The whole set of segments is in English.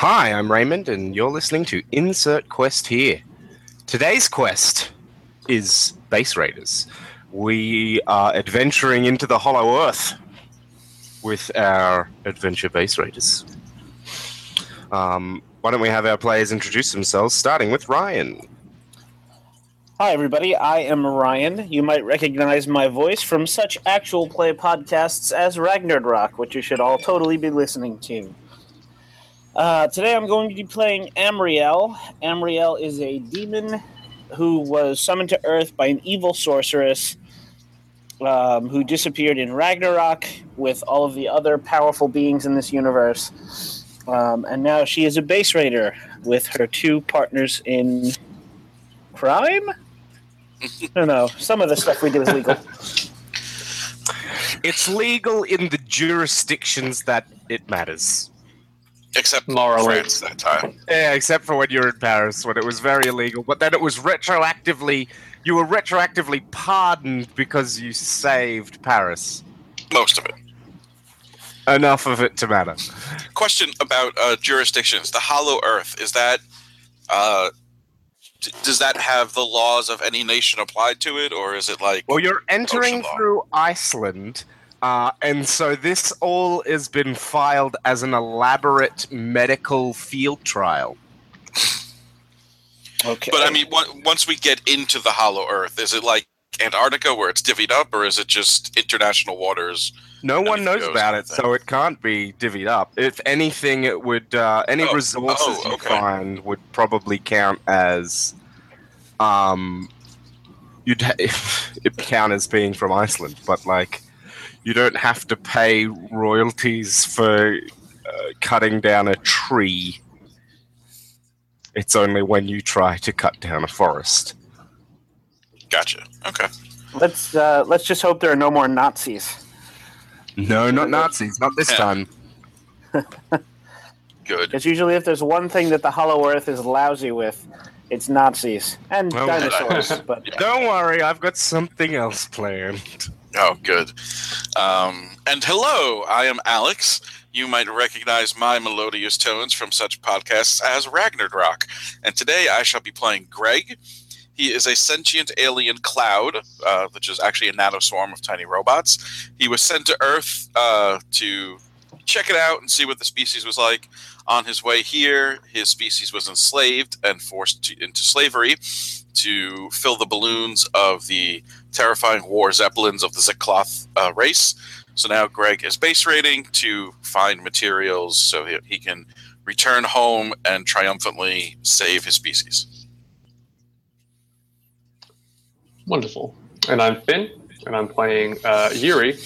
Hi, I'm Raymond, and you're listening to Insert Quest here. Today's quest is Base Raiders. We are adventuring into the Hollow Earth with our adventure Base Raiders. Um, why don't we have our players introduce themselves, starting with Ryan? Hi, everybody. I am Ryan. You might recognize my voice from such actual play podcasts as Ragnarok, which you should all totally be listening to. Uh, today I'm going to be playing Amriel. Amriel is a demon who was summoned to Earth by an evil sorceress um, who disappeared in Ragnarok with all of the other powerful beings in this universe. Um, and now she is a base raider with her two partners in crime? I don't know. Some of the stuff we do is legal. It's legal in the jurisdictions that it matters. Except Morally. France that time. Yeah, except for when you're in Paris, when it was very illegal. But then it was retroactively, you were retroactively pardoned because you saved Paris. Most of it. Enough of it to matter. Question about uh, jurisdictions. The Hollow Earth is that. Uh, d- does that have the laws of any nation applied to it, or is it like? Well, you're entering through Iceland, uh, and so this all has been filed as an elaborate medical field trial. Okay. But I mean, on- once we get into the Hollow Earth, is it like Antarctica where it's divvied up, or is it just international waters? No one knows about it, so it can't be divvied up. If anything, it would uh, any Oh, resources oh, you find would probably count as um, you'd ha- it count as being from Iceland, but like you don't have to pay royalties for uh, cutting down a tree. It's only when you try to cut down a forest. Gotcha. Okay. let's uh, let's just hope there are no more Nazis. No, not Nazis, not this Yeah. time. Good. Because usually, if there's one thing that the Hollow Earth is lousy with, it's Nazis and Oh, dinosaurs. but Don't worry, I've got something else planned. Oh, good. Um, and hello, I am Alex. You might recognize my melodious tones from such podcasts as Ragnarok. And today I shall be playing Greg. He is a sentient alien cloud, uh, which is actually a nanoswarm of tiny robots. He was sent to Earth uh, to check it out and see what the species was like. On his way here, his species was enslaved and forced to, into slavery to fill the balloons of the terrifying war zeppelins of the Zekloth uh, race. So now Greg is base raiding to find materials so he, he can return home and triumphantly save his species. Wonderful. And I'm Finn, and I'm playing uh, Yuri,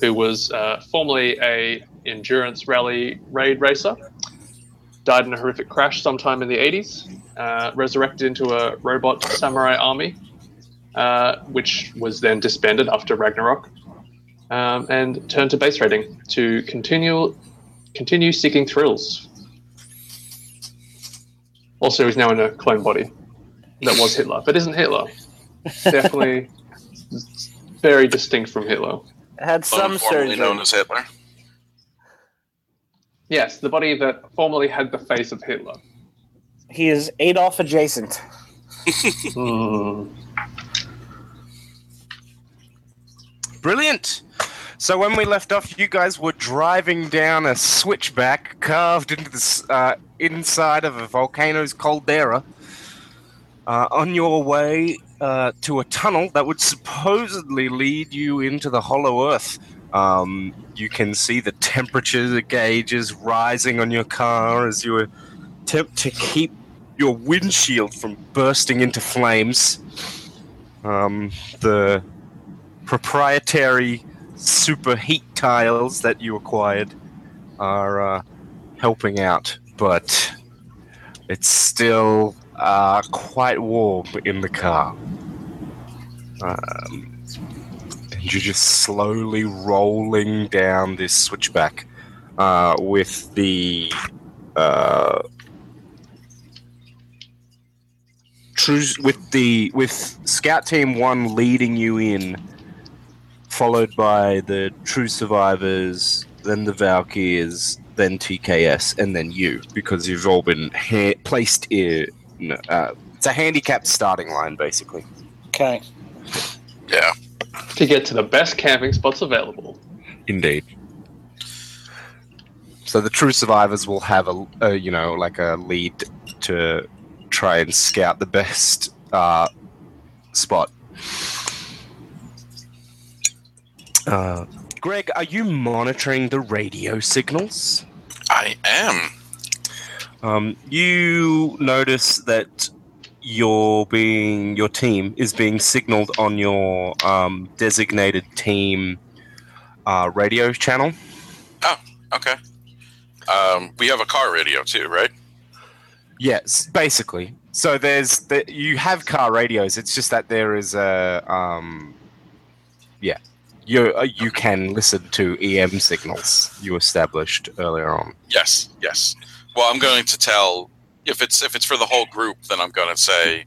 who was uh, formerly a endurance rally raid racer. Died in a horrific crash sometime in the 80s. Uh, resurrected into a robot samurai army, uh, which was then disbanded after Ragnarok, um, and turned to base raiding to continue continue seeking thrills. Also, he's now in a clone body that was Hitler, but isn't Hitler definitely very distinct from Hitler. had some formerly known as Hitler. Yes, the body that formerly had the face of Hitler. He is Adolf adjacent. Hmm. Brilliant. So when we left off, you guys were driving down a switchback carved into the uh, inside of a volcano's caldera uh, on your way uh, to a tunnel that would supposedly lead you into the Hollow Earth. Um, you can see the temperature gauges rising on your car as you attempt to keep your windshield from bursting into flames. Um, the proprietary super heat tiles that you acquired are uh, helping out, but it's still uh, quite warm in the car. Um, and you're just slowly rolling down this switchback uh, with the uh, true with the with Scout Team One leading you in followed by the True Survivors, then the Valkyrs, then TKS, and then you, because you've all been ha- placed in. Uh, it's a handicapped starting line, basically. Okay. Yeah. To get to the best camping spots available. Indeed. So the true survivors will have a, a you know, like a lead to try and scout the best uh, spot. Uh, Greg, are you monitoring the radio signals? I am. Um, you notice that your being your team is being signaled on your um, designated team uh, radio channel. Oh, okay. Um, we have a car radio too, right? Yes, basically. So there's the, you have car radios. It's just that there is a um, yeah, you uh, you can listen to EM signals you established earlier on. Yes. Yes. Well, I'm going to tell if it's if it's for the whole group, then I'm going to say,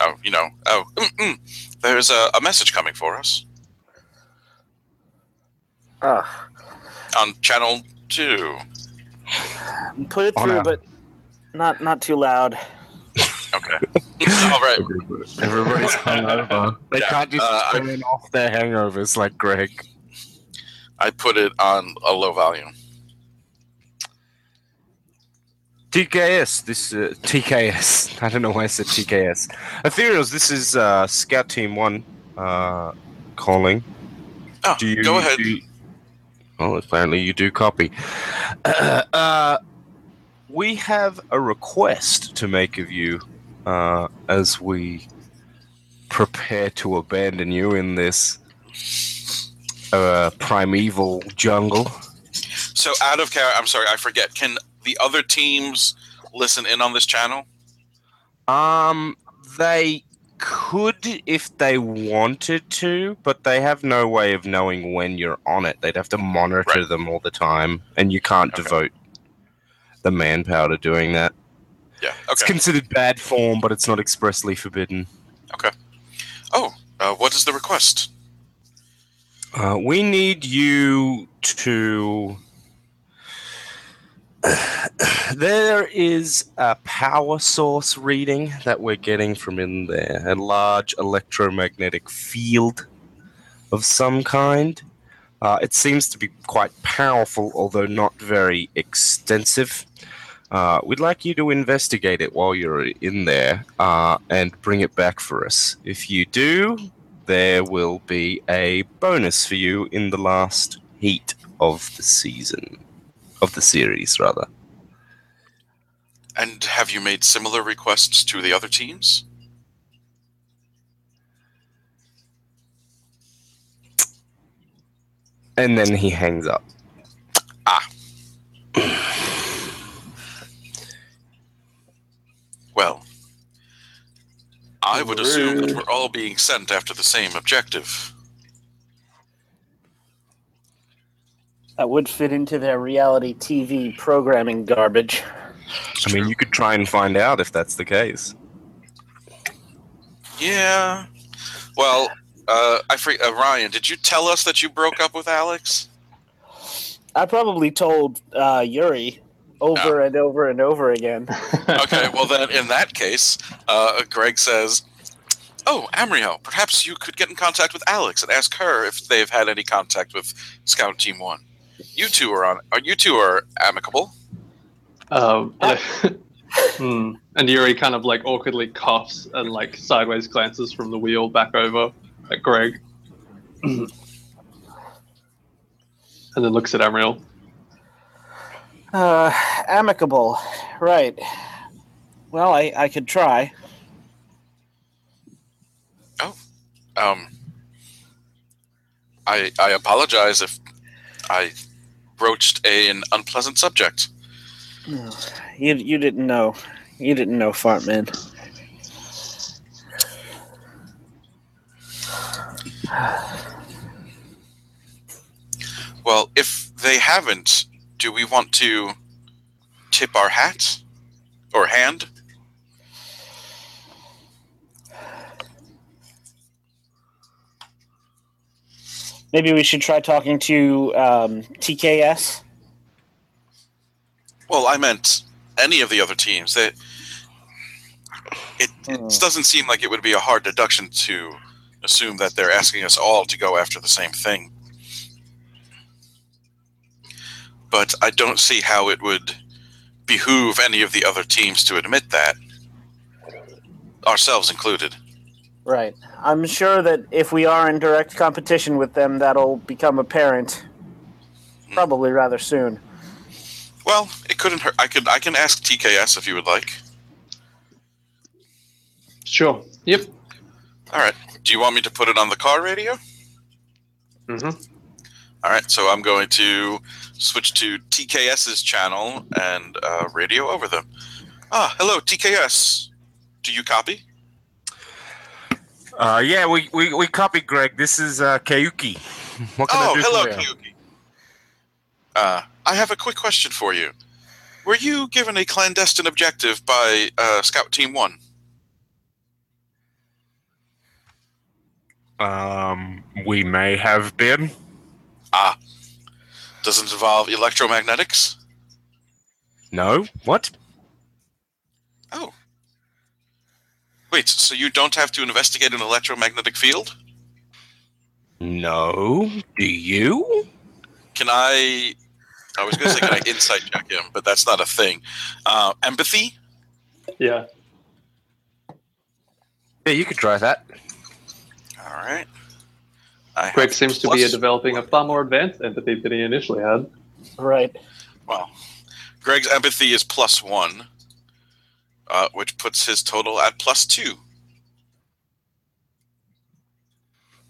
oh, you know, oh, mm, mm, there's a, a message coming for us Ugh. on channel two. Put it On through, a- but not not too loud. Okay. All right. Everybody's hungover. They Yeah, can't just uh, I- turn off their hangovers like Greg. I put it on a low volume. TKS, this uh, TKS. I don't know why I said TKS. Ethereals, this is uh, Scout Team One uh, calling. Oh, Do you go ahead. do you- well, apparently you do copy. Uh, we have a request to make of you uh, as we prepare to abandon you in this uh, primeval jungle. So out of care, I'm sorry, I forget. Can the other teams listen in on this channel? Um, they could if they wanted to, but they have no way of knowing when you're on it. They'd have to monitor Right. them all the time, and you can't Okay. devote the manpower to doing that. Yeah. It's considered bad form, but it's not expressly forbidden. Okay. Oh, uh, what is the request? Uh, we need you to. there is a power source reading that we're getting from in there, a large electromagnetic field of some kind. Uh, it seems to be quite powerful, although not very extensive. Uh, we'd like you to investigate it while you're in there uh, and bring it back for us. If you do, there will be a bonus for you in the last heat of the season, of the series, rather. And have you made similar requests to the other teams? And then he hangs up. Well, I would assume that we're all being sent after the same objective. That would fit into their reality TV programming garbage. I mean, you could try and find out if that's the case. Yeah. Well, uh, I free, uh, Ryan, did you tell us that you broke up with Alex? I probably told uh, Yuri over and over and over again. Okay, well then, in that case, uh, Greg says, "Oh, Amriel, perhaps you could get in contact with Alex and ask her if they've had any contact with Scout Team One. You two are on. Are you two are amicable? Um, hmm. And Yuri kind of like awkwardly coughs and like sideways glances from the wheel back over at Greg. and then looks at Amriel. Uh, amicable, right? Well, I, I could try. Oh, um, I I apologize if I broached a, an unpleasant subject. You you didn't know. You didn't know, Fartman. Well, if they haven't, do we want to tip our hat or hand? Maybe we should try talking to um, TKS. Well, I meant any of the other teams. That it, it Hmm. doesn't seem like it would be a hard deduction to assume that they're asking us all to go after the same thing. But I don't see how it would behoove any of the other teams to admit that, ourselves included. Right. I'm sure that if we are in direct competition with them, that'll become apparent. Probably rather soon. Well, it couldn't hurt. I could. I can ask TKS if you would like. Sure. Yep. All right. Do you want me to put it on the car radio? hmm All right, so I'm going to switch to TKS's channel and uh, radio over them. Ah, hello, TKS. Do you copy? Uh, yeah, we, we, we copy Greg. This is uh, Kayuki. What can I Oh, do hello, for you? Kyuki. Uh, I have a quick question for you. Were you given a clandestine objective by uh, Scout Team 1? Um, we may have been. Ah. Does it involve electromagnetics? No. What? Oh. Wait, so you don't have to investigate an electromagnetic field? No. Do you? Can I? I was going to say, can I insight check him, but that's not a thing. Uh, empathy? Yeah. Yeah, you could try that. All right. I Greg have seems to be plus- developing a far more advanced empathy than he initially had. Right. Well, Greg's empathy is plus one, uh, which puts his total at plus two.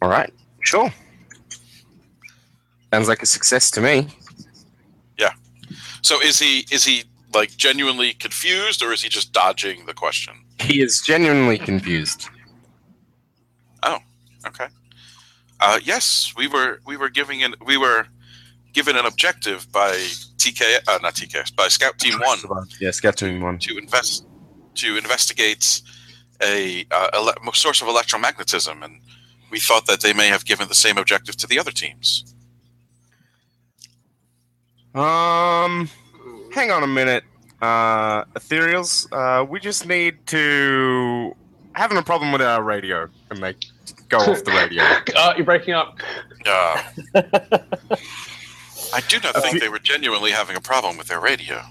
All right. Sure. Sounds like a success to me. Yeah. So is he is he like genuinely confused, or is he just dodging the question? He is genuinely confused. Okay. Uh, yes, we were we were giving an we were given an objective by TK uh, not TK by Scout Team One Yeah, Scout Team One. to invest to investigate a uh, ele- source of electromagnetism, and we thought that they may have given the same objective to the other teams. Um, hang on a minute. Uh, Ethereals, uh, we just need to having a problem with our radio, and they go off the radio. Uh, you're breaking up. Uh, I do not think they were genuinely having a problem with their radio.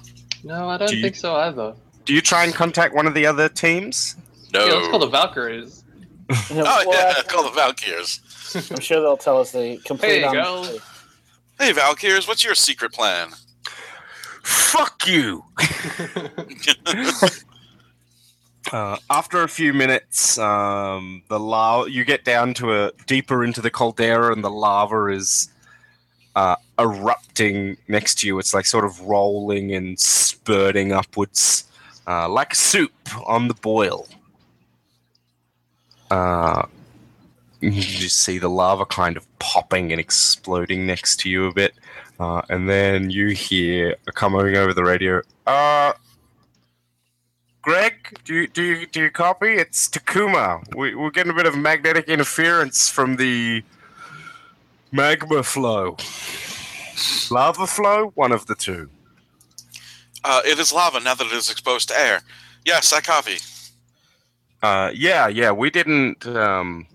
No, I don't Do you- think so either. Do you try and contact one of the other teams? No. Yeah, let's call the Valkyries. oh Well, yeah, call the Valkyrs. I'm sure they'll tell us the complete. Hey, on- girls. Hey Valkyrs, what's your secret plan? Fuck you. Uh, after a few minutes, um, the lava you get down to a deeper into the caldera, and the lava is uh, erupting next to you. It's like sort of rolling and spurting upwards, uh, like soup on the boil. Uh, you just see the lava kind of popping and exploding next to you a bit, uh, and then you hear coming over the radio. Greg, do you, do you, do you copy? It's Takuma. We, we're getting a bit of magnetic interference from the magma flow. Lava flow? One of the two. Uh, it is lava now that it is exposed to air. Yes, I copy. Uh, yeah, yeah, we didn't. Um,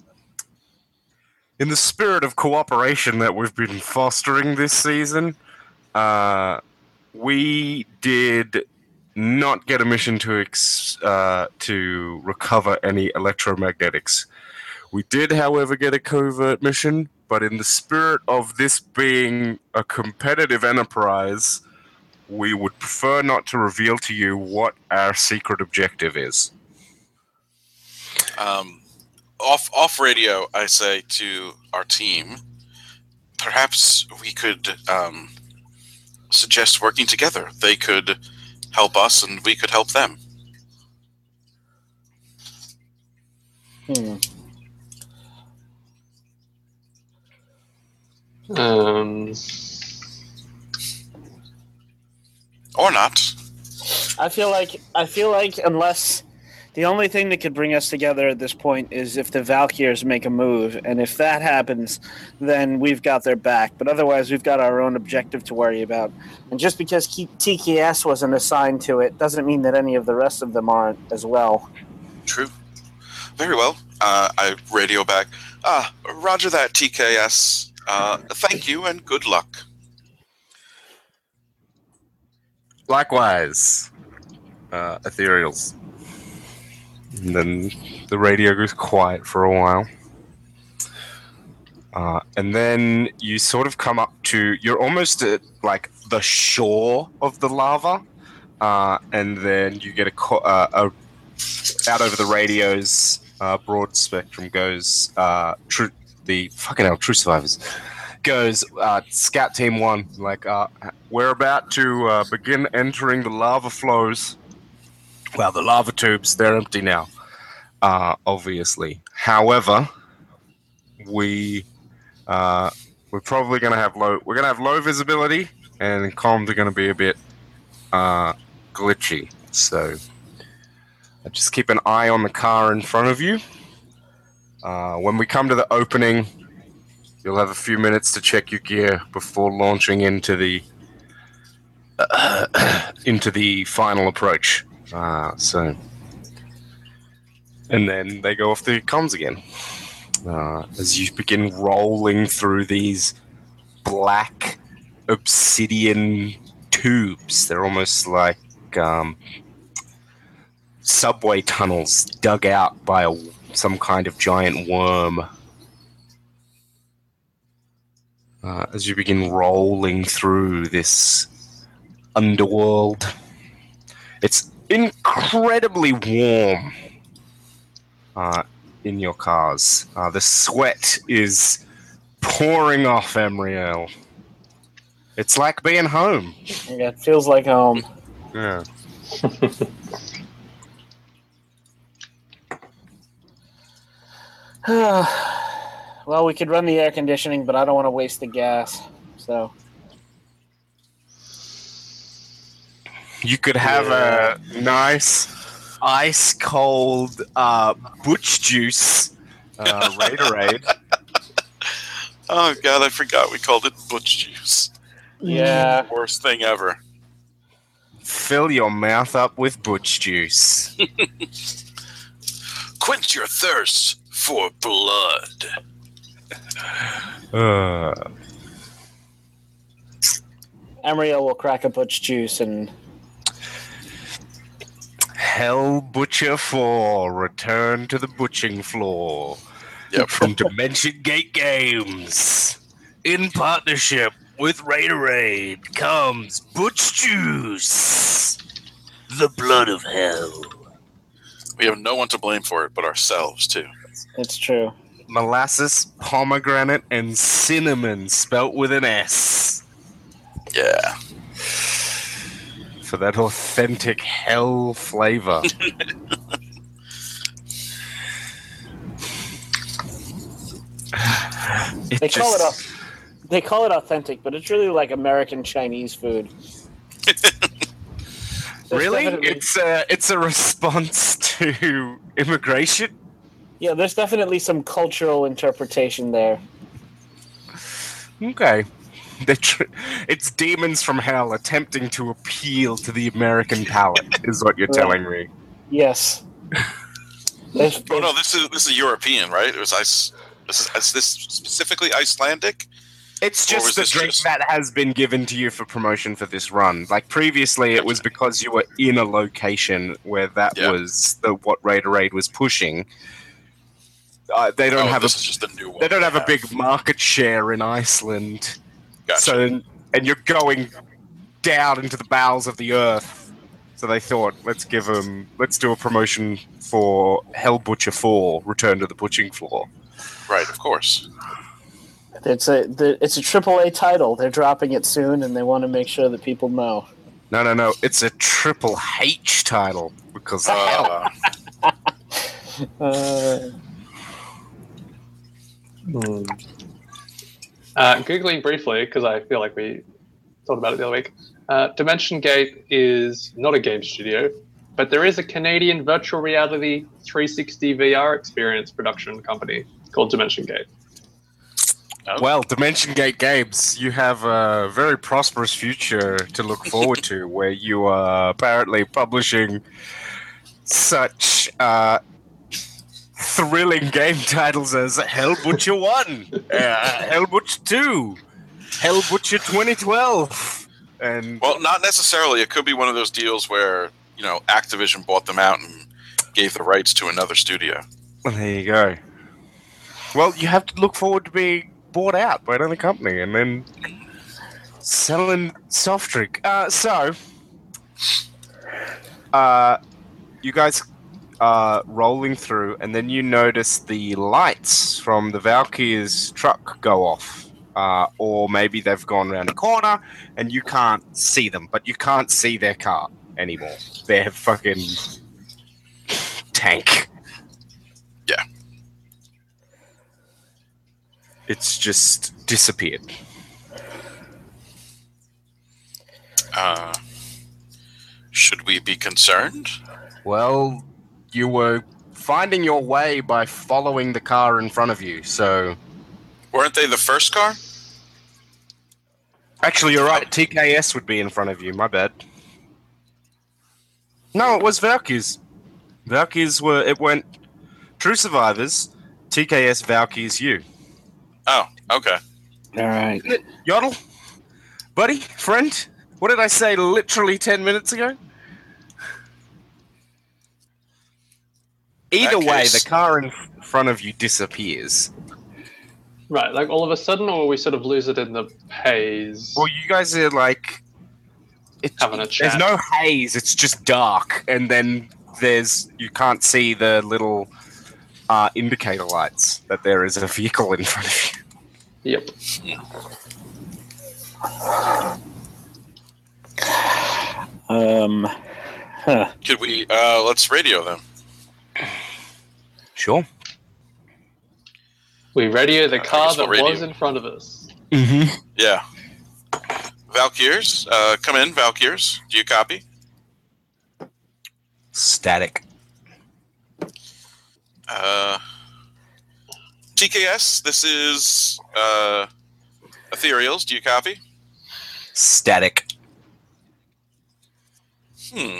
in the spirit of cooperation that we've been fostering this season, uh, we did not get a mission to ex- uh, to recover any electromagnetics. We did, however, get a covert mission, but in the spirit of this being a competitive enterprise, we would prefer not to reveal to you what our secret objective is. Um, off off radio, I say to our team, perhaps we could um, suggest working together. They could help us, and we could help them. Hmm. Um, Or not. I feel like I feel like unless The only thing that could bring us together at this point is if the Valkyrs make a move, and if that happens, then we've got their back. But otherwise, we've got our own objective to worry about. And just because TKS wasn't assigned to it doesn't mean that any of the rest of them aren't as well. True. Very well. Uh, I radio back. Ah, Roger that, TKS. Uh, thank you and good luck. Likewise, uh, ethereals. And then the radio goes quiet for a while. Uh, and then you sort of come up to, you're almost at like the shore of the lava. Uh, and then you get a, co- uh, a out over the radios, uh, broad spectrum goes, uh, true, the fucking hell, true survivors goes, uh, scout team one, like, uh, we're about to uh, begin entering the lava flows. Well, the lava tubes, they're empty now, uh, obviously. However, we, uh, we're probably going to have low, we're going to have low visibility and comms are going to be a bit, uh, glitchy. So, just keep an eye on the car in front of you. Uh, when we come to the opening, you'll have a few minutes to check your gear before launching into the into the final approach. Uh, so, and then they go off the comms again uh, as you begin rolling through these black obsidian tubes. They're almost like um, subway tunnels dug out by a, some kind of giant worm. Uh, as you begin rolling through this underworld, it's incredibly warm uh, in your cars. Uh, the sweat is pouring off Emriel. It's like being home. Yeah, it feels like home. Yeah. well, we could run the air conditioning, but I don't want to waste the gas. So You could have a nice ice cold uh, butch juice uh, Raiderade. Oh god, I forgot we called it butch juice. yeah, Worst thing ever. Fill your mouth up with butch juice. Quench your thirst for blood. Uh, Emriel will crack a butch juice and Hell Butcher 4, return to the butching floor. Yep. From Dimension Gate Games. In partnership with Raiderade comes Butch Juice. The blood of hell. We have no one to blame for it but ourselves too. it's true. Molasses, pomegranate, and cinnamon spelt with an S. Yeah. For that authentic hell flavor. It They call it just- they call it authentic, but it's really like American Chinese food. Really? definitely- It's a it's a response to immigration. yeah, there's definitely some cultural interpretation there. Okay. They're tr- it's demons from hell attempting to appeal to the American palate, is what you're Right. telling me. Yes. There's- Oh no, this is this is European, right? It was ice. This is, is this specifically Icelandic? It's just the drink just- that has been given to you for promotion for this run. Like previously, it was because you were in a location where that Yeah. was the what Raiderade was pushing. Uh, they don't oh, have a this is just a new one. they don't have a big market share in Iceland. Gotcha. So, and you're going down into the bowels of the earth. So they thought, let's give them, let's do a promotion for Hell Butcher 4, Return to the Butching Floor. right, of course. It's a the, it's a triple A title. They're dropping it soon, and they want to make sure that people know. No, no, no, it's a Triple H title because hell. Uh, Uh, Hmm. Uh, Googling briefly, because I feel like we talked about it the other week. Uh, Dimension Gate is not a game studio. but there is a Canadian virtual reality 360 VR experience production company called Dimension Gate. Well, Dimension Gate Games, you have a very prosperous future to look forward to, where you are apparently publishing such uh, thrilling game titles as Hell Butcher 1, uh, Hell Butcher 2, Hell Butcher 2012, and Well, not necessarily. It could be one of those deals where you know Activision bought them out and gave the rights to another studio. Well, there you go. Well, you have to look forward to being bought out by another company and then selling soft drink. Uh, so, uh, you guys are rolling through, and then you notice the lights from the Valkyr's truck go off. Uh, or maybe they've gone around a corner and you can't see them, but you can't see their car anymore. They're fucking tank. Yeah. It's just disappeared. Uh, should we be concerned? Well, you were finding your way by following the car in front of you, so. Weren't they the first car? Actually, you're right. TKS would be in front of you. My bad. No, it was Valkyries. Valkyries were. It went. True Survivors, TKS, Valkyries, you. Oh, okay. All right. Yodel? Buddy? Friend? What did I say literally 10 minutes ago? Either That way, case- the car in front of you disappears. Right, like all of a sudden, or we sort of lose it in the haze. Well, you guys are like. it's, Having a There's no haze, it's just dark. And then there's. You can't see the little uh, indicator lights that there is a vehicle in front of you. Yep. Um. Huh. Could we? Uh, let's radio them. Sure. We radio the I car that radio. was in front of us. Mm-hmm. Yeah. Valkyrs, uh, come in. Valkyrs, do you copy? Static. Uh, TKS, this is uh, Ethereals. Do you copy? Static. Hmm.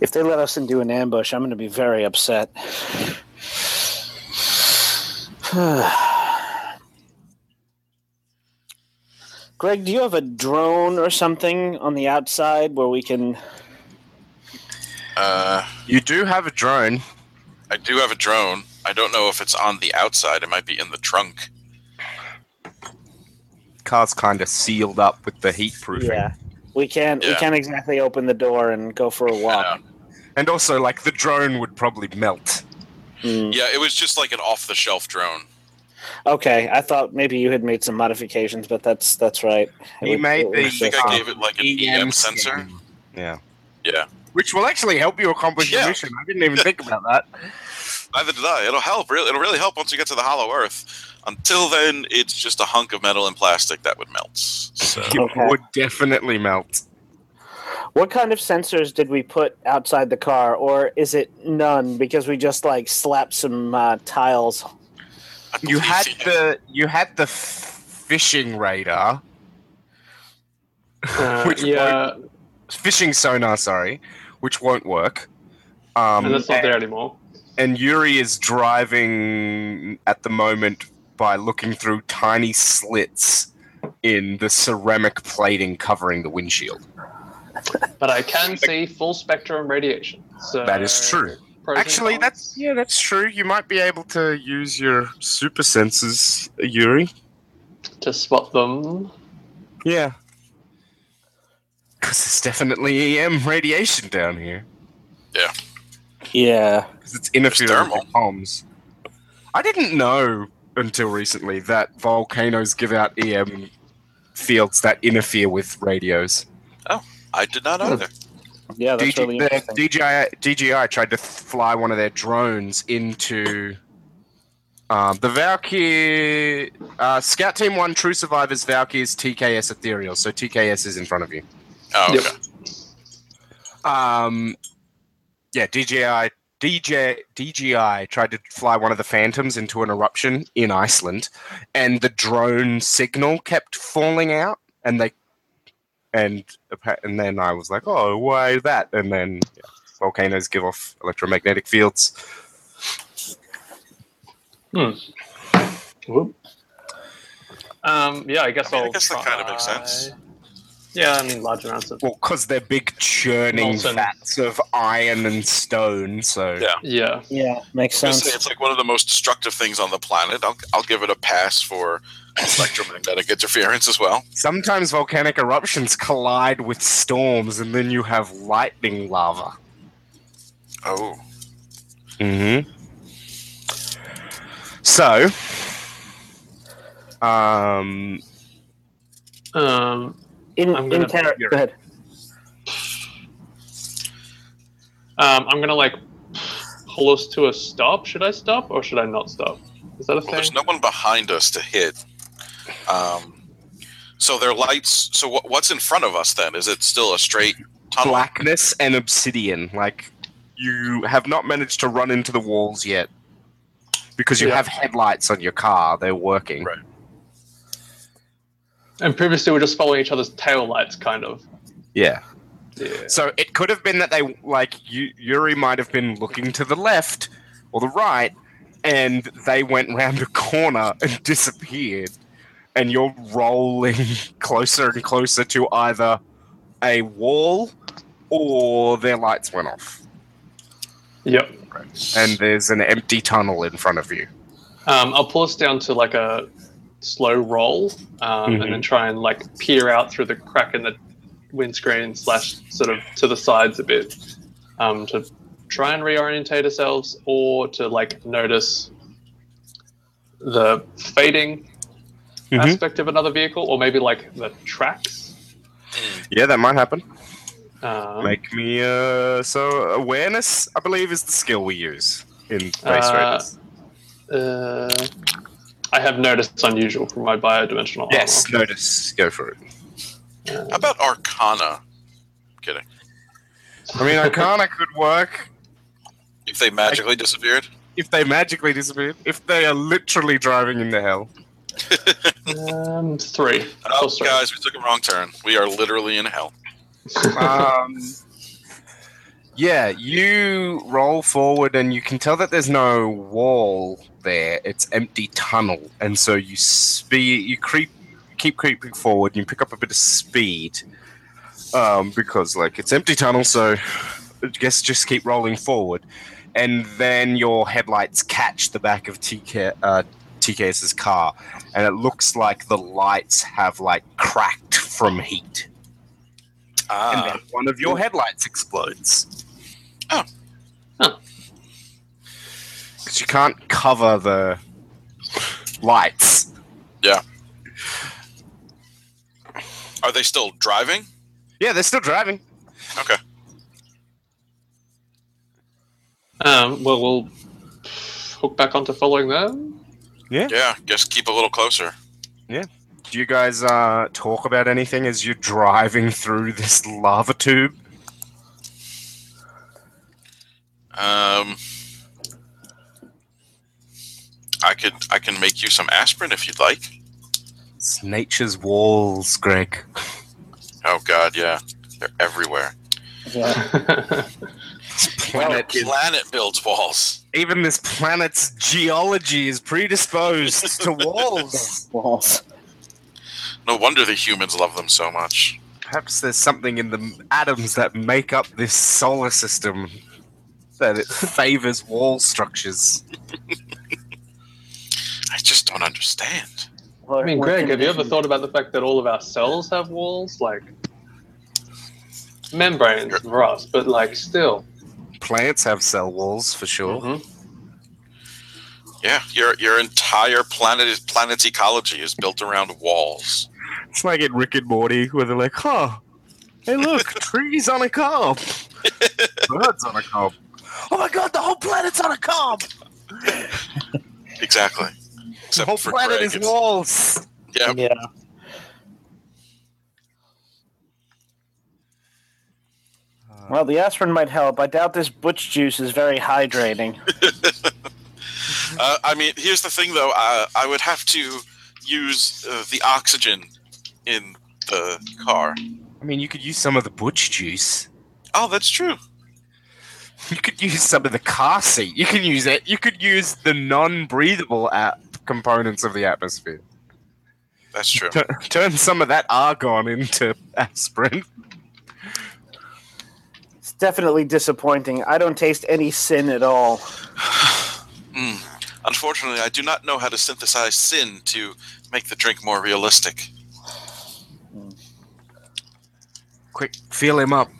If they let us into an ambush, I'm going to be very upset. Greg, do you have a drone or something on the outside where we can? Uh, You do have a drone. I do have a drone. I don't know if it's on the outside. It might be in the trunk. Car's kind of sealed up with the heat proofing. Yeah, we can't. We can't exactly open the door and go for a walk. And also, like, the drone would probably melt. Hmm. Yeah, it was just like an off-the-shelf drone. Okay, I thought maybe you had made some modifications, but that's that's right. It He was- made the- I think I gave it like an EM sensor. scan. Yeah. Yeah. Which will actually help you accomplish Yeah. your mission. I didn't even think about that. Neither did I. It'll help. Really, it'll really help once you get to the Hollow Earth. Until then, it's just a hunk of metal and plastic that would melt. So It Okay. would definitely melt. What kind of sensors did we put outside the car, or is it none because we just like slapped some uh, tiles? You had you- the you had the f- fishing radar, Uh, Which yeah, fishing sonar, sorry, which won't work. Um, and that's not and, there anymore. and Yuri is driving at the moment by looking through tiny slits in the ceramic plating covering the windshield. But I can see full spectrum radiation. So That is true. Actually, cons. that's yeah, that's true. You might be able to use your super senses, Yuri. to spot them. Yeah. Because there's definitely EM radiation down here. Yeah, Yeah. Because it's interfering thermal. with comms. I didn't know until recently that volcanoes give out EM fields that interfere with radios. Oh, I did not Hmm. either. yeah, that's DG, really the interesting. DJI, DJI tried to fly one of their drones into um, the Valkyrie uh, Scout Team One True Survivors Valkyries TKS Ethereal. So TKS is in front of you. Oh, Yep. Um, yeah, DJI DJ DJI tried to fly one of the Phantoms into an eruption in Iceland, and the drone signal kept falling out, and they and and then I was like, oh, why that? And then yeah, volcanoes give off electromagnetic fields. Whoop. Um, yeah, I guess I mean, I I'll. guess that kinda makes sense. Yeah, I mean, large amounts of. Well, because they're big churning Molten. vats of iron and stone, so Yeah. Yeah. Yeah, makes I was gonna say, sense. it's like one of the most destructive things on the planet. I'll, I'll give it a pass for electromagnetic interference as well. sometimes volcanic eruptions collide with storms, and then you have lightning lava. Oh, Mm-hmm. So, um, Um, In I'm gonna- char- you're- go ahead. um, I'm gonna like pull us to a stop. Should I stop or should I not stop? Is that a well, thing? there's no one behind us to hit. Um, so their lights. So what, what's in front of us then? Is it still a straight tunnel? blackness and obsidian. Like you have not managed to run into the walls yet because you Yeah. have headlights on your car. They're working. Right. And previously, we are just following each other's tail lights, kind of. Yeah. Yeah. So it could have been that they like you, Yuri might have been looking to the left or the right, and they went round a corner and disappeared, and you're rolling closer and closer to either a wall or their lights went off, Yep. and there's an empty tunnel in front of you. Um, I'll pull us down to like a slow roll, um, Mhm. and then try and like peer out through the crack in the windscreen slash sort of to the sides a bit, um, to try and reorientate ourselves, or to like notice the fading Mhm. aspect of another vehicle, or maybe like the tracks. Yeah, that might happen. Um, Make me uh so awareness, I believe, is the skill we use in Base Uh, Raiders. uh, I have noticed unusual from my biodimensional Yes, armor. notice. Go for it. How about Arcana? Kidding. I mean, Arcana could work If they magically disappeared. if they magically disappeared. If they are literally driving into hell. um, three. Oh, Plus three. guys, we took a wrong turn. We are literally in hell. Um, yeah, you roll forward and you can tell that there's no wall there. It's empty tunnel, and so you speed. You creep, keep creeping forward. And you pick up a bit of speed, um, because like it's empty tunnel. So I guess just keep rolling forward, and then your headlights catch the back of TK. Uh, TKS's car, and it looks like the lights have like cracked from heat and Ah, then one of your headlights explodes. Oh. Huh. Because you can't cover the lights. Yeah. Are they still driving? Yeah, they're still driving. Okay. Um, well, we'll hook back onto following them. Yeah, Yeah, just keep a little closer. Yeah. Do you guys uh, talk about anything as you're driving through this lava tube? Um, I could I can make you some aspirin if you'd like. It's nature's walls, Greg. Oh God, yeah, they're everywhere. Yeah. This When your planet is- planet builds walls. even this planet's geology is predisposed to walls. Walls. No wonder the humans love them so much. Perhaps there's something in the atoms that make up this solar system that it favors wall structures. I just don't understand. What- I mean, Greg, have you ever thought about the fact that all of our cells have walls? Like membranes for us, but like still. Plants have cell walls for sure. Mhm. Yeah, your your entire planet planet's ecology is built around walls. It's like in Rick and Morty where they're like, huh, hey look, trees on a cob. Birds on a cob. Oh my god, the whole planet's on a cob! Exactly. The whole for planet Greg, is it's- walls. Yeah. Yeah. Well, the aspirin might help. I doubt this butch juice is very hydrating. Uh, I mean, here's the thing, though. Uh, I would have to use uh, the oxygen in the car. I mean, you could use some of the butch juice. Oh, that's true. You could use some of the car seat. You can use it. You could use the non-breathable at- components of the atmosphere. That's true. Tur- turn some of that argon into aspirin. It's definitely disappointing. I don't taste any sin at all. Mm. Unfortunately, I do not know how to synthesize sin to make the drink more realistic. Quick, feel him up.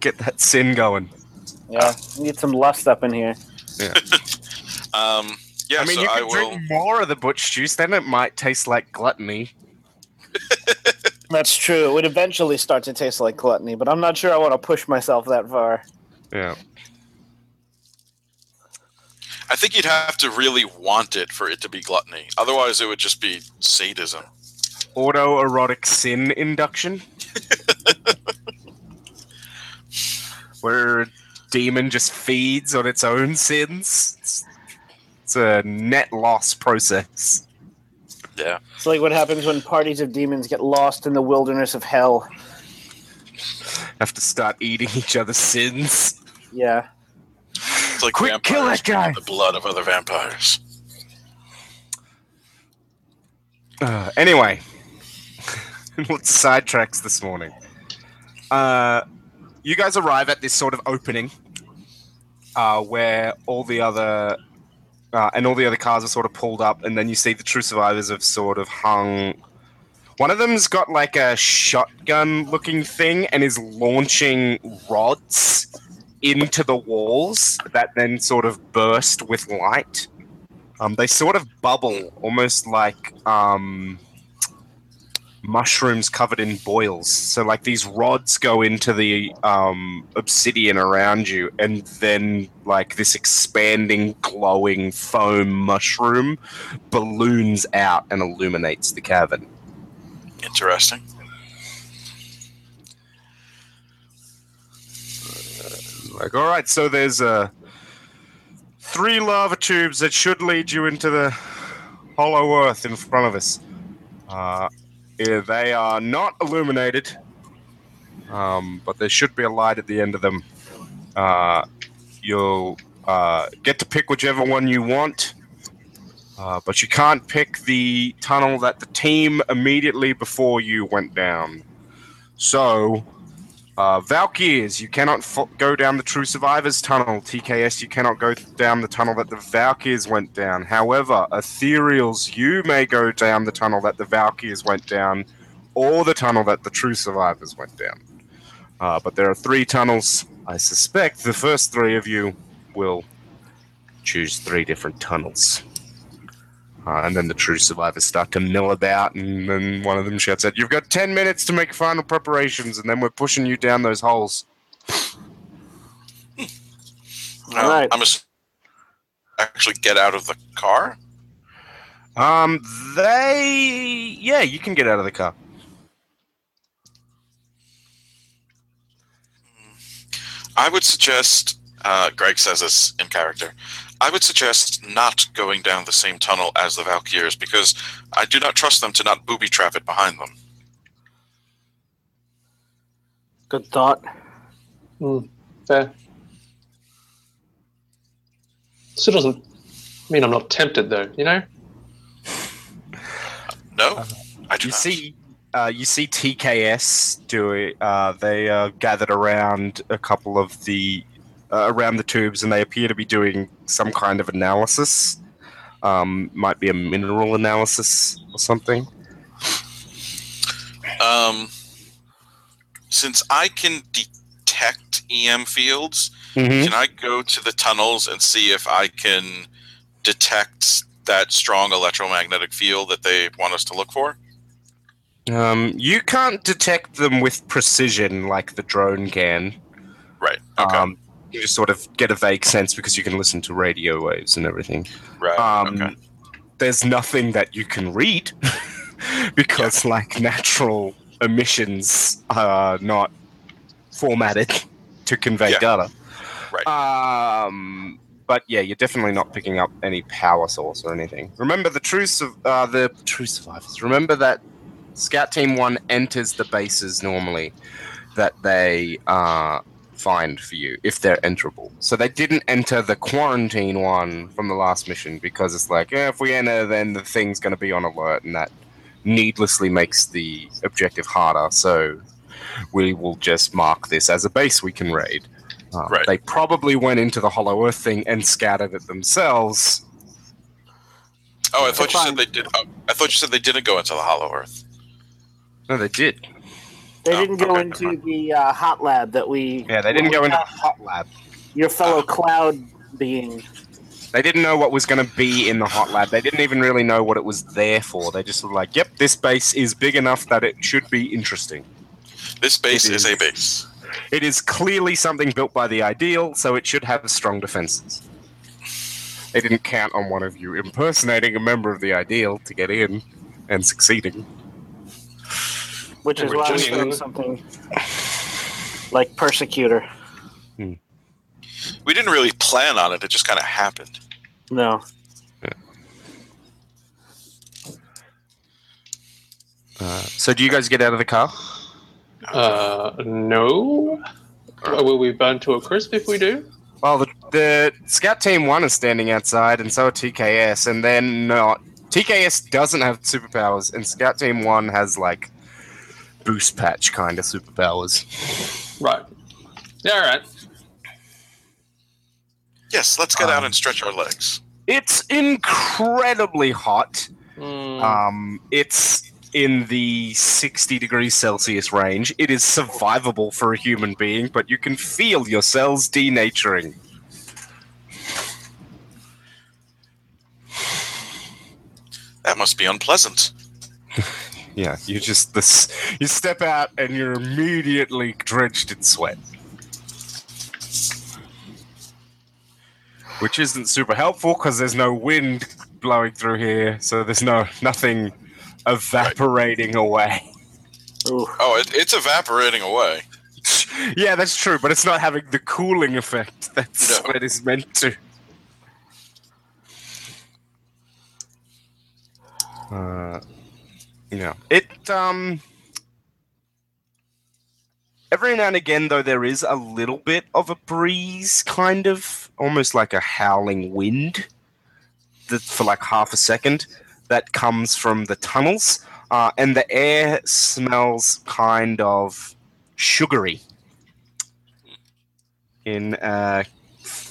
Get that sin going. Yeah, need some lust up in here. Yeah. Um, yeah, I mean, so you I can will. drink more of the butch juice, then it might taste like gluttony. That's true. It would eventually start to taste like gluttony, but I'm not sure I want to push myself that far. Yeah. I think you'd have to really want it for it to be gluttony. Otherwise, it would just be sadism. Autoerotic sin induction. Where a demon just feeds on its own sins. It's, it's a net loss process. Yeah. It's like what happens when parties of demons get lost in the wilderness of hell. Have to start eating each other's sins. Yeah. It's like Quick, kill vampires that guy! The blood of other vampires. Uh, anyway, let's sidetracks this morning. Uh, you guys arrive at this sort of opening uh, where all the other uh, and all the other cars are sort of pulled up, and then you see the true survivors have sort of hung. One of them's got like a shotgun-looking thing and is launching rods into the walls that then sort of burst with light. Um, they sort of bubble, almost like um, mushrooms covered in boils. So, like these rods go into the um, obsidian around you, and then like this expanding, glowing foam mushroom balloons out and illuminates the cavern. Interesting. Like, all right, so there's uh, three lava tubes that should lead you into the hollow earth in front of us. Uh, yeah, they are not illuminated, um, but there should be a light at the end of them. Uh, you'll uh, get to pick whichever one you want, uh, but you can't pick the tunnel that the team immediately before you went down. So, uh, Valkyries, you cannot fo- go down the True Survivors tunnel. TKS, you cannot go down the tunnel that the Valkyries went down. However, Ethereals, you may go down the tunnel that the Valkyries went down, or the tunnel that the True Survivors went down. Uh, but there are three tunnels. I suspect the first three of you will choose three different tunnels. Uh, and then the true survivors start to mill about, and then one of them shouts out, You've got 10 minutes to make final preparations, and then we're pushing you down those holes. Uh, Alright. I'm just actually get out of the car. Um, they. Yeah, you can get out of the car. I would suggest. Uh, Greg says this in character. I would suggest not going down the same tunnel as the Valkyrs because I do not trust them to not booby trap it behind them. Good thought. Hmm, fair. Still doesn't mean I'm not tempted, though. You know. No, I do You not. see. Uh, you see TKS do it. Uh, they are gathered around a couple of the uh, around the tubes, and they appear to be doing some kind of analysis. Um, might be a mineral analysis or something. Um, since I can detect EM fields, Mm-hmm. can I go to the tunnels and see if I can detect that strong electromagnetic field that they want us to look for? Um, you can't detect them with precision like the drone can. Right. Okay. Um, you just sort of get a vague sense because you can listen to radio waves and everything. right. Um, okay. There's nothing that you can read because, like, natural emissions are not formatted to convey Yeah. data. Right. Um, but yeah, you're definitely not picking up any power source or anything. Remember the true su- uh, the true survivors. Remember that Scout Team One enters the bases normally that they uh, find for you if they're enterable. So they didn't enter the quarantine one from the last mission because it's like, yeah, if we enter, then the thing's going to be on alert, and that needlessly makes the objective harder. So we will just mark this as a base we can raid. Um, Right. They probably went into the Hollow Earth thing and scattered it themselves. Oh, I thought you said they did. Oh, I thought you said they didn't go into the Hollow Earth. No, they did. They Oh, didn't go okay, into mind. the uh, hot lab that we. Yeah, they didn't go into the hot lab. Your fellow cloud being. They didn't know what was going to be in the hot lab. They didn't even really know what it was there for. They just were like, "Yep, this base is big enough that it should be interesting." This base It is. is. a base. It is clearly something built by the Ideal, so it should have strong defenses. They didn't count on one of you impersonating a member of the Ideal to get in and succeeding. Which is why we just- found something like persecutor. We didn't really plan on it. It just kind of happened. No, Uh, so, do you guys get out of the car? Uh, no. Will we burn to a crisp if we do? Well, the, the Scout Team 1 is standing outside, and so are TKS, and then not. TKS doesn't have superpowers, and Scout Team 1 has, like, boost patch kind of superpowers. Right. Yeah, all right. Yes, let's get out Um, and stretch our legs. It's incredibly hot. Mm, Um, it's in the 60 degrees Celsius range. It is survivable for a human being, but you can feel your cells denaturing. That must be unpleasant. Yeah, you just this you step out and you're immediately drenched in sweat. Which isn't super helpful because there's no wind blowing through here, so there's no nothing evaporating away. Ooh. Oh, it, it's evaporating away. yeah, that's true, but it's not having the cooling effect that No. sweat is meant to. Uh, yeah, it um. Every now and again, though, there is a little bit of a breeze, kind of almost like a howling wind, that for like half a second, that comes from the tunnels, uh, and the air smells kind of sugary in a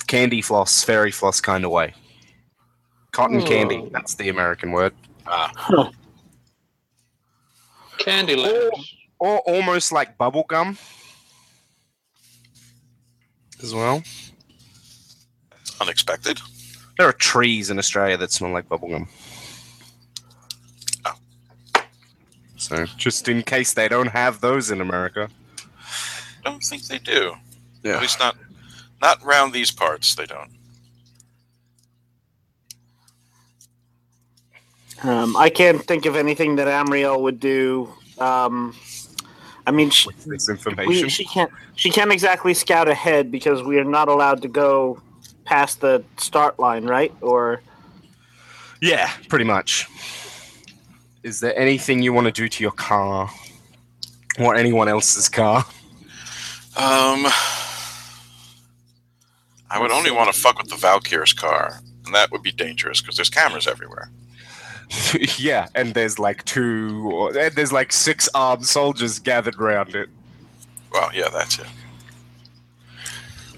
candy floss, fairy floss kind of way. Cotton candy, that's the American word. Ah, Candyland. Or almost like bubble gum as well. unexpected. There are trees in Australia that smell like bubblegum. Oh. So, just in case they don't have those in America. Don't think they do. Yeah. At least not, not round these parts. They don't. Um, I can't think of anything that Amriel would do. Um, I mean, she, With this we, information. she can't. She can't exactly scout ahead because we are not allowed to go past the start line, right? Or Yeah, pretty much. Is there anything you want to do to your car? Or anyone else's car? Um, I would only want to fuck with the Valkyr's car, and that would be dangerous because there's cameras everywhere. yeah, and there's like two, or, and there's like six armed soldiers gathered around it Well, yeah, that's it.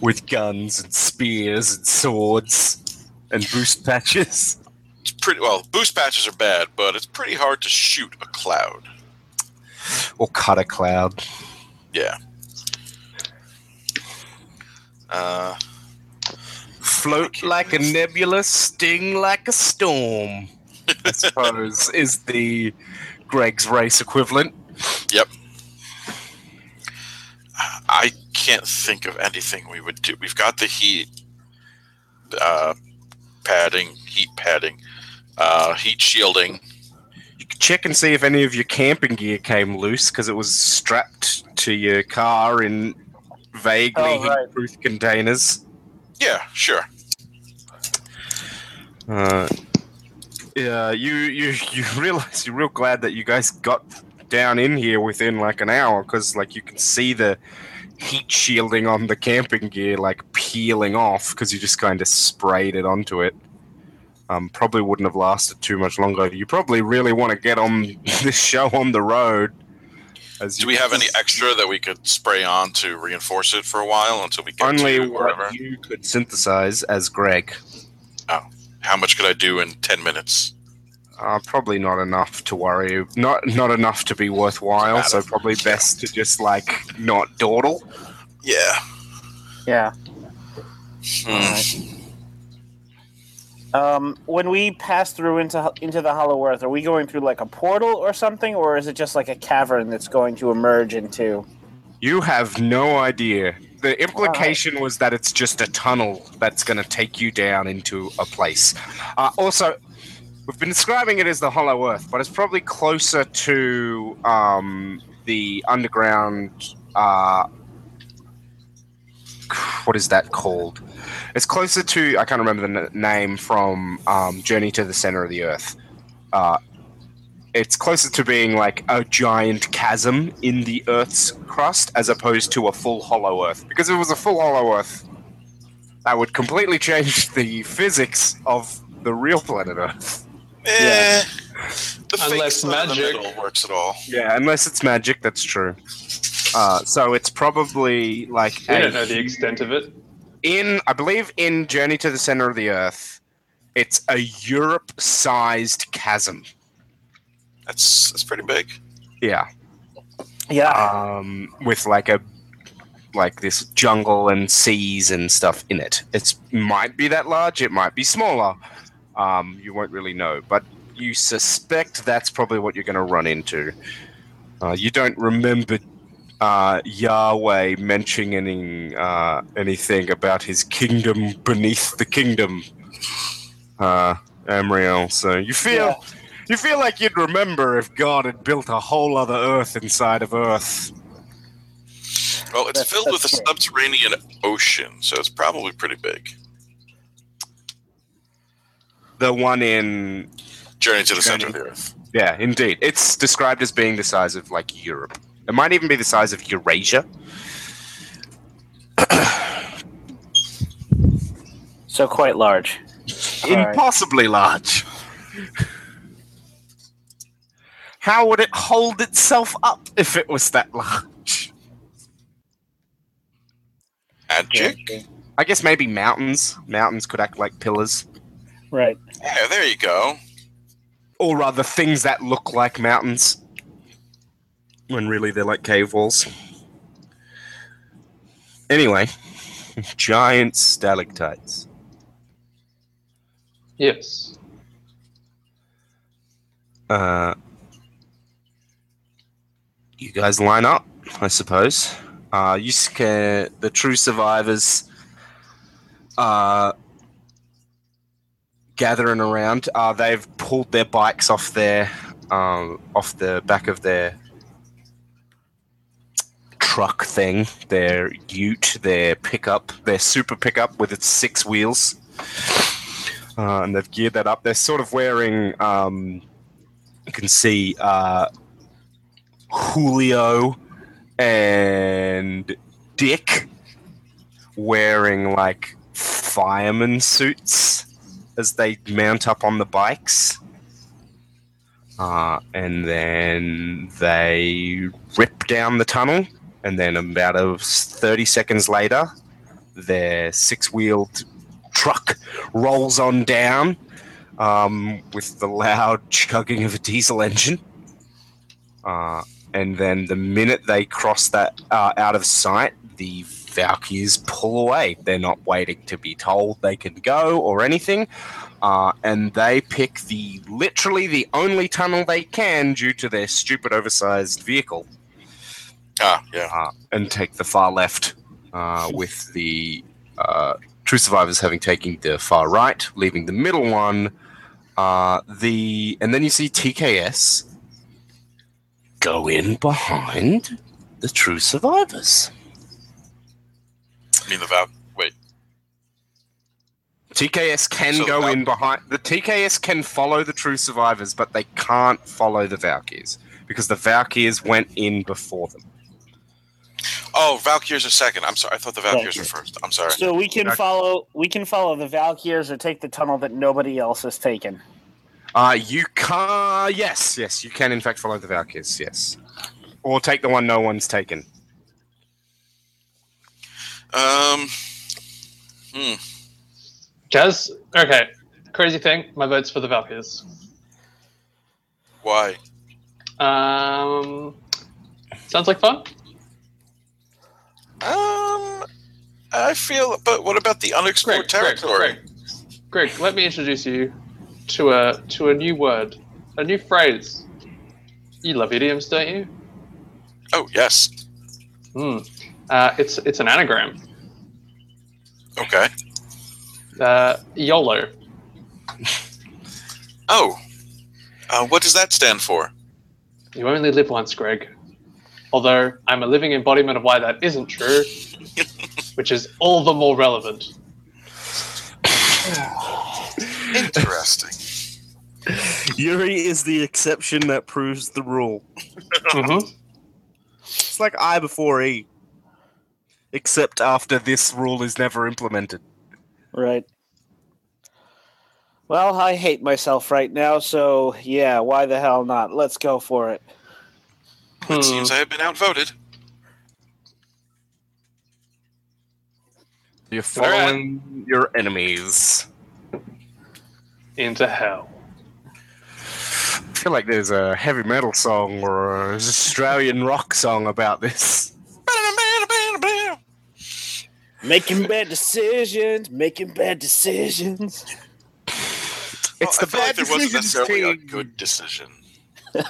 with guns and spears and swords and boost patches. It's pretty well. Boost patches are bad, but it's pretty hard to shoot a cloud. Or cut a cloud. Yeah. Uh, Float like a nebula, sting like a storm. I suppose is the Greg's race equivalent. Yep. I can't think of anything we would do. We've got the heat uh, padding, heat padding, uh, heat shielding. You could check and see if any of your camping gear came loose because it was strapped to your car in vaguely Oh, right. heat-proof containers. Yeah, sure. Uh, yeah, you you you realize you're real glad that you guys got down in here within like an hour because like you can see the heat shielding on the camping gear like peeling off because you just kind of sprayed it onto it. Um, probably wouldn't have lasted too much longer. You probably really want to get on this show on the road. As Do we have any extra that we could spray on to reinforce it for a while until we get only to wherever? what you could synthesize as Greg? How much could I do in ten minutes? Uh, probably not enough to worry. Not not enough to be worthwhile. So probably best to just like not dawdle. Yeah. Yeah. Hmm. Um, when we pass through into into the Hollow Earth, are we going through like a portal or something, or is it just like a cavern that's going to emerge into? You have no idea. The implication was that it's just a tunnel that's going to take you down into a place. Uh, also, we've been describing it as the Hollow Earth, but it's probably closer to um, the underground. Uh, what is that called? It's closer to I can't remember the n- name from um, Journey to the Center of the Earth. Uh, it's closer to being like a giant chasm in the Earth's crust as opposed to a full hollow Earth. Because if it was a full hollow Earth, that would completely change the physics of the real planet Earth. Eh, the Unless sun the magic- works at all. Yeah, unless it's magic, that's true. Uh, so it's probably like I don't know the extent of it. in I believe in Journey to the Center of the Earth, it's a Europe-sized chasm. That's that's pretty big. Yeah. Yeah. um, with like a like this jungle and seas and stuff in it. It might be that large, it might be smaller. Um, you won't really know, but you suspect that's probably what you're going to run into. Uh, you don't remember uh, Yahweh mentioning any, uh, anything about his kingdom beneath the kingdom, uh, Amriel. So you feel Yeah. You feel like you'd remember if God had built a whole other Earth inside of Earth. Well, it's That's- filled with a that's subterranean ocean, so it's probably pretty big. The one in Journey to the center of the Earth. yeah, indeed, it's described as being the size of like Europe. It might even be the size of Eurasia. so quite large. All right. Impossibly large. How would it hold itself up if it was that large? Magic. I guess maybe mountains. Mountains could act like pillars. Right. Yeah, there you go. Or rather, things that look like mountains. When really they're like cave walls. Anyway, giant stalactites. Yes. Uh, you guys line up, I suppose. Uh, you scare the true survivors. Uh, gathering around. Uh, they've pulled their bikes off their um, off the back of their truck thing, their ute, their pickup, their super pickup with its six wheels. Uh, and they've geared that up. They're sort of wearing, um, you can see uh, Julio and Dick wearing like fireman suits as they mount up on the bikes. Uh, and then they rip down the tunnel, and then about a 30 seconds later, their six wheeled truck rolls on down um, with the loud chugging of a diesel engine. Uh, and then the minute they cross that uh, out of sight, the Valkyries pull away. They're not waiting to be told they can go or anything. Uh, and they pick the literally the only tunnel they can due to their stupid oversized vehicle Ah, yeah. uh, and take the far left, uh, with the uh, true survivors having taken the far right, leaving the middle one. Uh, the and then you see TKS go in behind the true survivors. I mean the Val. Wait. TKS can So go Val- in behind. The TKS can follow the true survivors, but they can't follow the Valkyrs because the Valkyrs went in before them. Oh, Valkyries are second. I'm sorry. I thought the Valkyries were first. I'm sorry. So we can follow we can follow the Valkyrs or take the tunnel that nobody else has taken. Uh, you can. Yes, yes, you can in fact follow the Valkyrs. Yes, or take the one no one's taken. Um. Hmm. Jazz. Okay. Crazy thing. My vote's for the Valkyries. Why? Um. Sounds like fun. Um. I feel. But what about the unexplored Greg, Greg, territory? Greg, Greg, let me introduce you to a to a new word, a new phrase. You love idioms, don't you? Oh yes. Hmm. Uh, it's it's an anagram. Okay. Uh, YOLO. Oh. Uh, what does that stand for? You only live once, Greg. Although I'm a living embodiment of why that isn't true, which is all the more relevant. Interesting. Yuri is the exception that proves the rule. hmm It's like I before E, except after this rule is never implemented. Right. Well, I hate myself right now, so yeah, why the hell not? Let's go for it. It seems I have been outvoted. You're following your enemies. Into hell. I feel like there's a heavy metal song or an Australian rock song about this. Making bad decisions, making bad decisions. It's I the feel like bad there wasn't decisions necessarily a good decision.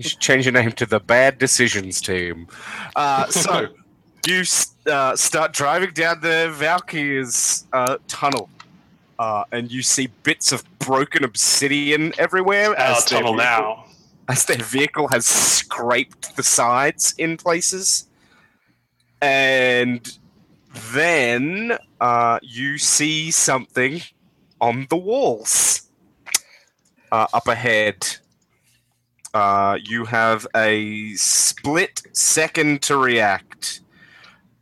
You should change your name to the Bad Decisions team. Uh, so you uh, start driving down the Valkyries uh, tunnel, uh, and you see bits of broken obsidian everywhere as their, tunnel vehicle, now. as their vehicle has scraped the sides in places. And then uh, you see something on the walls uh, up ahead. Uh, you have a split second to react.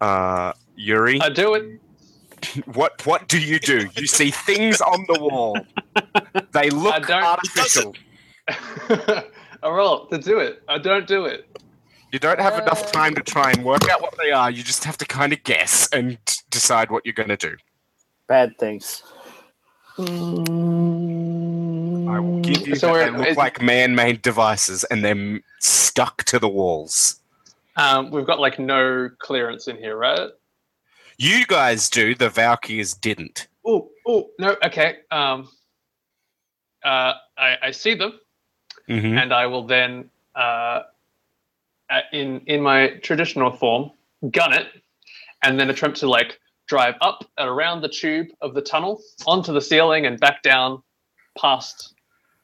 Uh, Yuri, I do it. What what do you do? You see things on the wall. They look I look don't- artificial. I roll to do it. I don't do it. You don't have enough time to try and work out what they are. You just have to kind of guess and decide what you're going to do. Bad things. I will give you So that they look like man-made devices, and they're stuck to the walls. Um, we've got like no clearance in here, right? You guys do. The Valkyries didn't. Oh, oh, no. Okay. Um, uh, I, I see them, Mm-hmm. and I will then, uh, uh, in in my traditional form, gun it, and then attempt to like drive up and around the tube of the tunnel onto the ceiling and back down past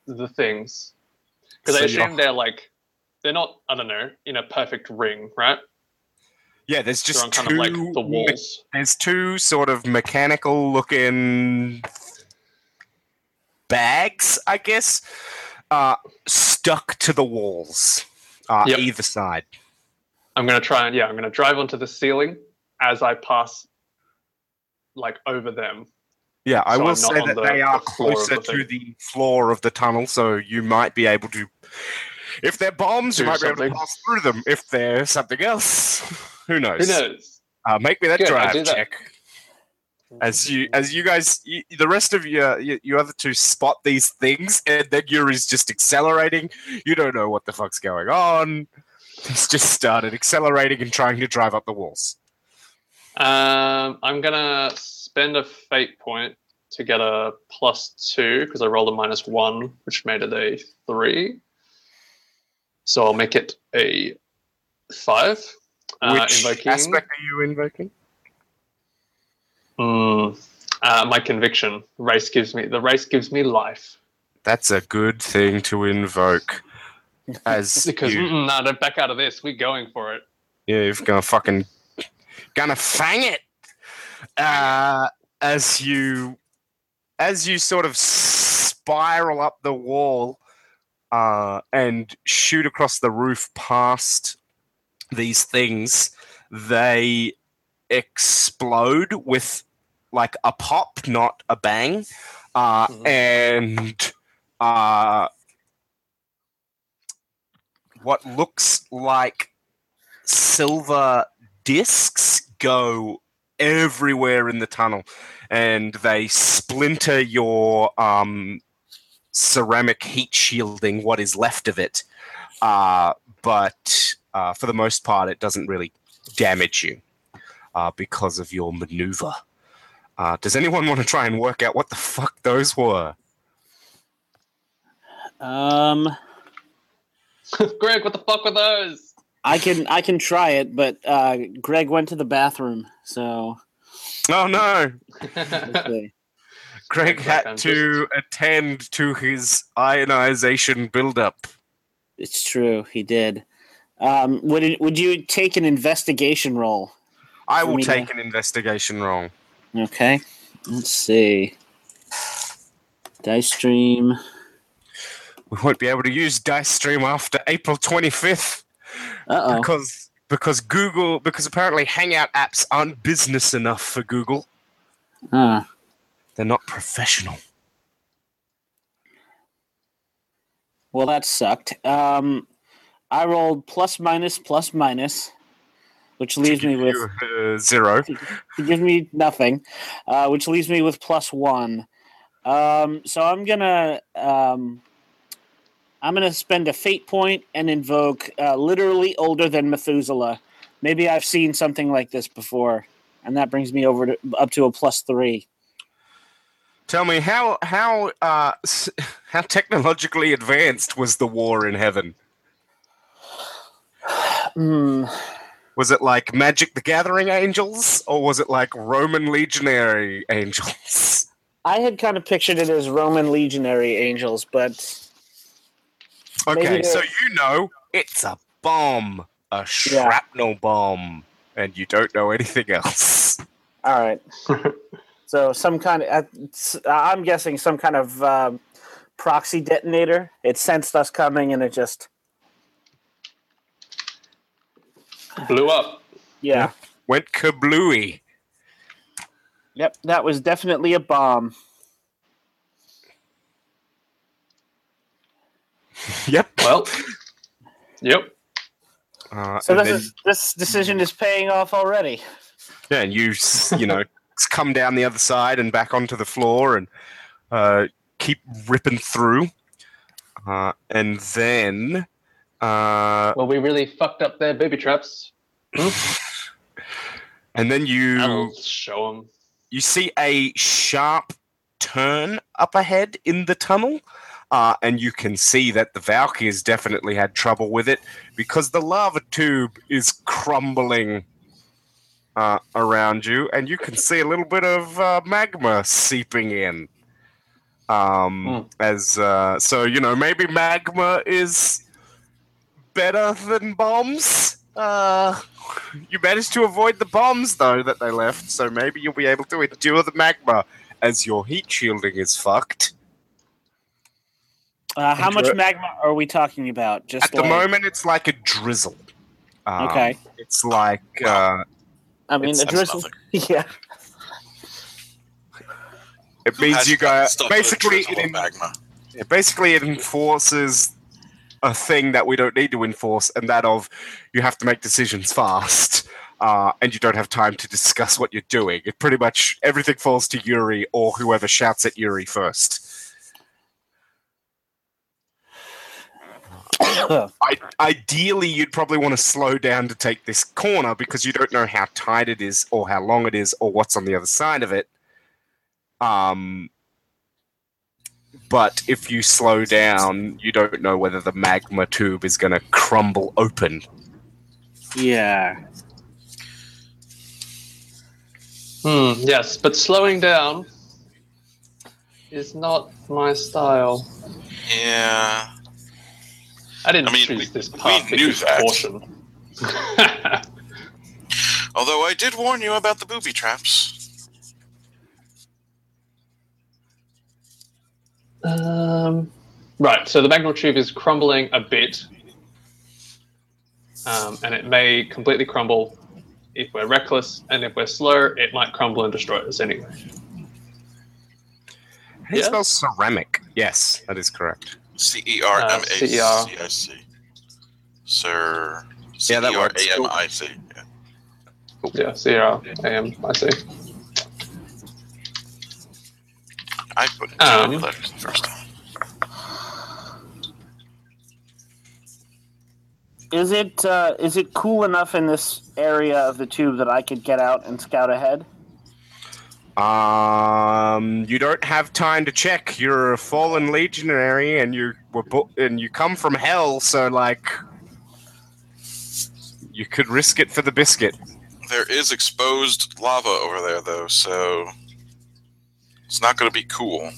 the things. Because So I you're- assume they're like they're not. I don't know in a perfect ring, right? Yeah, there's just on kind two. of like the walls. there's two sort of mechanical-looking bags, I guess, uh, stuck to the walls, uh, Yep. either side. I'm gonna try and yeah, I'm gonna drive onto the ceiling as I pass like over them. Yeah, I So will say that the- they are the closer the to the floor of the tunnel, so you might be able to. If they're bombs, you Do might be able to pass through them. If they're something else, who knows? Who knows? Uh, make me that Good, drive that. check. As you, as you guys, you, the rest of you, uh, you, you other two spot these things, and then Yuri's just accelerating. You don't know what the fuck's going on. He's just started accelerating and trying to drive up the walls. Um, I'm gonna spend a fate point to get a plus two because I rolled a minus one, which made it a three. So I'll make it a five. Uh, Which invoking aspect are you invoking? Mm, uh, my conviction. Race gives me the race gives me life That's a good thing to invoke. As because you, no, don't back out of this. We're going for it. Yeah, you're gonna fucking gonna fang it. Uh, as you, as you sort of spiral up the wall, uh, and shoot across the roof past these things, they explode with like a pop, not a bang, uh, Mhm. and uh, what looks like silver discs go everywhere in the tunnel, and they splinter your um, ceramic heat shielding, what is left of it. Uh, but uh, for the most part, it doesn't really damage you uh, because of your maneuver. Uh, does anyone want to try and work out what the fuck those were? Um, Greg, what the fuck were those? I can I can try it, but uh, Greg went to the bathroom, so Oh no! Greg had to attend to his ionization buildup. it's true he did. Um, would it, would you take an investigation roll? I will me to- take an investigation roll. Okay, let's see. Dice stream. We won't be able to use Dice Stream after April 25th Uh oh. because because Google because apparently Hangout apps aren't business enough for Google. Ah, They're not professional. well, that sucked. Um, I rolled plus minus plus minus, which leaves me with uh, zero. to give me nothing, uh, which leaves me with plus one. Um, so I'm gonna um, I'm gonna spend a fate point and invoke uh, literally older than Methuselah. Maybe I've seen something like this before, and that brings me over to up to a plus three. Tell me how how uh, how technologically advanced was the war in heaven? Hmm. Was it like Magic the Gathering angels, or was it like Roman legionary angels? I had kind of pictured it as Roman legionary angels, but Okay, so you know it's a bomb, a shrapnel bomb, and you don't know anything else. all right. so some kind of. Uh, I'm guessing some kind of um, proxy detonator. It sensed us coming, and it just Blew up. yeah. Went kablooey. Yep, that was definitely a bomb. Yep. Well. Yep. Uh, So this then- is, this decision is paying off already. Yeah, and you s- you know come down the other side and back onto the floor and uh, keep ripping through, uh, and then uh, Well, we really fucked up their booby traps. and then you I'll show them. you see a sharp turn up ahead in the tunnel. Uh, and you can see that the Valkyries definitely had trouble with it because the lava tube is crumbling uh, around you, and you can see a little bit of uh, magma seeping in. Um, As uh, so, you know, maybe magma is better than bombs. Uh, you managed to avoid the bombs though that they left, so maybe you'll be able to endure the magma as your heat shielding is fucked. Uh, how much magma are we talking about? Just At the moment, it's like a drizzle. Um, Okay. It's like uh, I mean, a drizzle. Yeah. it means you guys stuck with a basically it, of magma. yeah, basically it enforces a thing that we don't need to enforce, and that of you have to make decisions fast. Uh, and you don't have time to discuss what you're doing. It pretty much everything falls to Yuri or whoever shouts at Yuri first. I, ideally, you'd probably want to slow down to take this corner because you don't know how tight it is, or how long it is, or what's on the other side of it. Um, but if you slow down, you don't know whether the magma tube is going to crumble open. yeah. Hmm, yes, but slowing down is not my style. Yeah. I didn't I mean, choose we- this we knew that. caution. Although I did warn you about the booby traps. Um, right, so the magma tube is crumbling a bit, um, and it may completely crumble if we're reckless, and if we're slow, it might crumble and destroy us anyway. How do you spell ceramic? Yes, that is correct. C E R M A C CER. I C. Sir. Yeah, that works. C E R A M I C. Yeah. Yeah, C R A M, I see. I put in Um, too letters the first time. Is it uh, is it cool enough in this area of the tube that I could get out and scout ahead? Um, you don't have time to check. You're a fallen legionary, and you were bu- and you come from hell. So like, you could risk it for the biscuit. There is exposed lava over there, though, so it's not going to be cool.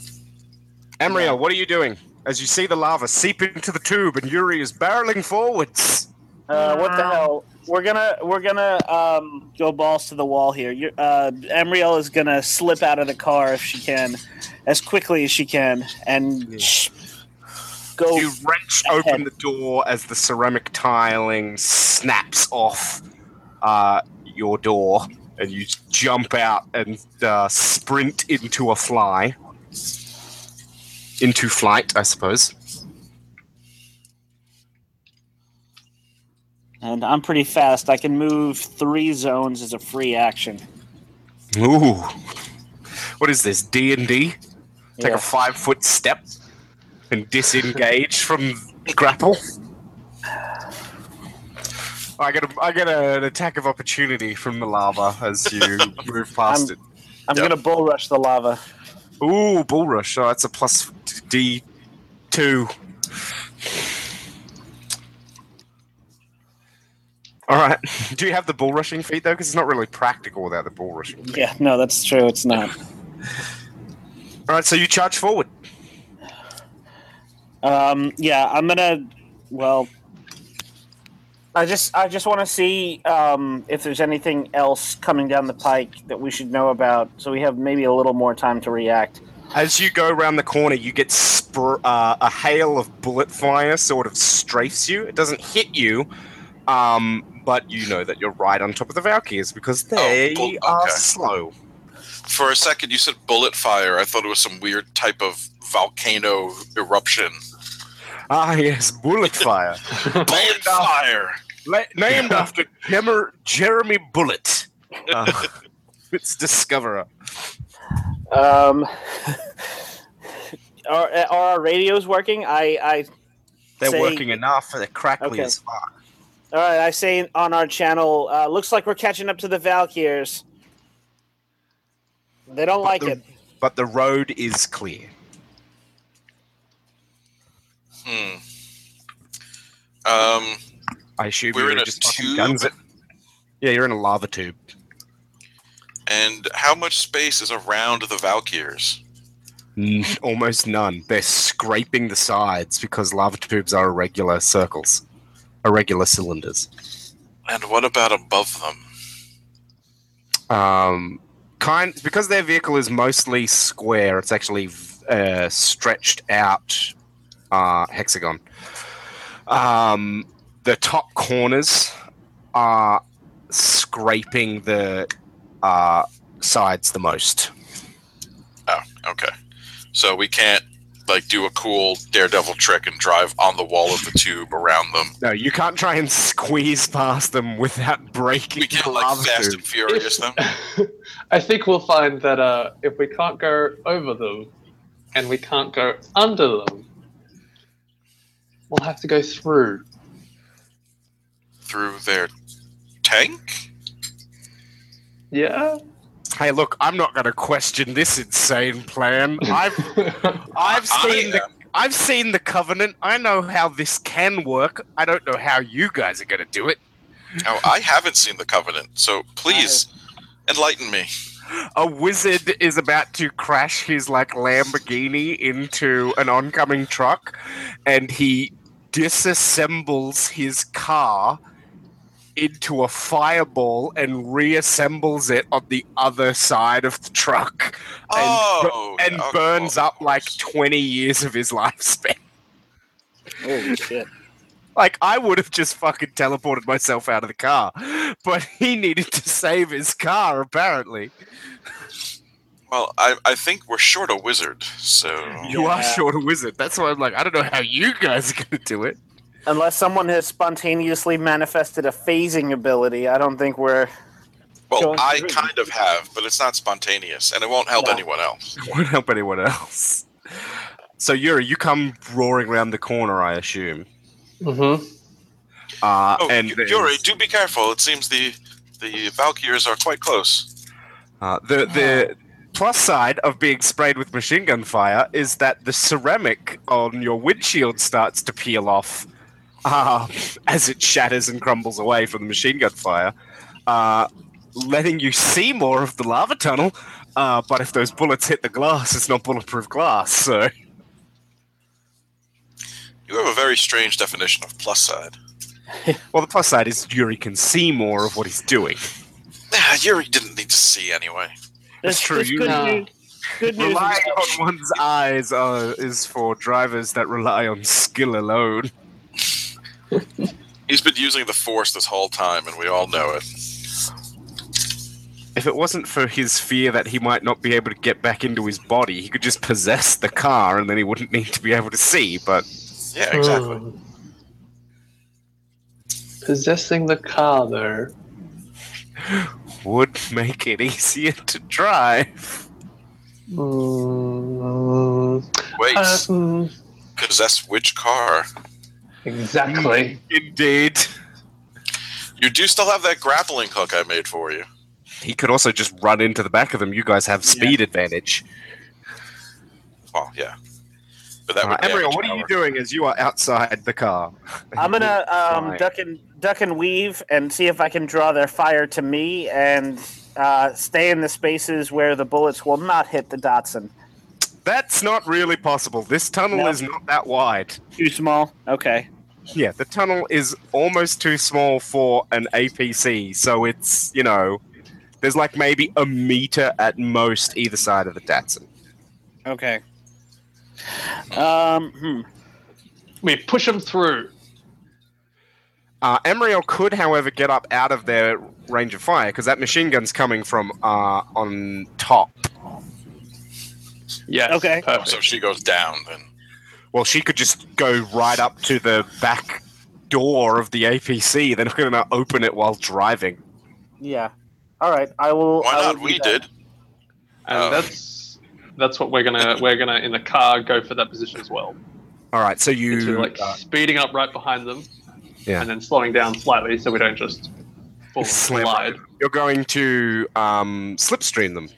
Emriel, what are you doing? As you see the lava seep into the tube, and Yuri is barreling forwards. Uh, what the hell? We're gonna we're gonna um, go balls to the wall here. You're, uh, Emriel is gonna slip out of the car if she can, as quickly as she can, and sh- go. You wrench open the door as the ceramic tiling snaps off uh, your door, and you jump out and uh, sprint into a fly. Into flight, I suppose. And I'm pretty fast. I can move three zones as a free action. Ooh, what is this? D and D? Take Yeah. a five foot step and disengage from grapple. I get a, I get a, an attack of opportunity from the lava as you move past I'm- I'm gonna bull rush the lava. it. Ooh, bull rush! Oh, that's a plus D two. All right. Do you have the bull rushing feat though? Because it's not really practical without the bull rushing. feat. Yeah, no, that's true. It's not. All right. So you charge forward. Um, yeah, I'm gonna. Well, I just I just want to see um, if there's anything else coming down the pike that we should know about, so we have maybe a little more time to react. As you go around the corner, you get spr- uh, a hail of bullet fire sort of strafes you. It doesn't hit you, um, but you know that you're right on top of the Valkyries because they bull- are okay. slow. For a second, you said bullet fire. I thought it was some weird type of volcano eruption. Ah, yes, bullet fire. Bullet fire! La- named after Jemer- Jeremy Bullet. Uh, its discoverer. Um, are, are our radios working? I, I They're Say- working enough. They're crackly Okay. as fuck. all right. I say on our channel. Uh, looks like we're catching up to the Valkyrs. They don't like the- it. But the road is clear. Hmm. Um, I assume We're you're in a tube? guns it. Yeah, you're in a lava tube. and how much space is around the Valkyrs? N- almost none. They're scraping the sides because lava tubes are irregular circles, irregular cylinders. And what about above them? Um, kind because their vehicle is mostly square. It's actually uh, stretched out uh, hexagon. Um, the top corners are scraping the uh, sides the most. Oh, okay. So we can't like do a cool daredevil trick and drive on the wall of the tube around them. No, you can't try and squeeze past them without breaking We can't like Fast tube. and Furious them. I think we'll find that uh, if we can't go over them and we can't go under them, we'll have to go through. Through their tank. Yeah? Hey, look, I'm not going to question this insane plan. I've I've seen the I am. I've seen the covenant. I know how this can work. I don't know how you guys are going to do it. Now, I haven't seen the Covenant, so please enlighten me. A wizard is about to crash his like Lamborghini into an oncoming truck, and he disassembles his car into a fireball and reassembles it on the other side of the truck and, Oh, and okay, burns well, up like 20 years of his lifespan. Holy shit. Like, I would have just fucking teleported myself out of the car, but he needed to save his car, apparently. Well, I, I think we're short a wizard, so You are short a wizard. That's why I'm like, I don't know how you guys are going to do it. Unless someone has spontaneously manifested a phasing ability, I don't think we're. well, I through. kind of have, but it's not spontaneous, and it won't help No. anyone else. It won't help anyone else. So, Yuri, you come roaring around the corner, I assume. Mm-hmm. Uh, Oh, and Y- Yuri, do be careful. It seems the the Valkyrs are quite close. Uh, the the plus side of being sprayed with machine gun fire is that the ceramic on your windshield starts to peel off uh, as it shatters and crumbles away from the machine gun fire, uh, letting you see more of the lava tunnel. Uh, but if those bullets hit the glass, it's not bulletproof glass. So You have a very strange definition of plus side. well, the plus side is Yuri can see more of what he's doing. Ah, Yuri didn't need to see anyway. That's true, There's you- good, No. news, good news. Relying on one's eyes uh, is for drivers that rely on skill alone. He's been using the force this whole time, and we all know it. If it wasn't for his fear that he might not be able to get back into his body, he could just possess the car and then he wouldn't need to be able to see. But Yeah, exactly. Hmm. Possessing the car, though. would make it easier to drive. Mm, Wait, uh, mm, possess which car? Exactly. Indeed. You do still have that grappling hook I made for you. He could also just run into the back of them. You guys have speed advantage. Well, yeah. But that Uh, would Emriel, damage what are you doing as you are outside the car? I'm gonna um, duck and duck and weave and see if I can draw their fire to me and uh, stay in the spaces where the bullets will not hit the Datsun. That's not really possible. This tunnel No. is not that wide. Too small. Okay. Yeah, the tunnel is almost too small for an APC, so it's, you know, there's like maybe a meter at most either side of the Datsun. Okay. Um. Hmm. We push them through. Uh, Emriel could, however, get up out of their range of fire because that machine gun's coming from uh, on top. Yes. Okay. Perfect. So if she goes down, then Well, she could just go right up to the back door of the APC. They're not going to open it while driving. Yeah. All right. I will. why I will not? We that. did. and Oh. that's that's what we're gonna we're gonna in the car go for that position as well. All right, so Into you like speeding up right behind them, Yeah. and then slowing down slightly so we don't just fall and Slam slide. you're going to um, slipstream them.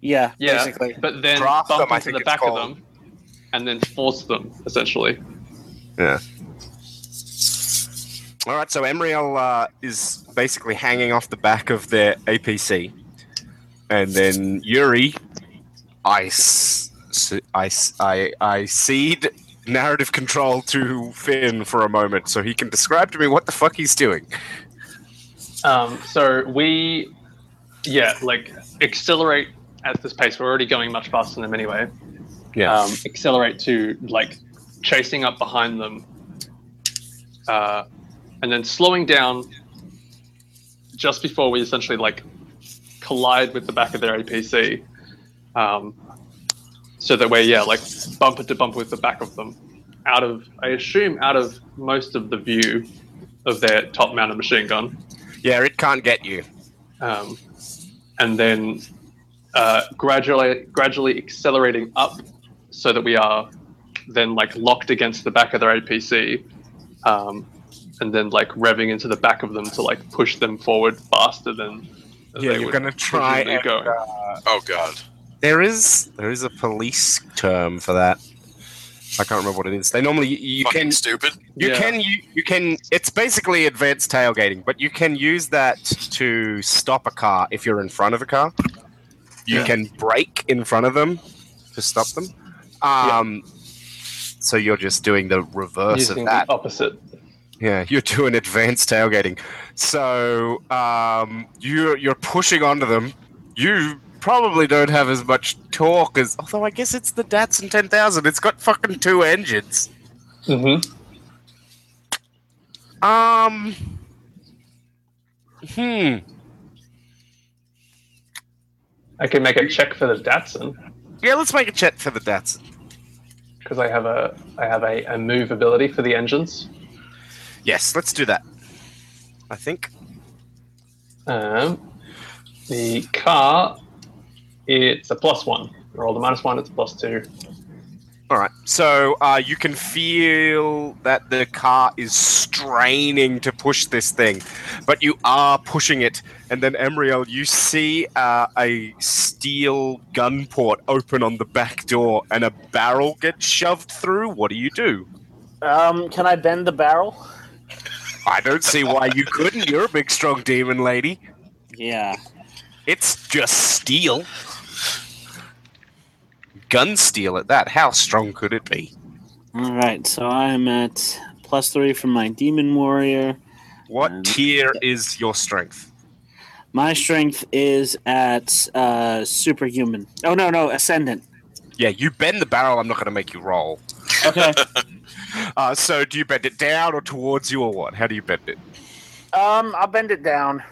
Yeah. Yeah, Basically. but then Draft bump them, I into think the back called. of them, and then force them essentially. Yeah. All right, so Emriel uh, is basically hanging off the back of their APC, and then Yuri, I, s- s- I, s- I, I cede narrative control to Finn for a moment, so he can describe to me what the fuck he's doing. Um, so we, yeah, like accelerate at this pace. We're already going much faster than them anyway. Yeah. um, accelerate to like chasing up behind them, uh, and then slowing down just before we essentially like collide with the back of their APC, um, so that we're yeah like bumper to bumper with the back of them, out of I assume out of most of the view of their top mounted machine gun yeah, it can't get you. um, and then uh, gradually gradually accelerating up so that we are then like locked against the back of their APC, um, and then like revving into the back of them to like push them forward faster than than Yeah, they you're would gonna try presumably and, go. uh, Oh God. There is there is a police term for that. I can't remember what it is. They normally you Fucking can stupid. You Yeah. can you, you can it's basically advanced tailgating, but you can use that to stop a car if you're in front of a car. You can brake in front of them to stop them. Um so you're just doing the reverse Using of that. the opposite. Yeah, you're doing advanced tailgating. So um, you're you're pushing onto them. You probably don't have as much torque as. Although I guess it's the Datsun 10,000. It's got fucking two engines. Mm-hmm. Um. Hmm. I can make a check for the Datsun Yeah, let's make a check for the Datsun. Because I have a I have a, a move ability for the engines. Yes, let's do that. I think. Um, the car, it's a plus one. Roll the minus one, it's a plus two. All right. So uh, you can feel that the car is straining to push this thing, but you are pushing it. And then, Emriel, you see uh, a steel gun port open on the back door, and a barrel gets shoved through. What do you do? Um, can I bend the barrel? I don't see why you couldn't. You're a big, strong demon lady. Yeah. It's just steel. Gun steel at that. How strong could it be? All right. So I'm at plus three from my demon warrior. What Um, tier is your strength? My strength is at uh, superhuman. Oh no, no, ascendant. Yeah, you bend the barrel. I'm not going to make you roll. Okay. Uh, so, do you bend it down or towards you, or what? How do you bend it? um, I'll bend it down.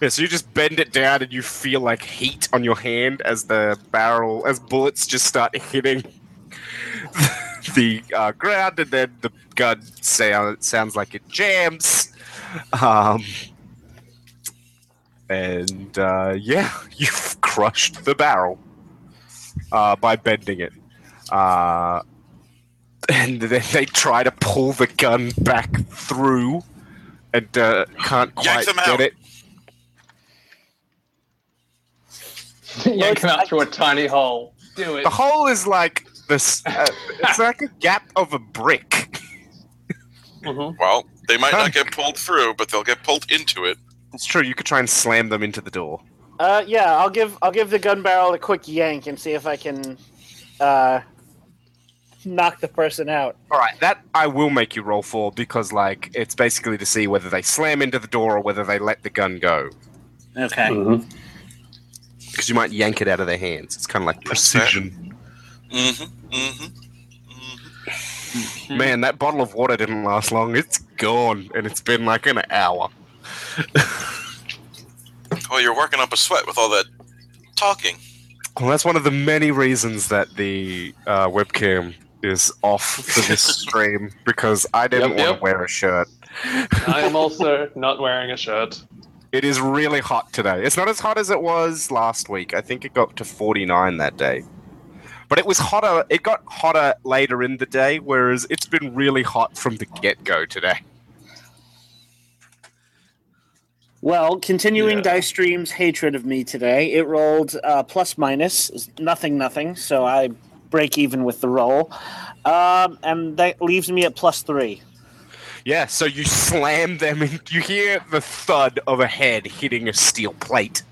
Yeah, so you just bend it down, and you feel like heat on your hand as the barrel, as bullets just start hitting the uh, ground, and then the gun sound sounds like it jams. Um, and uh, yeah, you've crushed the barrel uh, by bending it. Uh, and then they try to pull the gun back through and uh, can't quite get it. Yank come out through a tiny hole. Do it. The hole is like this. Uh, it's like a gap of a brick. Mhm. Well, they might not get pulled through, but they'll get pulled into it. It's true. You could try and slam them into the door. Uh, yeah, I'll give I'll give the gun barrel a quick yank and see if I can uh, knock the person out. All right, that I will make you roll for because, like, it's basically to see whether they slam into the door or whether they let the gun go. Okay. Mhm. Because you might yank it out of their hands. It's kind of like That's fair. precision. Mm-hmm. Mm-hmm. Man, that bottle of water didn't last long. It's gone, and it's been like an hour. Well, you're working up a sweat with all that talking. Well, that's one of the many reasons that the uh, webcam is off for this stream because I didn't Yep, want yep. to wear a shirt. I am also not wearing a shirt. It is really hot today. It's not as hot as it was last week. I think it got to 49 that day. But it was hotter. It got hotter later in the day, whereas it's been really hot from the get go today. Well, continuing Yeah. Dice Stream's hatred of me today, it rolled uh, plus minus nothing, nothing. So I break even with the roll, um, and that leaves me at plus three. Yeah, so you slam them and you hear the thud of a head hitting a steel plate.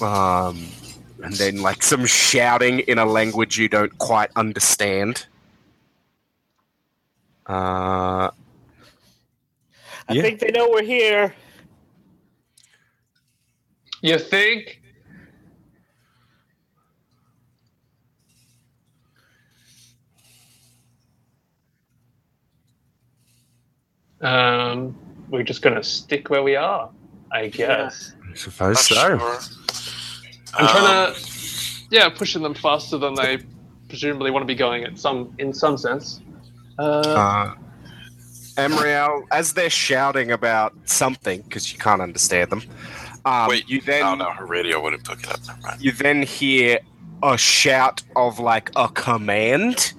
Um, and then like some shouting in a language you don't quite understand. Uh, I Yeah. think they know we're here. You think? Um, we're just gonna stick where we are, I guess. I suppose Not so. sure. I'm Um, trying to, yeah, pushing them faster than they presumably want to be going at some, in some sense. Uh, Uh, Emriel, as they're shouting about something, because you can't understand them, um, Wait, you then Oh no, her radio wouldn't pick it up. Never you then hear a shout of like a command.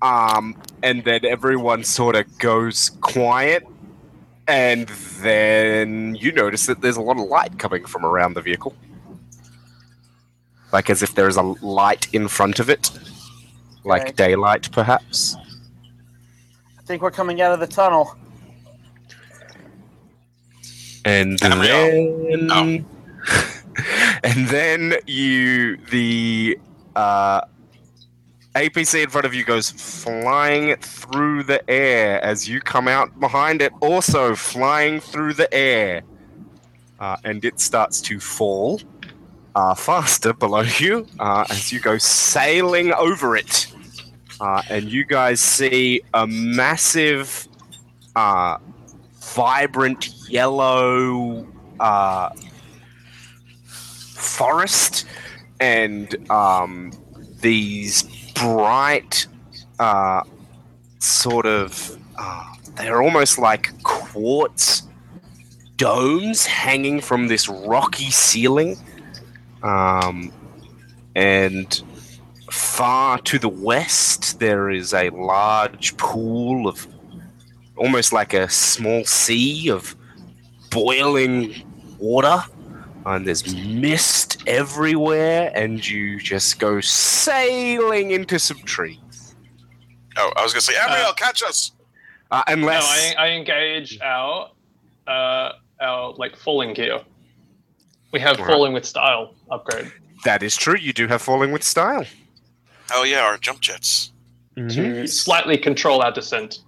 Um, and then everyone sort of goes quiet, and then you notice that there's a lot of light coming from around the vehicle. Like as if there is a light in front of it, like Okay. daylight, perhaps. I think we're coming out of the tunnel. And And then, Oh. and then you the uh, APC in front of you goes flying through the air as you come out behind it, also flying through the air. Uh, and it starts to fall uh, faster below you uh, as you go sailing over it. Uh, and you guys see a massive, uh, vibrant yellow uh, forest and um, these bright, uh, sort of, uh, they're almost like quartz domes hanging from this rocky ceiling. Um, and far to the west, there is a large pool of almost like a small sea of boiling water. And there's mist everywhere, and you just go sailing into some trees. Oh, I was gonna say, Ariel, catch us. Uh, No, unless I, I engage our uh, our like falling gear. We have Alright. falling with style upgrade that is true, you do have falling with style. Oh yeah, our jump jets. to slightly control our descent.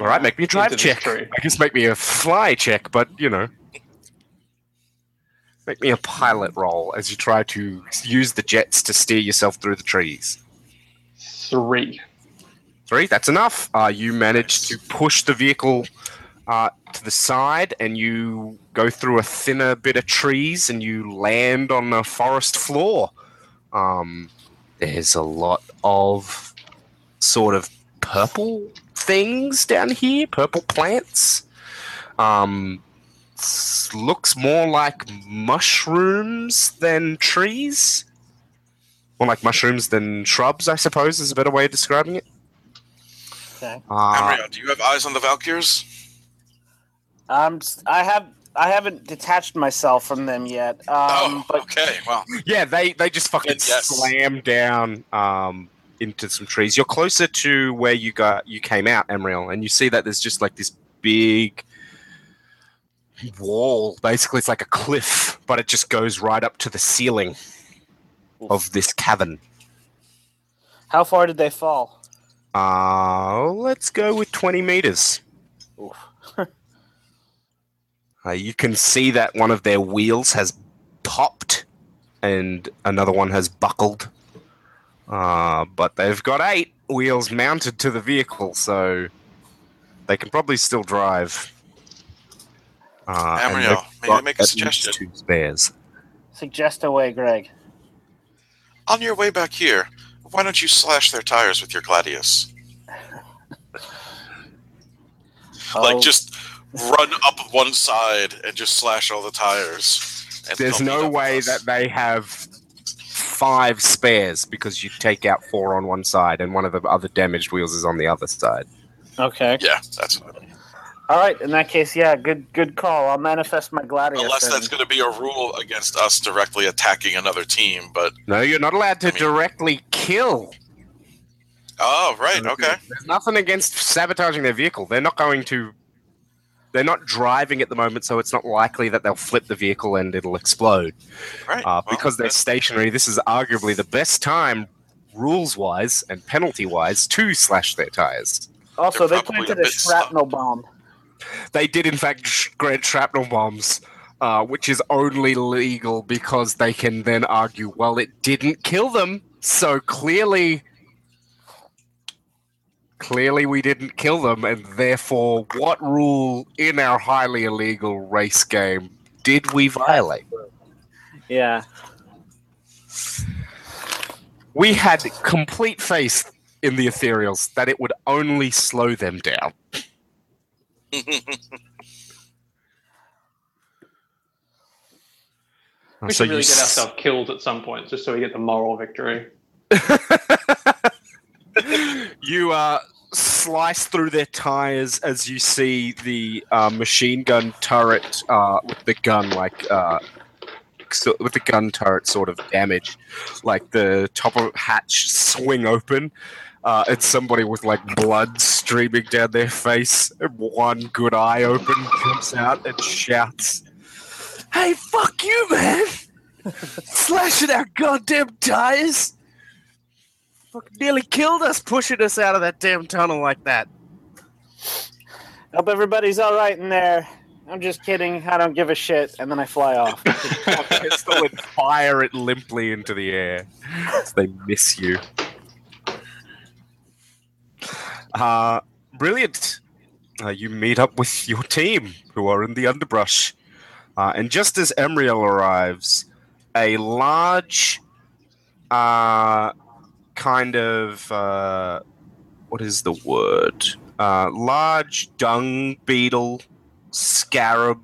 All right, make me a drive check. I guess make me a fly check, but you know, make me a pilot roll as you try to use the jets to steer yourself through the trees. Three. Three, that's enough. Uh, you manage to push the vehicle uh, to the side, and you go through a thinner bit of trees, and you land on the forest floor. Um, there's a lot of sort of purple things down here, purple plants. Um, looks more like mushrooms than trees. More like mushrooms than shrubs, I suppose, is a better way of describing it. Okay. Uh, Ariel, do you have eyes on the Valkyrs? Um, s- I have I haven't detached myself from them yet. Um, oh, but okay. Well, yeah, they, they just fucking yes. slam down um, into some trees. You're closer to where you got you came out, Emriel, and you see that there's just like this big wall. Basically, it's like a cliff, but it just goes right up to the ceiling of this cavern. how far did they fall? Uh, let's go with 20 meters. Oof. Uh, you can see that one of their wheels has popped and another one has buckled. Uh, but they've got eight wheels mounted to the vehicle, so they can probably still drive. Uh, and Amriel, they've may I make a suggestion? Two spares. Suggest a way, Greg. on your way back here, why don't you slash their tires with your Gladius? Like Oh, just run up one side and just slash all the tires. and There's no way that they have five spares because you take out four on one side and one of the other damaged wheels is on the other side. okay. Yeah, that's what I mean. All right. In that case, yeah, good good call. I'll manifest my gladius. Unless that's going to be a rule against us directly attacking another team, but No, you're not allowed to I mean- directly kill. oh right, okay, There's nothing against sabotaging their vehicle. They're not going to. They're not driving at the moment, so it's not likely that they'll flip the vehicle and it'll explode. right. Uh, well, because they're stationary, this is arguably the best time, rules wise and penalty wise, to slash their tires. also, they're they planted a a bit shrapnel bomb. They did, in fact, sh- grant shrapnel bombs, uh, which is only legal because they can then argue, well, it didn't kill them, so clearly. Clearly, we didn't kill them, and therefore, what rule in our highly illegal race game did we violate? Yeah. We had complete faith in the ethereals that it would only slow them down. We So should really get s- ourselves killed at some point, just so we get the moral victory. you uh, slice through their tires as you see the uh, machine gun turret uh, with the gun like uh, so, with the gun turret sort of damage, like the top of hatch swing open. Uh, and somebody with like blood streaming down their face, and one good eye open, jumps out and shouts, "Hey, fuck you, man! Slashing our goddamn tires!" Fucking nearly killed us pushing us out of that damn tunnel like that. Hope everybody's all right in there. I'm just kidding. I don't give a shit. And then I fly off. Pistol and fire it limply into the air. So they miss you. Uh, brilliant. Uh, you meet up with your team who are in the underbrush. Uh, and just as Emriel arrives, a large, uh, kind of, uh, what is the word? Uh, large dung beetle, scarab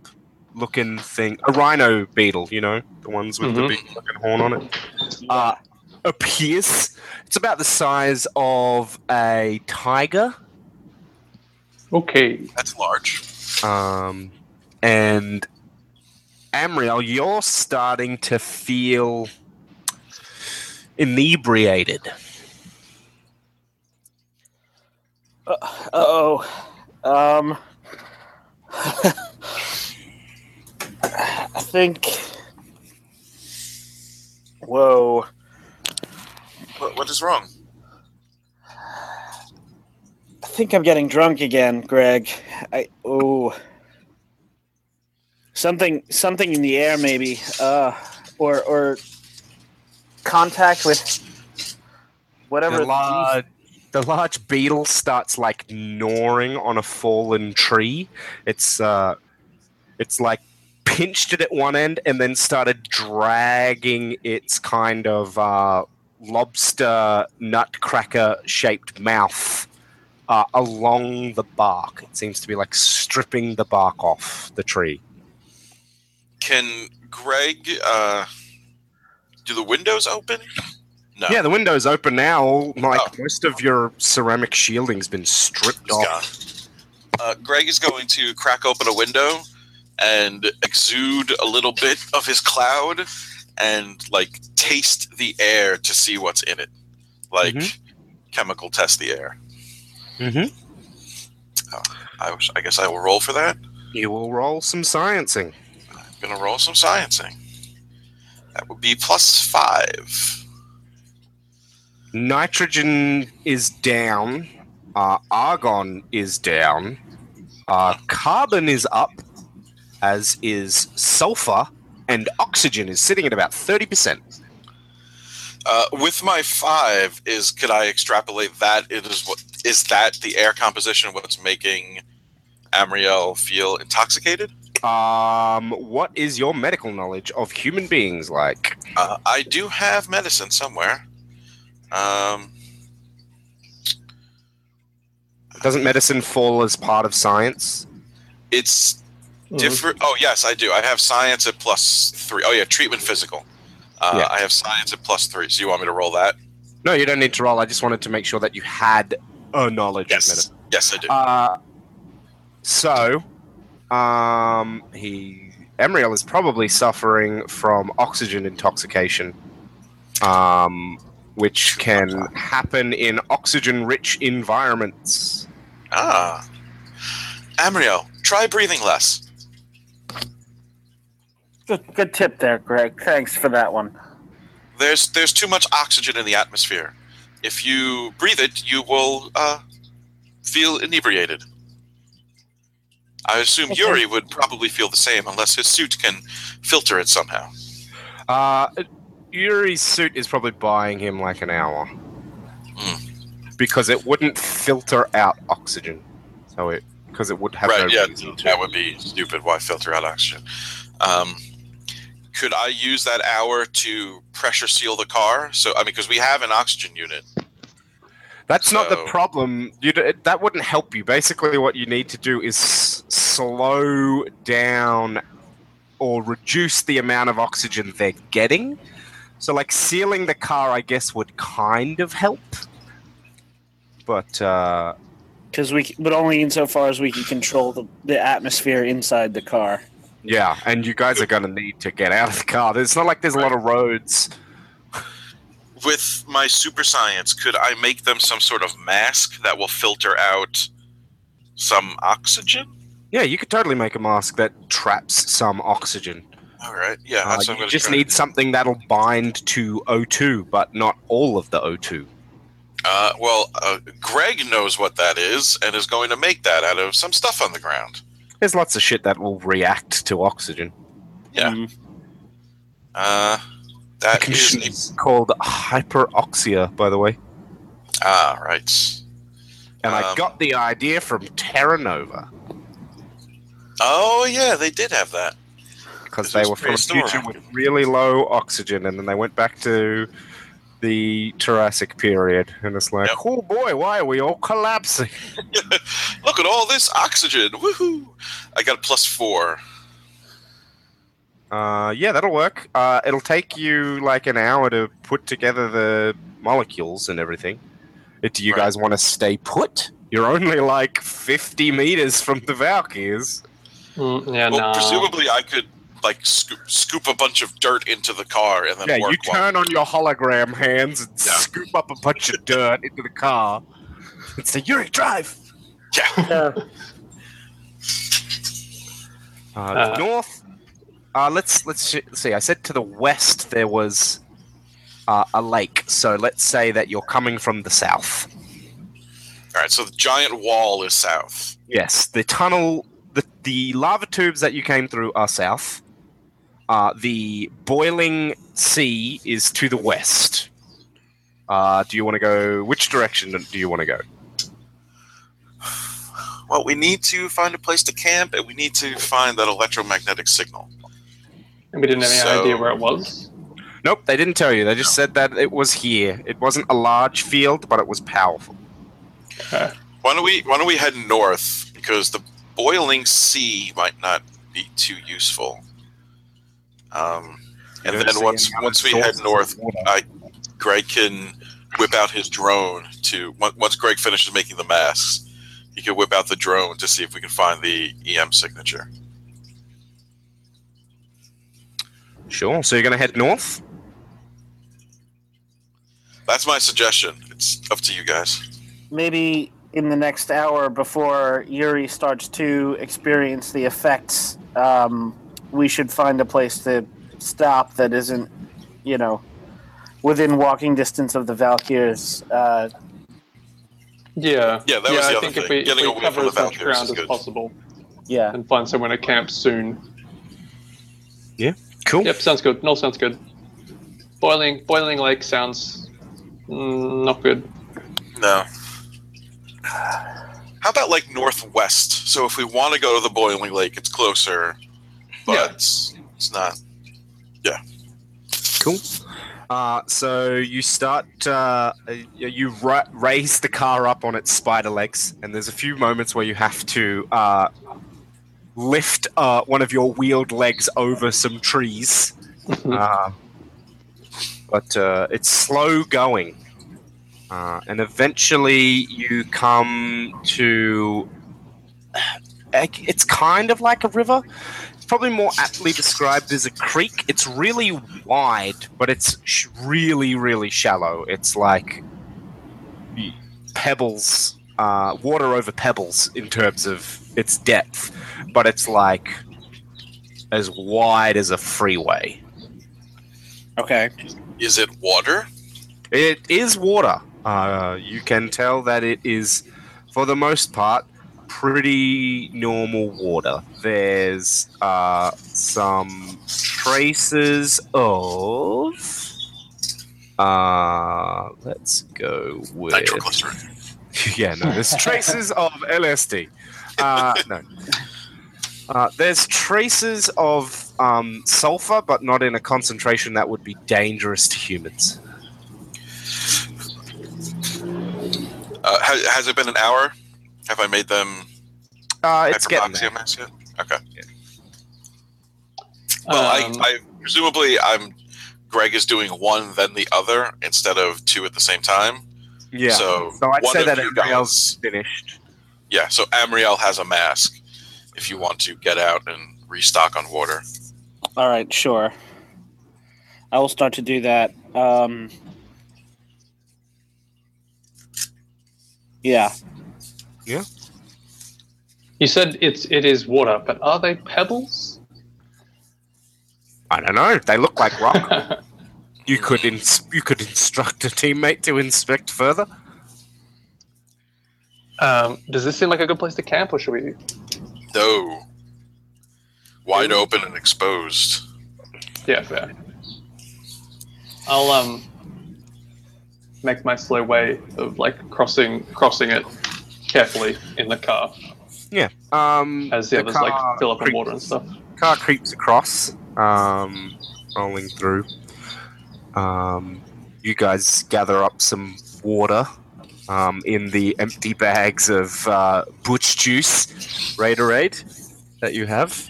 looking thing, a rhino beetle, you know, the ones with the Mhm. big fucking horn on it, uh, appears. It's about the size of a tiger. Okay. That's large. Um, and Amriel, you're starting to feel inebriated. Uh, oh. Um. I think. Whoa. What, what is wrong? I think I'm getting drunk again, Greg. I oh. Something something in the air maybe. Uh or or contact with whatever The these- large, the large beetle starts like gnawing on a fallen tree. It's uh, it's like pinched it at one end and then started dragging its kind of uh, lobster nutcracker shaped mouth uh, along the bark. It seems to be like stripping the bark off the tree. Can Greg uh, do the windows open? No. Yeah, the window's open now. Like Oh. most of your ceramic shielding's been stripped It's off. Uh, Greg is going to crack open a window and exude a little bit of his cloud and like taste the air to see what's in it. Like Mhm. chemical test the air. Mm-hmm. I, was, I guess I will roll for that. You will roll some sciencing. I'm gonna roll some sciencing. That would be plus five. Nitrogen is down. Uh, argon is down. Uh, carbon is up, as is sulfur, and oxygen is sitting at about 30%. Uh, with my five, is could I extrapolate that? It is what is that the air composition? What's making Amriel feel intoxicated? Um, what is your medical knowledge of human beings like? Uh, I do have medicine somewhere. Um, Doesn't medicine fall as part of science? it's. Different. Oh yes, I do. I have science at plus three. Oh yeah, treatment physical. Uh, Yeah. I have science at plus three. So you want me to roll that? No, you don't need to roll. I just wanted to make sure that you had a knowledge of medicine. Yes, yes, I do. Uh, so, um, he Emriel is probably suffering from oxygen intoxication, um, which can happen in oxygen-rich environments. ah, Amriel, try breathing less. Good, good tip there, Greg. Thanks for that one. There's there's too much oxygen in the atmosphere. If you breathe it, you will uh, feel inebriated. I assume Okay. Yuri would probably feel the same unless his suit can filter it somehow. Uh, Yuri's suit is probably buying him like an hour because it wouldn't filter out oxygen, so it because it would have right? no yeah, reason to. that would be stupid. Why filter out oxygen? Um, could I use that hour to pressure seal the car? So I mean, because we have an oxygen unit. That's not the problem. You d- that wouldn't help you. Basically, what you need to do is s- slow down or reduce the amount of oxygen they're getting. So, like sealing the car, I guess would kind of help. But uh, Because we, c- but only insofar as we can control the, the atmosphere inside the car. Yeah, and you guys are going to need to get out of the car. It's not like there's a lot of roads. With my super science, could I make them some sort of mask that will filter out some oxygen? Yeah, you could totally make a mask that traps some oxygen. All right. Yeah. Uh, That's what I'm you just try need something that'll bind to O2, but not all of the O2. Uh, well, uh, Greg knows what that is and is going to make that out of some stuff on the ground. There's lots of shit that will react to oxygen. Yeah. Mm. Uh, The condition is is called hyperoxia, by the way. ah right. And I Um, got the idea from Terra Nova Oh yeah, they did have that. because they were from a future with really low oxygen, and then they went back to the Jurassic period, and it's like, Yep. oh boy, why are we all collapsing? Look at all this oxygen! Woohoo! I got a plus four. Uh, yeah, that'll work. Uh, it'll take you like an hour to put together the molecules and everything. Do you Right. guys want to stay put? You're only like 50 meters from the Valkyrs. Mm, yeah, Well, nah. presumably I could like scoop, scoop a bunch of dirt into the car and then Yeah, work you turn on your hologram hands and Yeah. scoop up a bunch of dirt into the car and say, Yuri, drive! Yeah. Uh, Uh, north. Uh, let's let's see. I said to the west there was uh, a lake. So let's say that you're coming from the south. All right. So the giant wall is south. Yes, the tunnel, the the lava tubes that you came through are south. Uh, the boiling sea is to the west. Uh, do you want to go? Which direction do you want to go? Well, we need to find a place to camp, and we need to find that electromagnetic signal. And we didn't have any So- idea where it was. Nope, they didn't tell you. They just said that it was here. It wasn't a large field, but it was powerful. Okay. Why don't we Why don't we head north because the boiling sea might not be too useful. Um, and You don't then once once we head north. I Greg can whip out his drone to once Greg finishes making the masks, he can whip out the drone to see if we can find the EM signature. Sure. So you're going to head north. That's my suggestion. It's up to you guys. Maybe in the next hour before Yuri starts to experience the effects, um, we should find a place to stop that isn't, you know, within walking distance of the Valkyrs. Uh, Yeah. Yeah, that was yeah, the I other think thing. if we, Getting if we away from cover the as much ground as good. possible yeah. and find somewhere to camp soon. Yeah, cool. Yep, sounds good. No, sounds good. Boiling, boiling lake sounds mm, not good. No. How about like northwest? So if we want to go to the boiling lake, it's closer, but Yeah. it's, it's not. Yeah. Cool. Uh, so you start, uh, you ra- raise the car up on its spider legs, and there's a few moments where you have to uh, lift uh, one of your wheeled legs over some trees. uh, but uh, it's slow going. Uh, and eventually you come to. It's kind of like a river. It's probably more aptly described as a creek. It's really wide, but it's sh- really, really shallow. It's like pebbles, uh, water over pebbles in terms of its depth, but it's like as wide as a freeway. Okay. Is it water? It is water. Uh, you can tell that it is, for the most part, pretty normal water. There's uh, some traces of. Uh, let's go with. Nitroglycerin. yeah, no, there's traces of LSD. Uh, no. Uh, there's traces of um, sulfur, but not in a concentration that would be dangerous to humans. Uh, has, has it been an hour? Have I made them Uh, it's getting there. masks yet? Okay. Well, Um, I, I presumably I'm. Greg is doing one, then the other, instead of two at the same time. Yeah. So, So I'd one say of that you Amriel's finished. Yeah. So Amriel has a mask. If you want to get out and restock on water. All right, sure. I will start to do that. Um, yeah. You said it's it is water, but are they pebbles? I don't know. They look like rock. you could ins- you could instruct a teammate to inspect further. Um, does this seem like a good place to camp, or should we? No. Wide open and exposed. Yeah, fair. I'll um make my slow way of like crossing crossing it carefully in the car Yeah. Um, as the, others car like fill up on creeps- water and stuff. Car creeps across, um, rolling through. Um, you guys gather up some water um, in the empty bags of uh, butch juice, Raiderade, that you have.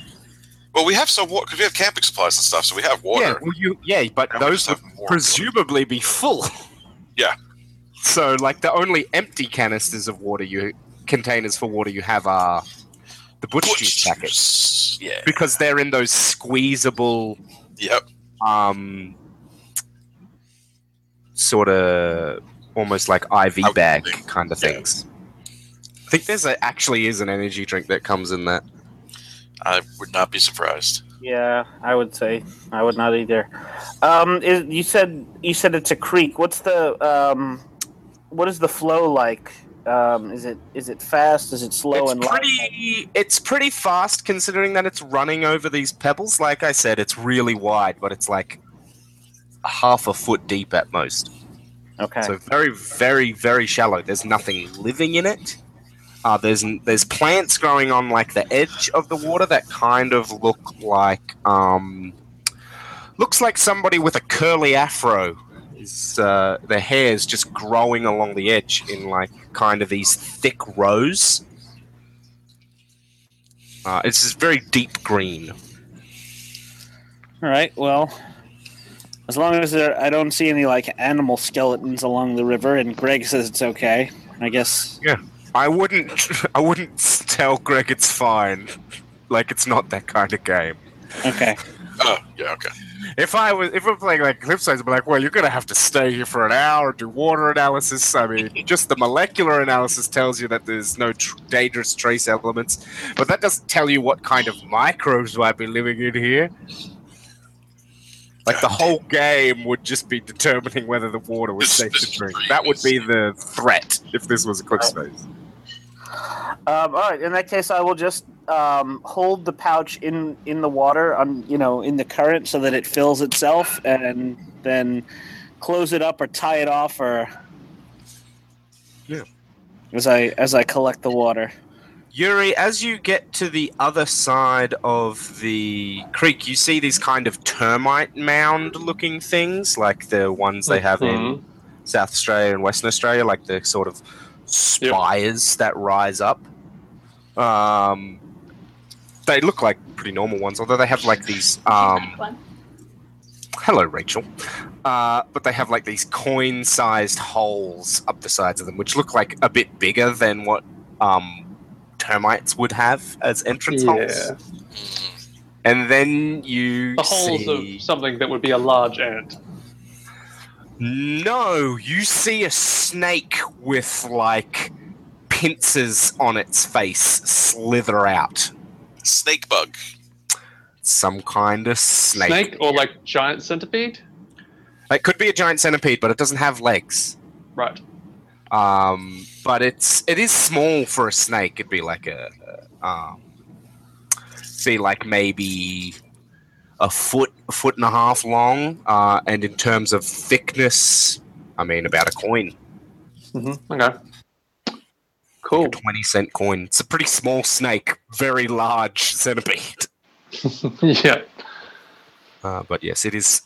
Well, we have some water because we have camping supplies and stuff, so we have water. Yeah, well, you, yeah, but And those would have more. presumably be full. Yeah. So, like, the only empty canisters of water you containers for water you have are the butch, Butch juice packets. Yeah. because they're in those squeezable, Yep. um, sort of almost like IV would bag think, kind of yeah. things. I think there's a, actually is an energy drink that comes in that. I would not be surprised. Yeah, I would say I would not either. Um, is, you said you said it's a creek. What's the um, what is the flow like? Um, is it is it fast? Is it slow it's and light? it's pretty fast considering that it's running over these pebbles like i said it's really wide but it's like half a foot deep at most Okay. so very very very shallow there's nothing living in it uh, there's there's plants growing on like the edge of the water that kind of look like um, looks like somebody with a curly afro is uh, their hair is just growing along the edge in like kind of these thick rows uh, it's just very deep green All right. Well, as long as there, I don't see any like animal skeletons along the river, and Greg says it's okay. I guess. Yeah, I wouldn't I wouldn't tell Greg it's fine. Like it's not that kind of game. Okay. Oh, yeah, okay. If I was if we're playing like Cliffside, I'd be like, well, you're gonna have to stay here for an hour, do water analysis. I mean, just the molecular analysis tells you that there's no tr- dangerous trace elements, but that doesn't tell you what kind of microbes might be living in here. Like the whole game would just be determining whether the water was safe to drink. That would be the threat if this was a quick space. Um, all right. In that case, I will just um, hold the pouch in in the water, on you know, in the current, so that it fills itself, and then close it up or tie it off, or Yeah. As I as I collect the water. Yuri, as you get to the other side of the creek, you see these kind of termite mound looking things, like the ones they have in Mhm. South Australia and Western Australia, like the sort of spires that rise up. Um, they look like pretty normal ones, although they have like these. Um, hello, Rachel. Uh, but they have like these coin-sized holes up the sides of them, which look like a bit bigger than what um, termites would have as entrance Yeah. holes. And then you The holes see... of something that would be a large ant. No, you see a snake with like pincers on its face slither out. Snake bug. Some kind of snake. Snake or like giant centipede? It could be a giant centipede, but it doesn't have legs. Right. Um, but it's it is small for a snake. It'd be like a, a um, be like maybe a foot, a foot and a half long, uh, and in terms of thickness, I mean about a coin, Mm-hmm. Okay. Cool. a twenty cent coin. It's a pretty small snake, very large centipede. yeah. Uh, but yes, it is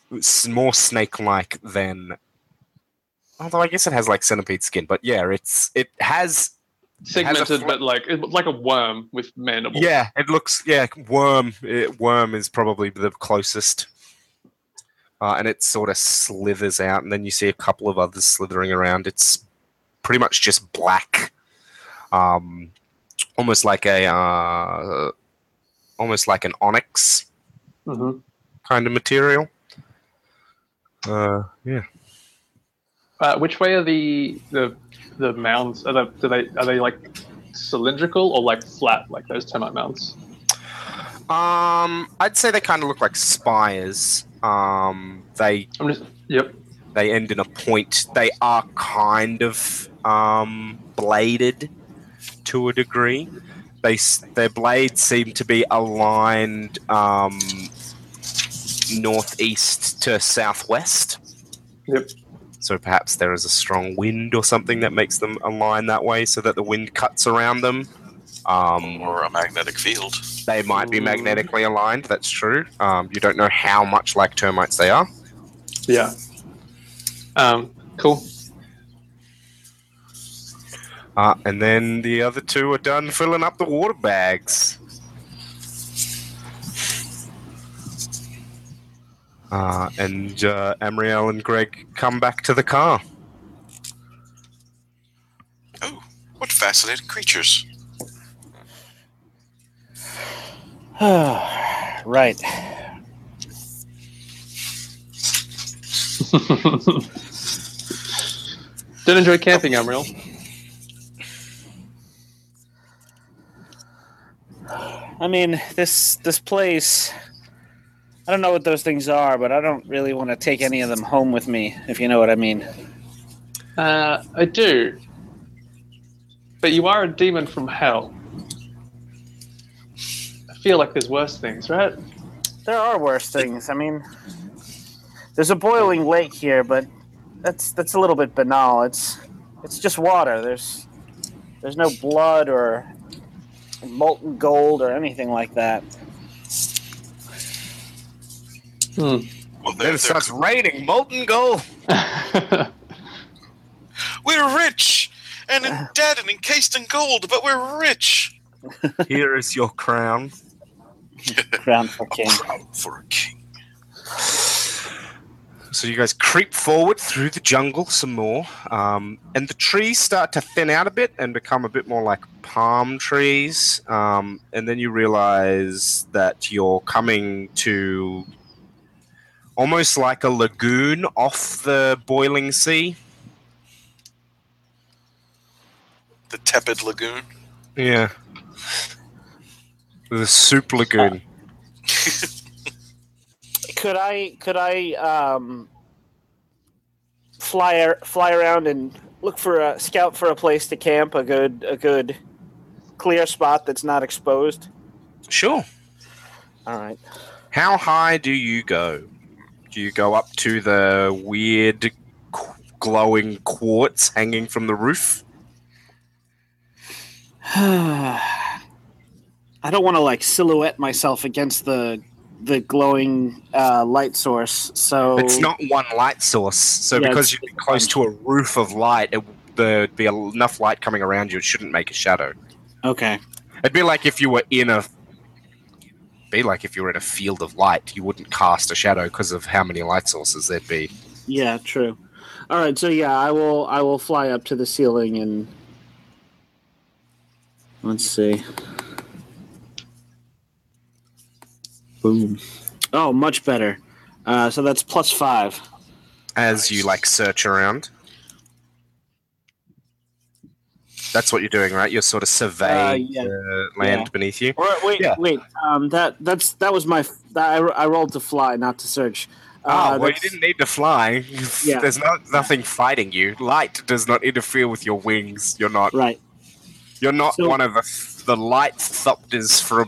more snake-like than. Although I guess it has like centipede skin, but yeah, it's it has Segmented, fl- but like like a worm with mandibles. Yeah, it looks yeah. Worm, it, worm is probably the closest, uh, and it sort of slithers out, and then you see a couple of others slithering around. It's pretty much just black, um, almost like a uh, almost like an onyx hmm kind of material. Uh, yeah. Uh, which way are the the the mounds? Are they, do they are they like cylindrical or like flat, like those termite mounds? Um, I'd say they kind of look like spires. Um, they I'm just. Yep. they end in a point. They are kind of um, bladed, to a degree. They their blades seem to be aligned um, northeast to southwest. Yep. So perhaps there is a strong wind or something that makes them align that way, so that the wind cuts around them. Um, Or a magnetic field. they might be magnetically aligned. That's true. Um, you don't know how much like termites they are. Yeah. Um, cool. Uh, and then the other two are done filling up the water bags. Uh, and uh, Amriel and Greg come back to the car. Oh, what fascinating creatures. right. Did enjoy camping, Amriel. I mean, this this place. I don't know what those things are, but I don't really want to take any of them home with me, if you know what I mean. Uh, I do. But you are a demon from hell. I feel like there's worse things, right? There are worse things. I mean, there's a boiling lake here, but that's that's a little bit banal. It's it's just water. There's there's no blood or molten gold or anything like that. Hmm. Well, Then there, it starts raining molten gold. we're rich and in dead and encased in gold, but we're rich. Here is your crown. Crown for king. Proud for a king. So you guys creep forward through the jungle some more, um, and the trees start to thin out a bit and become a bit more like palm trees. Um, and then you realize that you're coming to almost like a lagoon off the boiling sea. The tepid lagoon. Yeah, the soup lagoon. Could I could I um, fly fly around and look for a scout for a place to camp? A good a good clear spot that's not exposed. Sure. All right. How high do you go? You go up to the weird glowing quartz hanging from the roof? I don't want to like silhouette myself against the the glowing uh, light source. So It's not one light source, so Yeah, because you're close to a roof of light, it, there'd be enough light coming around you. It shouldn't make a shadow. okay. It'd be like if you were in a. Be like if you were in a field of light, you wouldn't cast a shadow because of how many light sources there'd be. Yeah, true. All right, so yeah, I will I will fly up to the ceiling and let's see. Boom. Oh, much better. Uh, so that's plus five. As you like search around. That's what you're doing, right? You're sort of surveying Uh, yeah. the land Yeah. beneath you. Or wait, Yeah. wait. Um, that that's that was my. f- That, I, I rolled to fly, not to search. Oh, Uh, well, you didn't need to fly. Yeah. There's not nothing fighting you. Light does not interfere with your wings. You're not. Right. You're not So- one of the the light thopters from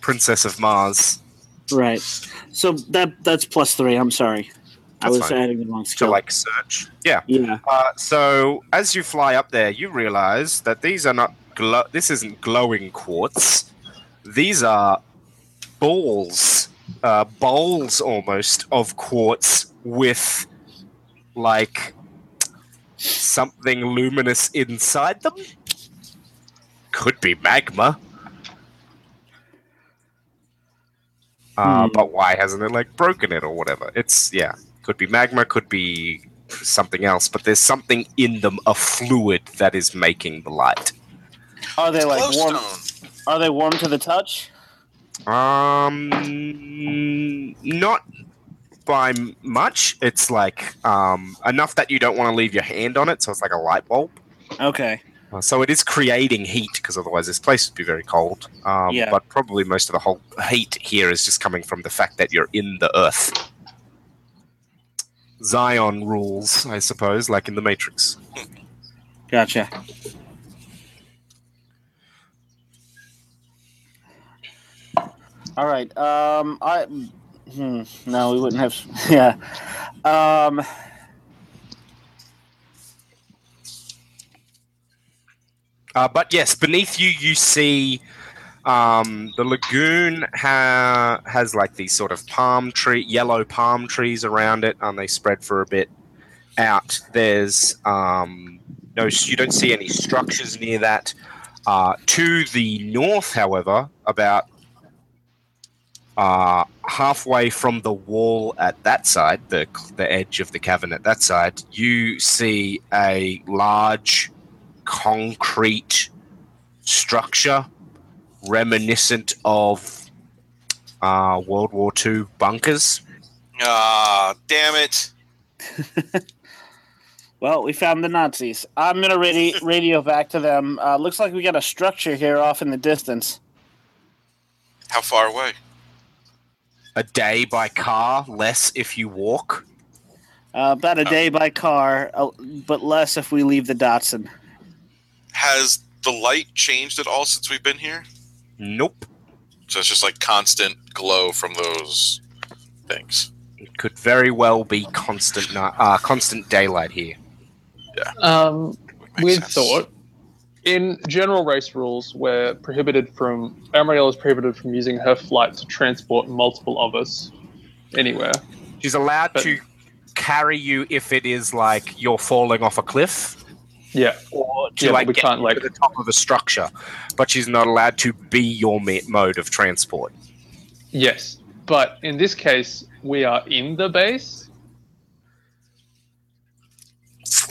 Princess of Mars Right. So that that's plus three. I'm sorry. I was fine. adding the wrong to like search. Yeah. yeah. Uh, so as you fly up there, you realize that these are not. Glo- this isn't glowing quartz. These are balls, uh, bowls almost of quartz with like something luminous inside them. Could be magma. Uh, Hmm. But why hasn't it like broken it or whatever? It's yeah, could be magma, could be something else. But there's something in them, a fluid that is making the light. Are they like warm? Are they warm to the touch? Um, not by much. It's like um enough that you don't want to leave your hand on it, so it's like a light bulb. Okay. Uh, So it is creating heat because otherwise this place would be very cold. Um, Yeah. But probably most of the whole heat here is just coming from the fact that you're in the earth. Zion rules, I suppose, like in the Matrix. Gotcha. All right. Um, I hmm, no, we wouldn't have. Yeah. Um, uh, but yes, beneath you, you see um, the lagoon ha- has like these sort of palm tree, yellow palm trees around it, and they spread for a bit out. There's um, no, you don't see any structures near that. Uh, to the north, however, about uh, halfway from the wall at that side, the the edge of the cavern at that side, you see a large concrete structure reminiscent of uh, World War II bunkers. Ah, damn it. Well, we found the Nazis. I'm gonna radio, radio back to them. Uh, looks like we got a structure here off in the distance. How far away? A day by car, less if you walk. Uh, about a day by car, uh, but less if we leave the Datsun. Has the light changed at all since we've been here? Nope. So it's just like constant glow from those things. It could very well be constant, night, uh, constant daylight here. Yeah. Um, Makes weird sense. thought. In general race rules, we're prohibited from Amriel is prohibited from using her flight to transport multiple of us anywhere. She's allowed But- to carry you if it is like you're falling off a cliff Yeah, or to Yeah, but like we get can't, to like- the top of a structure, but she's not allowed to be your mode of transport. yes, but in this case, we are in the base.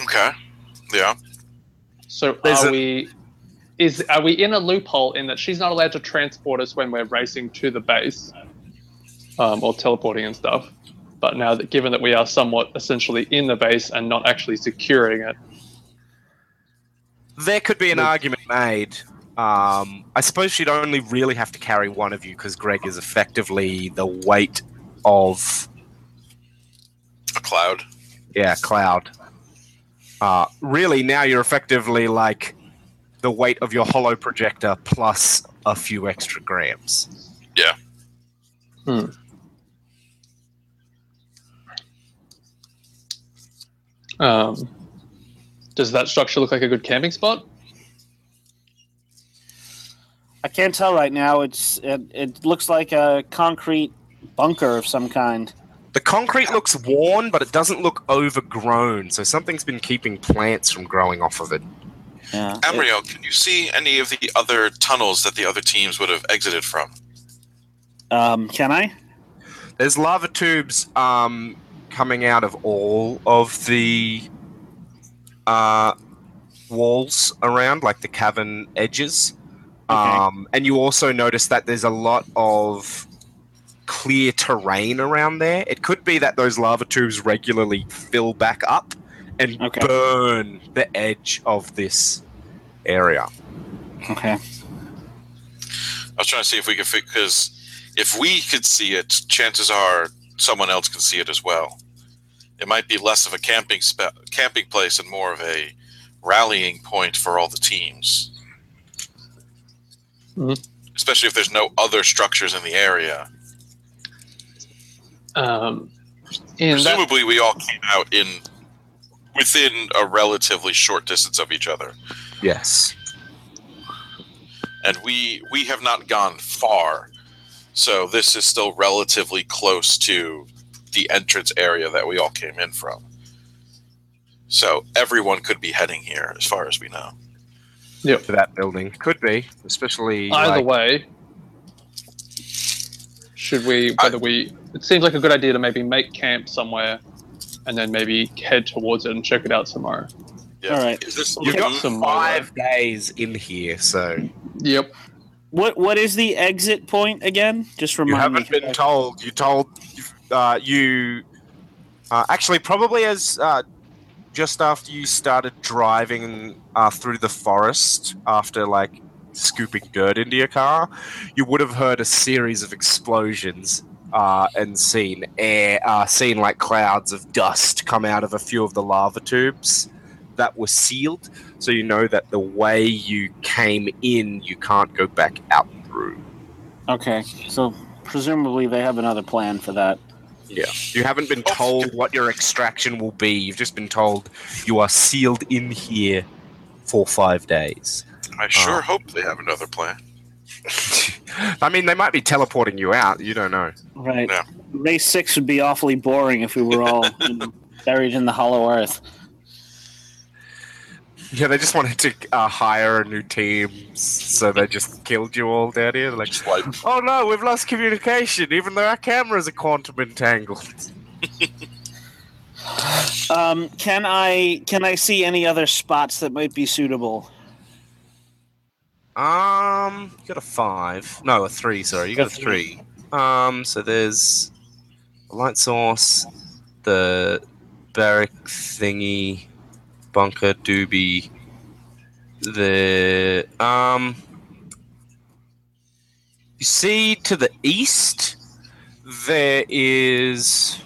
Okay. Yeah. So There's are a- we? Is are we in a loophole in that she's not allowed to transport us when we're racing to the base, um, or teleporting and stuff? But now that given that we are somewhat essentially in the base and not actually securing it, There could be an Look. argument made. Um, I suppose she'd only really have to carry one of you because Greg is effectively the weight of A cloud. yeah cloud. Uh, really, now you're effectively like the weight of your holo projector plus a few extra grams. Yeah. Hmm. Um, does that structure look like a good camping spot? I can't tell right now. It's it, it looks like a concrete bunker of some kind. The concrete looks worn, but it doesn't look overgrown. So something's been keeping plants from growing off of it. Yeah. Amriel, can you see any of the other tunnels that the other teams would have exited from? Um, can I? There's lava tubes um, coming out of all of the uh, walls around, like the cavern edges. Okay. Um, and you also notice that there's a lot of clear terrain around there. It could be that those lava tubes regularly fill back up and Okay. burn the edge of this area. Okay. I was trying to see if we could because if we could see it, chances are someone else can see it as well. It might be less of a camping spe- camping place and more of a rallying point for all the teams. Mhm. Especially if there's no other structures in the area. Um, in that, Presumably, we all came out in within a relatively short distance of each other, Yes. and we we have not gone far. So this is still relatively close to the entrance area that we all came in from. So everyone could be heading here, as far as we know. To that building. Could be. Especially. either like- way, should we? Whether we? It seems like a good idea to maybe make camp somewhere, and then maybe head towards it and check it out tomorrow. Yeah. All right. Is this You've got some- five days in here, so Yep. What what is the exit point again? Just remind me. you haven't me. been told. You told uh, you uh, actually probably as uh, just after you started driving uh, through the forest after like scooping dirt into your car, you would have heard a series of explosions. Uh, and seen air, uh, seen like clouds of dust come out of a few of the lava tubes that were sealed. So you know that the way you came in, you can't go back out through. Okay, so presumably they have another plan for that. Yeah. You haven't been told what your extraction will be. You've just been told you are sealed in here for five days. I sure Oh. hope they have another plan. I mean, they might be teleporting you out. You don't know. Right. Yeah. Race six would be awfully boring if we were all you know, buried in the hollow earth. Yeah, they just wanted to uh, hire a new team, so they just killed you all down here. Like, Just like oh no, we've lost communication, even though our cameras are quantum entangled. Um, can I can I see any other spots that might be suitable? Um, you got a five. No, a three. Sorry, you got a three. Um, so there's a light source, the barrack thingy, bunker doobie, the um. You see to the east, there is.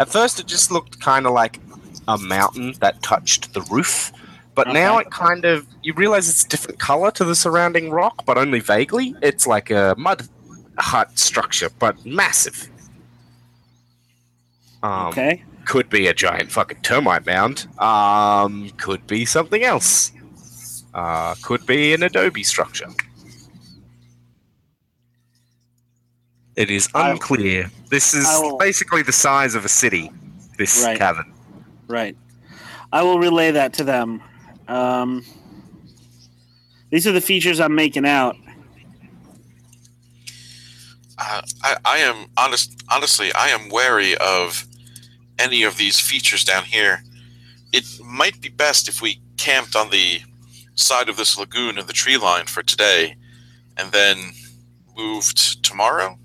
At first, it just looked kind of like a mountain that touched the roof. But now it kind of you realize it's a different color to the surrounding rock, but only vaguely. It's like a mud hut structure, but massive. Um, okay. Could be a giant fucking termite mound. Um, could be something else. Uh, could be an adobe structure. It is I- unclear. This is will- basically the size of a city. This Right. cavern. Right. I will relay that to them. Um, these are the features I'm making out. uh, I, I am honest. Honestly, I am wary of any of these features down here. It might be best if we camped on the side of this lagoon in the tree line for today, and then moved tomorrow.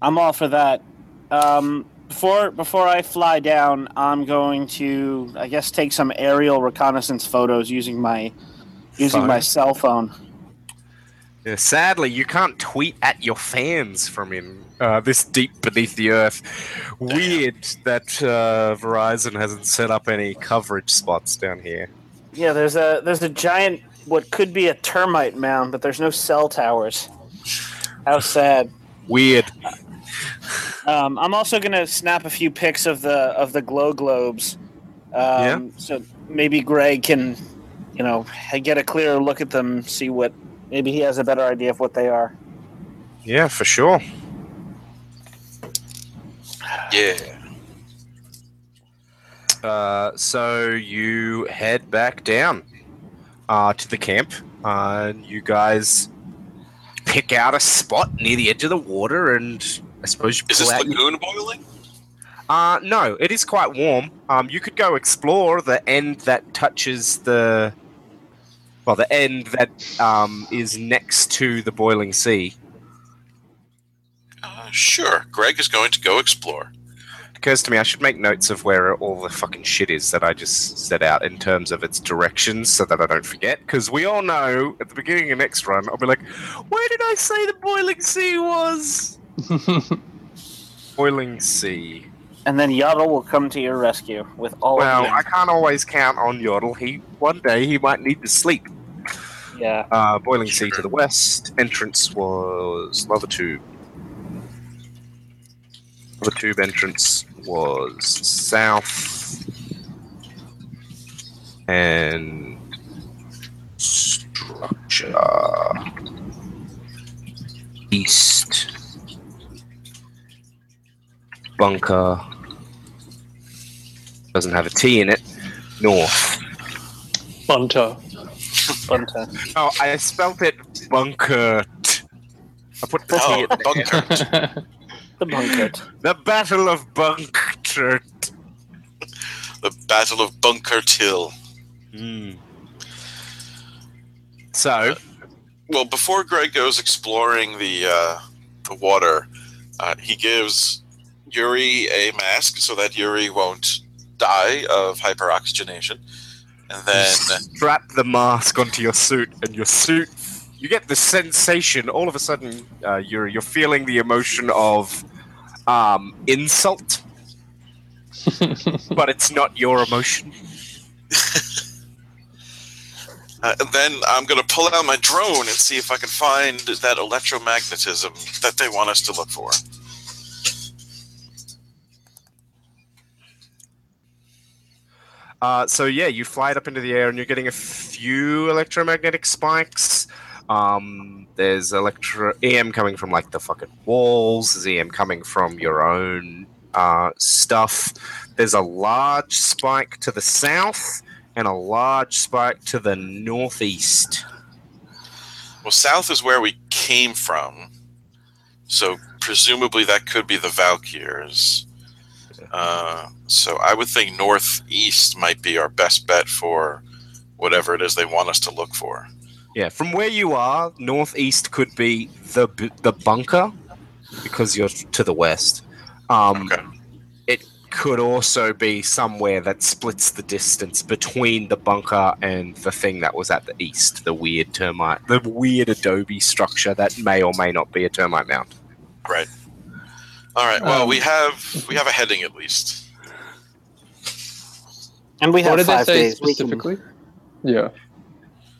I'm all for that. Um, before before I fly down, I'm going to, I guess, take some aerial reconnaissance photos using my using my cell phone. Yeah, sadly, you can't tweet at your fans from in uh, this deep beneath the earth. Weird that uh, Verizon hasn't set up any coverage spots down here. Yeah, there's a there's a giant what could be a termite mound, but there's no cell towers. How sad. Weird. Um, I'm also gonna snap a few pics of the of the glow globes. Um, Yeah. So maybe Greg can, you know, get a clearer look at them, see what. Maybe he has a better idea of what they are. Yeah, for sure. Yeah. Uh, so you head back down uh, to the camp. Uh, you guys pick out a spot near the edge of the water, and I suppose you Is this out your lagoon boiling? Uh, no, it is quite warm. Um, you could go explore the end that touches the. Well, the end that um, is next to the boiling sea. Sure. Greg is going to go explore. It occurs to me I should make notes of where all the fucking shit is that I just set out in terms of its directions so that I don't forget. Because we all know at the beginning of next run, I'll be like, where did I say the boiling sea was? Boiling sea. And then Yaddle will come to your rescue with all Well, of I can't always count on Yodel. He one day he might need to sleep. Yeah. Uh, boiling sea to the west. Entrance was lava tube. Lava tube entrance was south. And structure east. Bunker doesn't have a T in it. North. Bunter. Bunter. Oh, I spelt it bunker. I put the T Oh, in there. bunker. The bunker. The Battle of Bunker. the Battle of Bunker Till. Hmm. So, Well, before Greg goes exploring the uh, the water, uh, he gives Yuri a mask so that Yuri won't die of hyperoxygenation, and then strap the mask onto your suit, and your suit. You get the sensation. All of a sudden, uh, you're you're feeling the emotion of um, insult, but it's not your emotion. Uh, and then I'm going to pull out my drone and see if I can find that electromagnetism that they want us to look for. Uh, so yeah, you fly it up into the air and you're getting a few electromagnetic spikes. Um, there's electro EM coming from like the fucking walls. There's EM coming from your own uh, stuff. There's a large spike to the south and a large spike to the northeast. Well, south is where we came from, so presumably that could be the Valkyrs. Uh, so I would think northeast might be our best bet for whatever it is they want us to look for. Yeah, from where you are, northeast could be the the bunker because you're to the west. Um, Okay. It could also be somewhere that splits the distance between the bunker and the thing that was at the east, the weird termite, the weird adobe structure that may or may not be a termite mound. Right. All right. Well, Um, we have we have a heading at least. And we have what did they five say days. We can- specifically? Yeah.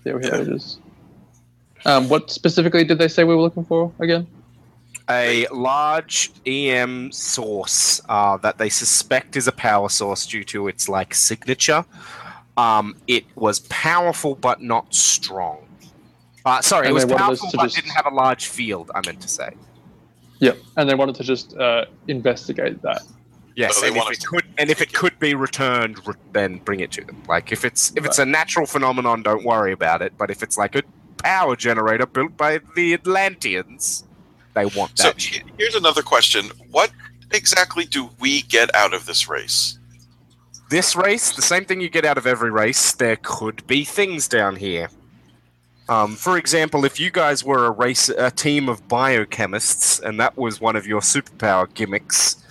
Yeah, we have. Um, what specifically did they say we were looking for again? A large EM source uh, that they suspect is a power source due to its like signature. Um, it was powerful but not strong. Uh, sorry, it was they wanted us powerful but just- didn't have a large field. I meant to say. Yeah, and they wanted to just uh, investigate that. Yes, So and if it could, and if it could be returned, re- then bring it to them. Like if it's if it's a natural phenomenon, don't worry about it. But if it's like a power generator built by the Atlanteans, they want So that. shit. here's another question: What exactly do we get out of this race? This race, the same thing you get out of every race. There could be things down here. Um, for example, if you guys were a race, a team of biochemists, and that was one of your superpower gimmicks,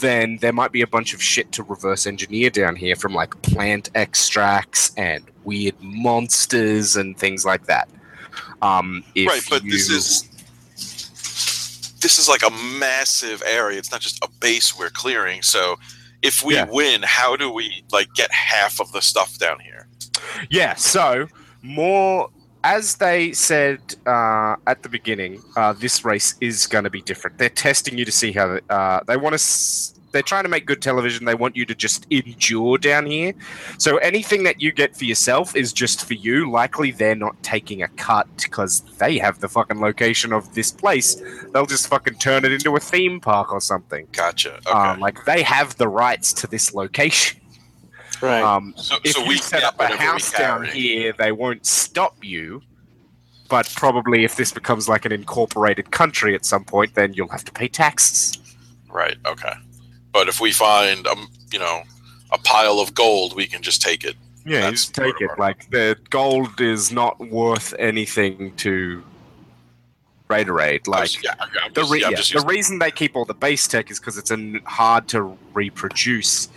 then there might be a bunch of shit to reverse engineer down here from like plant extracts and weird monsters and things like that. Um, if right, but this is this is like a massive area. It's not just a base we're clearing. So if we Yeah. win, how do we like get half of the stuff down here? Yeah, so more as they said uh, at the beginning, uh, this race is going to be different. They're testing you to see how uh, they want to. S- they're trying to make good television. They want you to just endure down here. So anything that you get for yourself is just for you. Likely they're not taking a cut because they have the fucking location of this place. They'll just fucking turn it into a theme park or something. Gotcha. Okay. Um, like they have the rights to this location. Right. Um, so if so you we set up a house down here, they won't stop you. But probably if this becomes like an incorporated country at some point, then you'll have to pay taxes. Right. Okay. But if we find um, you know, a pile of gold, we can just take it. Yeah, That's just take it. part Like the gold is not worth anything to Raiderade. Like yeah, yeah, I'm the, re- yeah, yeah, the reason they keep all the base tech is because it's an, hard to reproduce,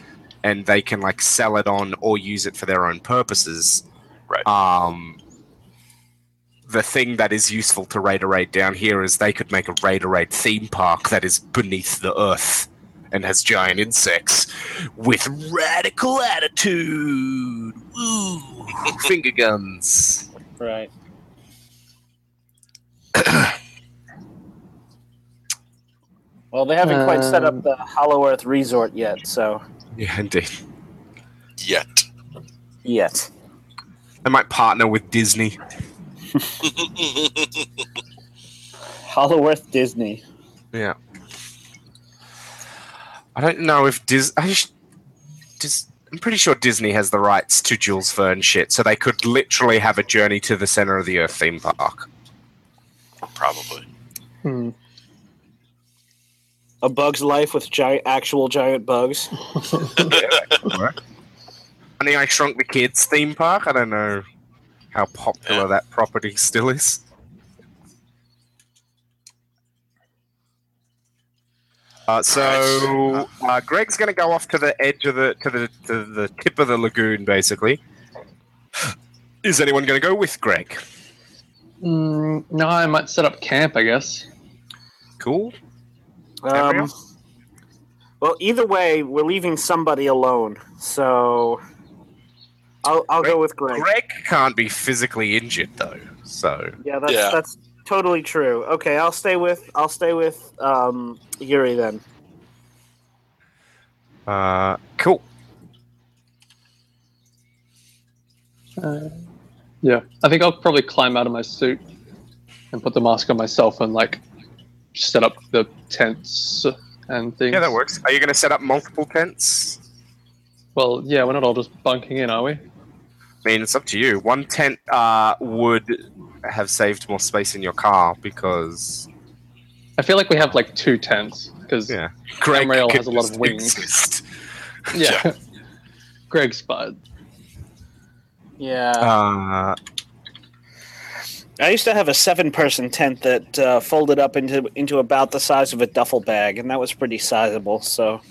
and they can like sell it on or use it for their own purposes. Right. Um, the thing that is useful to Raiderade down here is they could make a Raiderade theme park that is beneath the earth and has giant insects with radical attitude. Woo! Finger guns. right. well, they haven't quite set up Um, the Hollow Earth Resort yet, so Yeah, indeed. yet. yet. I might partner with Disney. Hollow Earth Disney. Yeah. I don't know if Dis. I just, Dis- I'm pretty sure Disney has the rights to Jules Verne shit, so they could literally have a journey to the center of the Earth theme park. Probably. Hmm. A Bug's Life with giant, actual giant bugs. Honey, I Shrunk the Kids theme park. I don't know how popular Yeah. that property still is. Uh, so uh, Greg's going to go off to the edge of the to the to the tip of the lagoon, basically. Is anyone going to go with Greg? Mm, no, I might set up camp. I guess. Cool. Um, well, either way, we're leaving somebody alone. So I'll I'll go with Greg. Greg can't be physically injured though, so Yeah, that's Yeah. that's totally true. Okay, I'll stay with I'll stay with um, Yuri then. uh, cool. Uh, yeah, I think I'll probably climb out of my suit and put the mask on myself and like set up the tents and things. Yeah, that works. Are you going to set up multiple tents? Well, yeah, we're not all just bunking in, are we? I mean, it's up to you. One tent uh, would have saved more space in your car because I feel like we have like two tents because Yeah. Greg Amriel has a lot of wings. exist. yeah, Greg's fine. Yeah. Uh, I used to have a seven-person tent that uh, folded up into into about the size of a duffel bag, and that was pretty sizable. So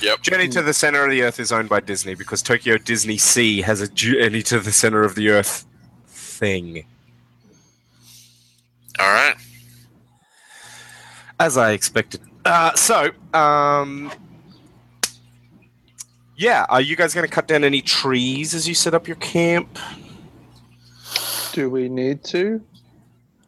Yep. Journey to the Center of the Earth is owned by Disney because Tokyo Disney Sea has a Journey to the Center of the Earth thing. All right. As I expected. Uh, so, um, yeah, are you guys going to cut down any trees as you set up your camp? Do we need to?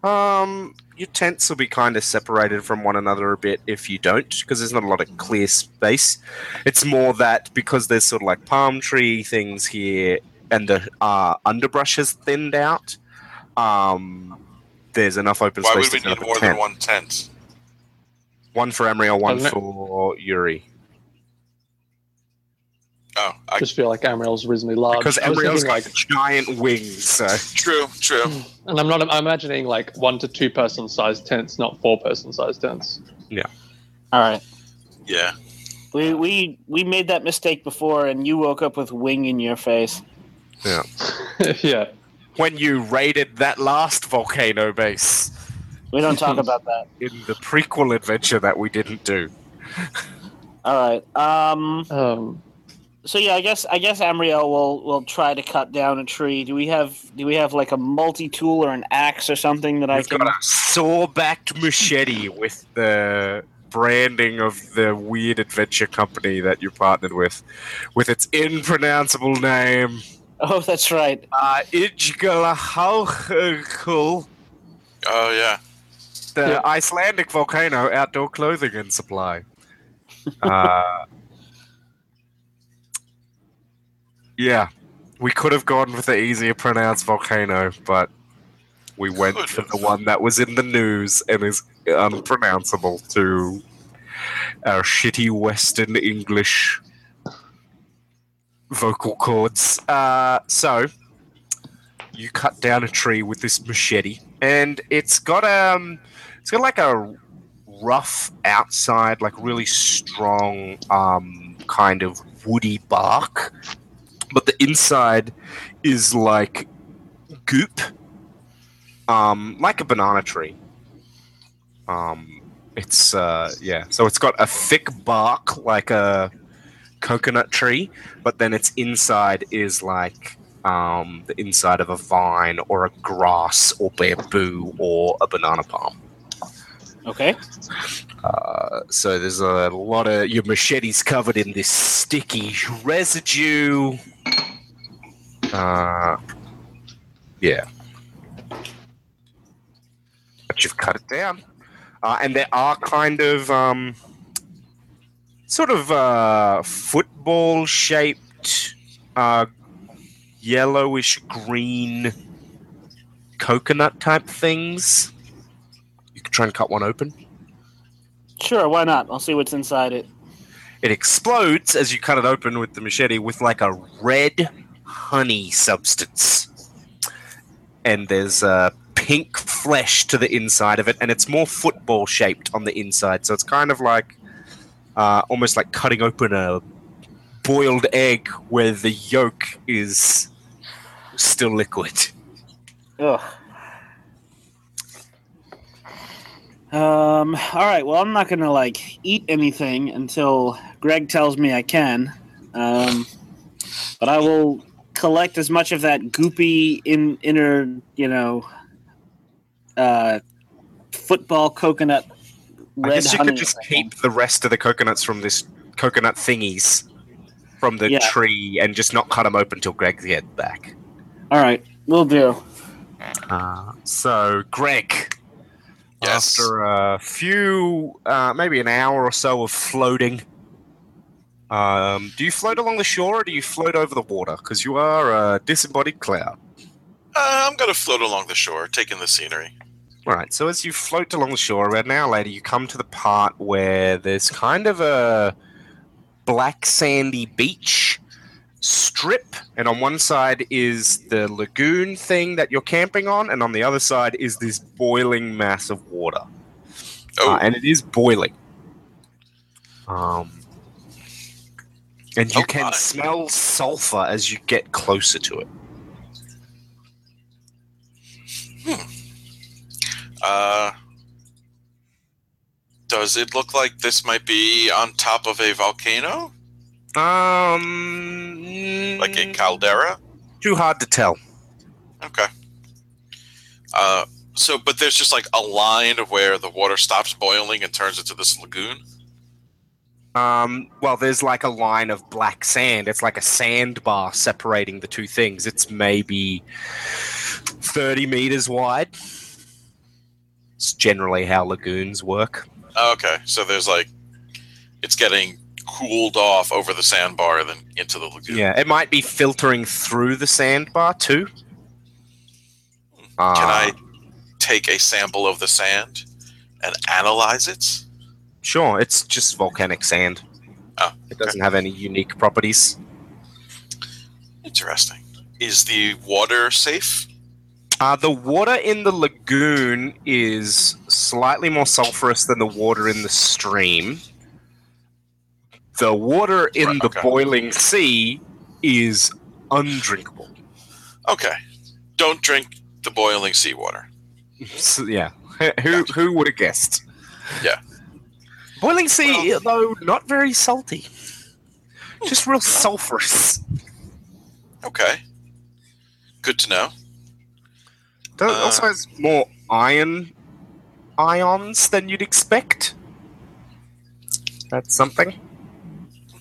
Um, your tents will be kind of separated from one another a bit if you don't, because there's not a lot of clear space. It's more that because there's sort of like palm tree things here and the uh, underbrush has thinned out, um, there's enough open Why space would we to set need up a more tent. than one tent? One for Emriel, one Doesn't for Yuri. Oh, I, just feel like Amriel's reasonably large. Because I was Emriel's thinking, got like, giant wings, so true, true. and I'm not. I'm imagining like one to two person sized tents, not four person sized tents. Yeah. All right, Yeah. we we we made that mistake before, and you woke up with wing in your face. Yeah. yeah, when you raided that last volcano base We don't talk about that. in the prequel adventure that we didn't do. All right. Um. um, So yeah, I guess I guess Amriel will will try to cut down a tree. Do we have do we have like a multi tool or an axe or something that I We've can? got a saw-backed machete with the branding of the weird adventure company that you partnered with, with its impronounceable name, Oh, that's right. uh, Eyjafjallajökull, Oh yeah. the Yeah. Icelandic volcano outdoor clothing and supply. Uh, yeah, we could have gone with the easier pronounced volcano, but we went for the one that was in the news and is unpronounceable to our shitty Western English vocal cords. Uh, so you cut down a tree with this machete, and it's got um, it's got like a rough outside, like really strong, um, kind of woody bark, but the inside is like goop, um, like a banana tree. Um, it's uh, yeah, so it's got a thick bark like a coconut tree, but then its inside is like um, the inside of a vine or a grass or bamboo or a banana palm. Okay. Uh, so there's a lot of your machete's covered in this sticky residue. Uh, yeah. But you've cut it down. Uh, and there are kind of um, sort of uh, football shaped, uh, yellowish green coconut type things. Try and cut one open. Sure. Why not? I'll see what's inside it. It explodes as you cut it open with the machete with like a red honey substance. And there's uh, pink flesh to the inside of it, and it's more football shaped on the inside. So it's kind of like uh, almost like cutting open a boiled egg where the yolk is still liquid. Ugh. Um. All right. Well, I'm not gonna like eat anything until Greg tells me I can. Um. But I will collect as much of that goopy in inner, you know, uh, football coconut red I guess you could just as I can. keep the rest of the coconuts from this coconut thingies from the Yeah. tree and just not cut them open until Greg gets back. All right, we'll do. Uh, so, Greg, Yes. after a few, uh, maybe an hour or so of floating, um, do you float along the shore or do you float over the water? Because you are a disembodied cloud. Uh, I'm gonna float along the shore, taking the scenery. All right, so as you float along the shore, about an hour later, you come to the part where there's kind of a black sandy beach strip, and on one side is the lagoon thing that you're camping on, and on the other side is this boiling mass of water. Oh, Uh, and it is boiling. Um, and you Oh, can my. smell sulfur as you get closer to it. Hmm. uh, does it look like this might be on top of a volcano, Um, like a caldera? Too hard to tell. Okay. Uh, so, but there's just like a line of where the water stops boiling and turns into this lagoon. Um, well, there's like a line of black sand. It's like a sandbar separating the two things. It's maybe 30 meters wide. It's generally how lagoons work. Oh, Okay, so there's like it's getting cooled off over the sandbar and then into the lagoon. Yeah, it might be filtering through the sandbar too. Uh, Can I take a sample of the sand and analyze it? Sure, it's just volcanic sand. Oh, it doesn't have any unique properties. Interesting. Is the water safe? Uh, the water in the lagoon is slightly more sulfurous than the water in the stream. The water in Right, the okay. boiling sea is undrinkable. Okay. Don't drink the boiling seawater. So, yeah, who who would have guessed? Yeah. boiling sea, Well- though not very salty, just real sulfurous. Okay. Good to know. Does, Uh, also has more iron ions than you'd expect. That's something.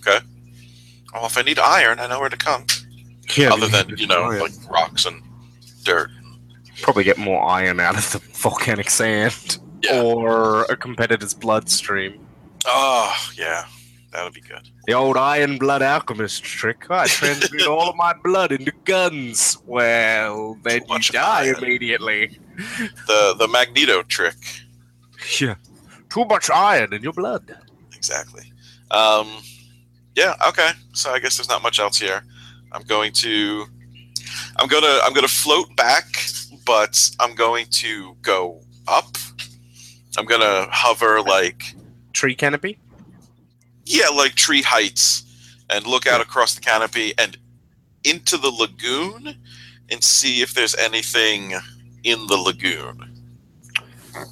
Okay. Well, if I need iron, I know where to come. Yeah, Other than, you know, iron. like rocks and dirt. probably get more iron out of the volcanic sand Yeah. or a competitor's bloodstream. Oh, yeah. That would be good. The old iron blood alchemist trick. I transmute all of my blood into guns. Well, then Too you die iron. immediately. The the Magneto trick. Yeah. Too much iron in your blood. Exactly. Um, yeah. Okay. So I guess there's not much else here. I'm going to. I'm gonna. I'm gonna float back, but I'm going to go up. I'm gonna hover like Tree canopy? yeah, like tree heights, and look out across the canopy and into the lagoon, and see if there's anything in the lagoon.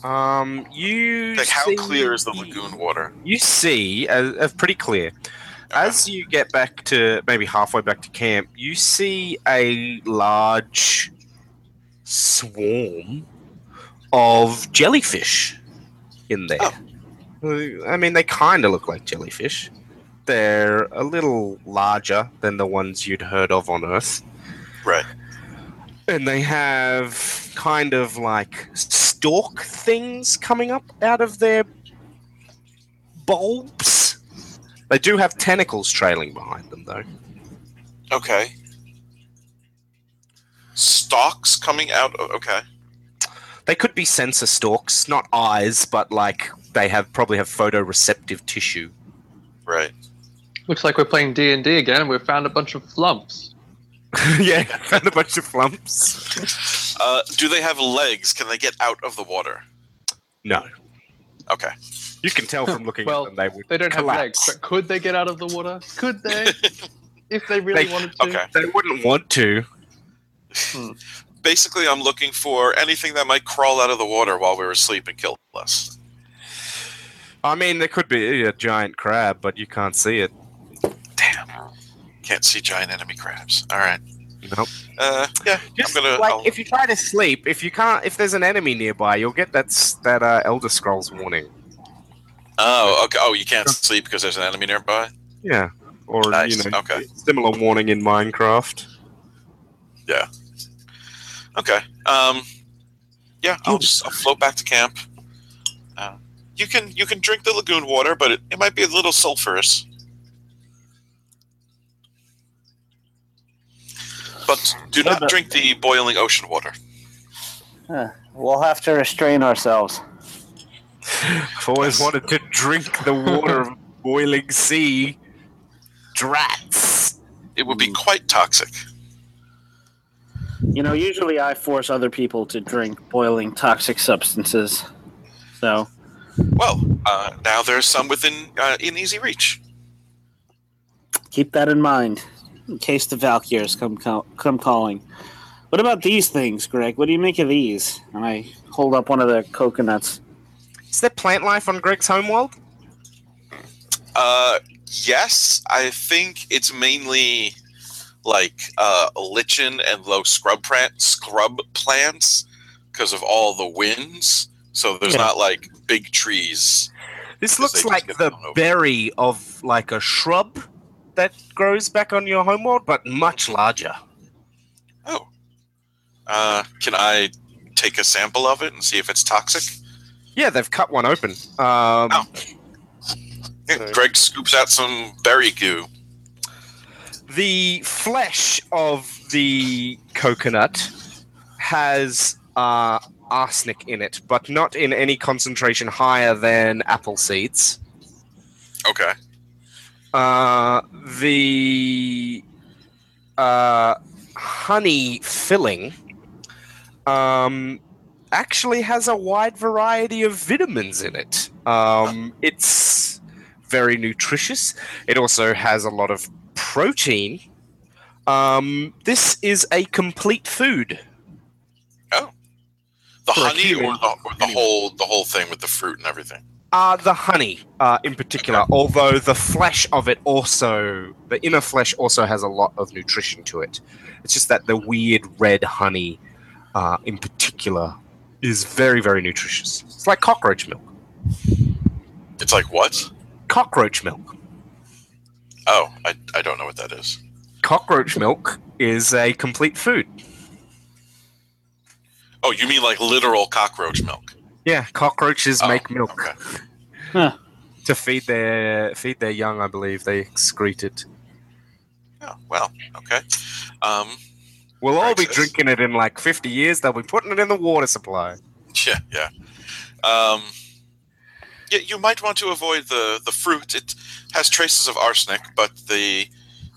Um, you Like how see- clear is the lagoon water? You see, uh, uh, pretty clear. As you get back to maybe halfway back to camp, you see a large swarm of jellyfish in there. Oh. I mean, they kind of look like jellyfish. They're a little larger than the ones you'd heard of on Earth. Right. And they have kind of like stalk things coming up out of their bulbs. They do have tentacles trailing behind them, though. Okay. Stalks coming out. Of, okay. They could be sensor stalks, not eyes, but like they have probably have photoreceptive tissue. Right. Looks like we're playing D and D again. We've found a bunch of flumphs. yeah, found a bunch of flumphs. Uh, do they have legs? Can they get out of the water? No, Okay. You can tell from looking Well, at them they would. They don't have legs, collapse. but could they get out of the water? Could they? if they really They- wanted to. Okay. They wouldn't want to. Basically, I'm looking for anything that might crawl out of the water while we're asleep and kill us. I mean, there could be a giant crab, but you can't see it. Damn. Can't see giant enemy crabs. All right. Nope. Uh, yeah. Just I'm gonna. like I'll- if you try to sleep, if you can't, if there's an enemy nearby, you'll get that that uh, Elder Scrolls warning. Oh, okay. Oh, you can't sleep because there's an enemy nearby. Yeah. or Nice, you know, okay. similar warning in Minecraft. Yeah. Okay. Um, yeah, I'll just I'll float back to camp. Uh, you can you can drink the lagoon water, but it, it might be a little sulfurous. But do not drink the boiling ocean water. We'll have to restrain ourselves. I've always wanted to drink the water of boiling sea. Drats. It would be quite toxic. You know, usually I force other people to drink boiling toxic substances. So, Well, uh, now there's some within uh, in easy reach. keep that in mind in case the Valkyrs come call- come calling. What about these things, Greg? What do you make of these? And I hold up one of the coconuts. Is there plant life on Greg's homeworld? Uh, yes, I think it's mainly like uh, lichen and low scrub plant, scrub plants because of all the winds. So there's Yeah. not like big trees. This looks like the berry of like a shrub that grows back on your homeworld, but much larger. Oh, uh, can I take a sample of it and see if it's toxic? Yeah, they've cut one open. Um, Oh. Sorry. Greg scoops out some berry goo. The flesh of the coconut has uh, arsenic in it, but not in any concentration higher than apple seeds. Okay. Uh, the uh, honey filling um, actually has a wide variety of vitamins in it. Um, it's very nutritious. It also has a lot of protein. Um, this is a complete food. Oh, the honey or the, or the whole the whole thing with the fruit and everything. Uh, the honey, uh, in particular, although the flesh of it also, the inner flesh also has a lot of nutrition to it. It's just that the weird red honey, uh, in particular, is very, very nutritious. It's like cockroach milk. It's like what? Cockroach milk. Oh, I, I don't know what that is. Cockroach milk is a complete food. Oh, you mean like literal cockroach milk? Yeah, cockroaches Oh, make milk Okay. Huh. to feed their feed their young. I believe they excrete it. Oh, well, okay. Um, We'll all be drinking it in like fifty years. They'll be putting it in the water supply. yeah, yeah. Um, yeah, you might want to avoid the the fruit. It has traces of arsenic, but the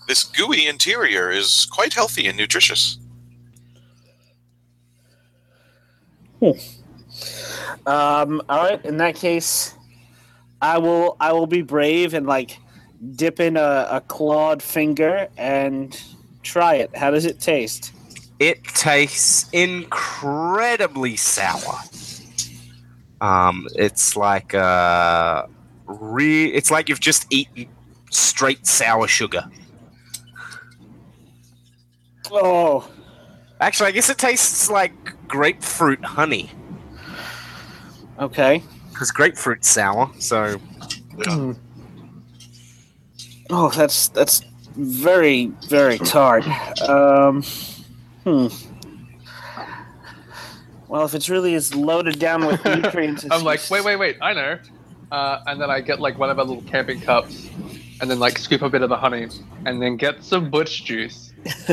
this gooey interior is quite healthy and nutritious. Um, all right. In that case, I will. I will be brave and like dip in a, a clawed finger and try it. How does it taste? It tastes incredibly sour. Um, it's like uh, re- It's like you've just eaten straight sour sugar. Oh, Actually, I guess it tastes like grapefruit honey okay. because grapefruit's sour. So Oh, that's that's very very tart. Um, hmm. Well, if it's really as loaded down with nutrients, as I'm like, s- wait, wait, wait, I know. Uh, and then I get like one of our little camping cups, and then like scoop a bit of the honey, and then get some butch juice,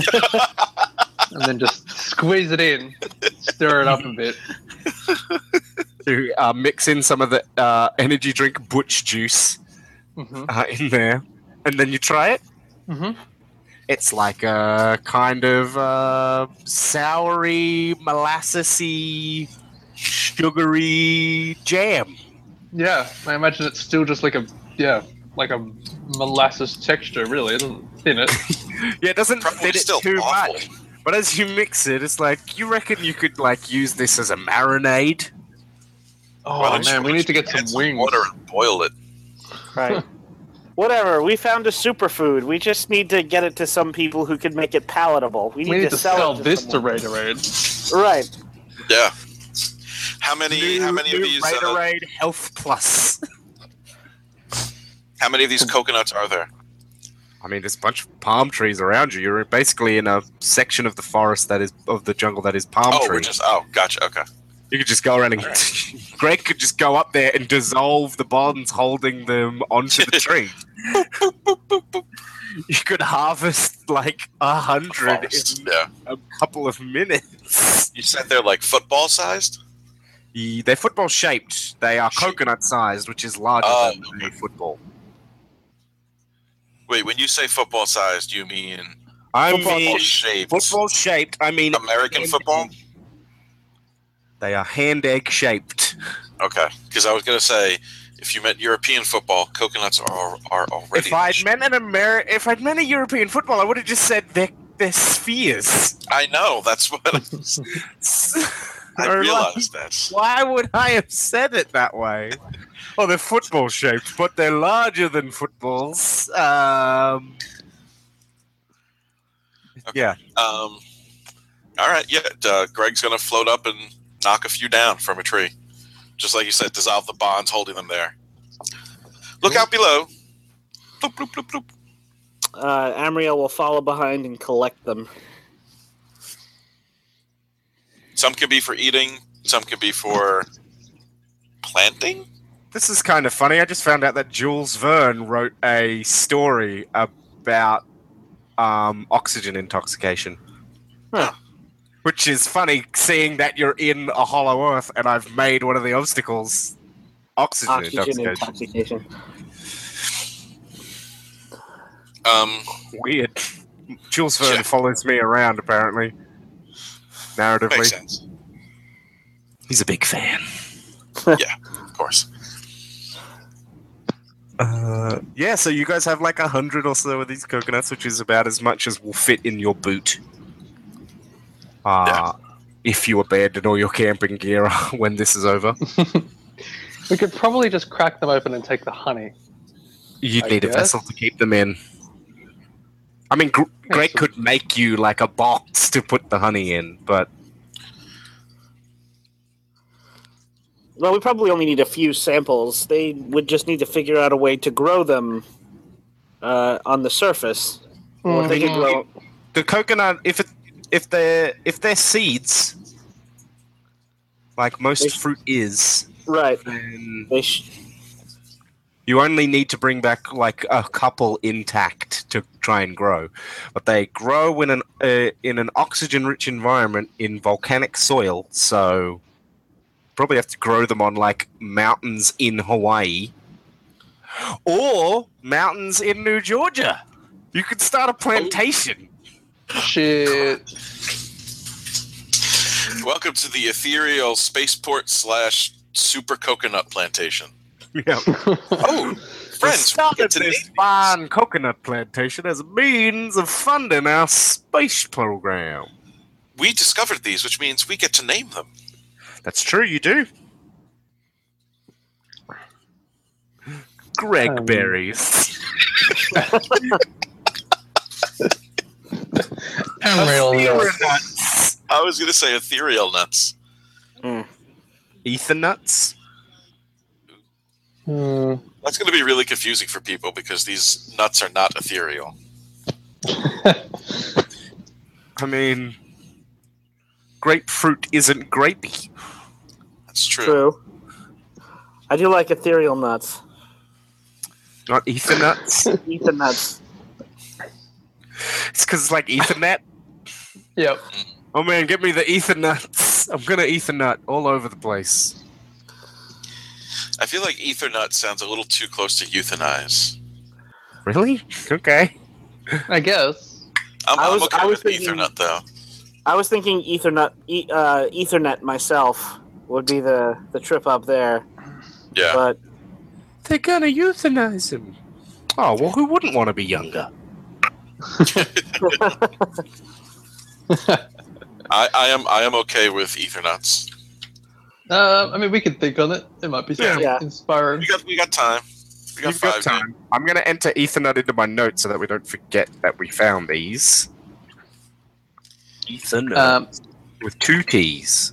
and then just squeeze it in, stir it up a bit. to uh, mix in some of the uh, energy drink butch juice hmm uh, in there, and then you try it. Hmm It's like a kind of uh, soury, molassesy, sugary jam. Yeah, I imagine it's still just like a yeah, like a molasses texture, really, isn't in it? Yeah, it doesn't Probably fit it too awful. much. But as you mix it, it's like you reckon you could like use this as a marinade. Oh Why don't man, we need to get some wings. water and boil it. right. Whatever. We found a superfood. We just need to get it to some people who can make it palatable. We need, We need to, to sell, sell to this to someone. Raid Raid. Right. Yeah. How many? how many of New these? Uh, Raiderade Health Plus. how many of these coconuts are there? I mean, there's a bunch of palm trees around you. You're basically in a section of the forest that is of the jungle that is palm Oh, we're trees. just oh, gotcha. Okay. You could just go around and Greg could just go up there and dissolve the bonds holding them onto the tree. you could harvest like a hundred in Yeah. a couple of minutes. You said they're like football sized. The- They're football shaped. They are Shape. coconut sized, which is larger Oh, than a football. Wait, when you say football sized, you mean I football mean shaped? football shaped. I mean American football? They are hand egg shaped. Okay, because I was gonna say, if you meant European football, coconuts are are already. If I'd meant an Amer- if I'd meant a European football, I would have just said they're, they're spheres. I know that's what I Or like- realized that. Why would I have said it that way? Oh, they're football shaped, but they're larger than footballs. Um, yeah, Um, all right, yeah. Uh, Greg's gonna float up and knock a few down from a tree, just like you said. Dissolve the bonds holding them there. Look out below. Bloop, bloop, bloop, bloop. Uh, Amriel will follow behind and collect them. Some can be for eating. Some can be for planting. this is kind of funny. I just found out that Jules Verne wrote a story about um, oxygen intoxication. Huh. Which is funny, seeing that you're in a hollow earth and I've made one of the obstacles oxygen, Oxygen intoxication. intoxication. Um, Weird. Jules Verne Yeah. follows me around, apparently. Narratively. makes sense, He's a big fan. Yeah, of course. Uh, yeah, so you guys have like a hundred or so of these coconuts, which is about as much as will fit in your boot. Uh, If you abandon all your camping gear when this is over, we could probably just crack them open and take the honey. you'd I need a vessel to keep them in. I mean, Gr- Greg so- could make you like a box to put the honey in, but Well, we probably only need a few samples. They would just need to figure out a way to grow them uh, on the surface. Or they could grow. the coconut, if it, if they're if they're seeds, like most They- fruit is, Right. then sh- You only need to bring back like a couple intact to try and grow, but they grow in an uh, in an oxygen-rich environment in volcanic soil. So probably have to grow them on like mountains in Hawaii or mountains in New Georgia. You could start a plantation. Shit. Welcome to the ethereal spaceport slash super coconut plantation. yeah. Oh, friends, we get started to this fine coconut plantation as a means of funding our space program. we discovered these, which means we get to name them. That's true, you do. Greg Um, berries. Emerald nuts. nuts. I was going to say ethereal nuts. Ethan nuts. Hmm. That's going to be really confusing for people because these nuts are not ethereal. I mean, grapefruit isn't grapey. That's true. True. I do like ethereal nuts. Not ether nuts. Eat the nuts. It's because it's like Ethernet. Yep. Oh man, get me the ether nuts. I'm gonna ether nut all over the place. I feel like ether nut sounds a little too close to euthanize. Really? Okay. I guess. I'm, I I'm was- okay I was with thinking- Ethernut though. I was thinking Ethernet, e- uh, Ethernet myself would be the, the trip up there, Yeah. but They're gonna euthanize him. Oh well, who wouldn't want to be younger? I, I am I am okay with ether nuts. Uh, I mean, we could think on it. It might be something Yeah. inspiring. We got we got time. We got You've got five time. I'm gonna enter Ethernet into my notes so that we don't forget that we found these. Ethernet Um, with two T's.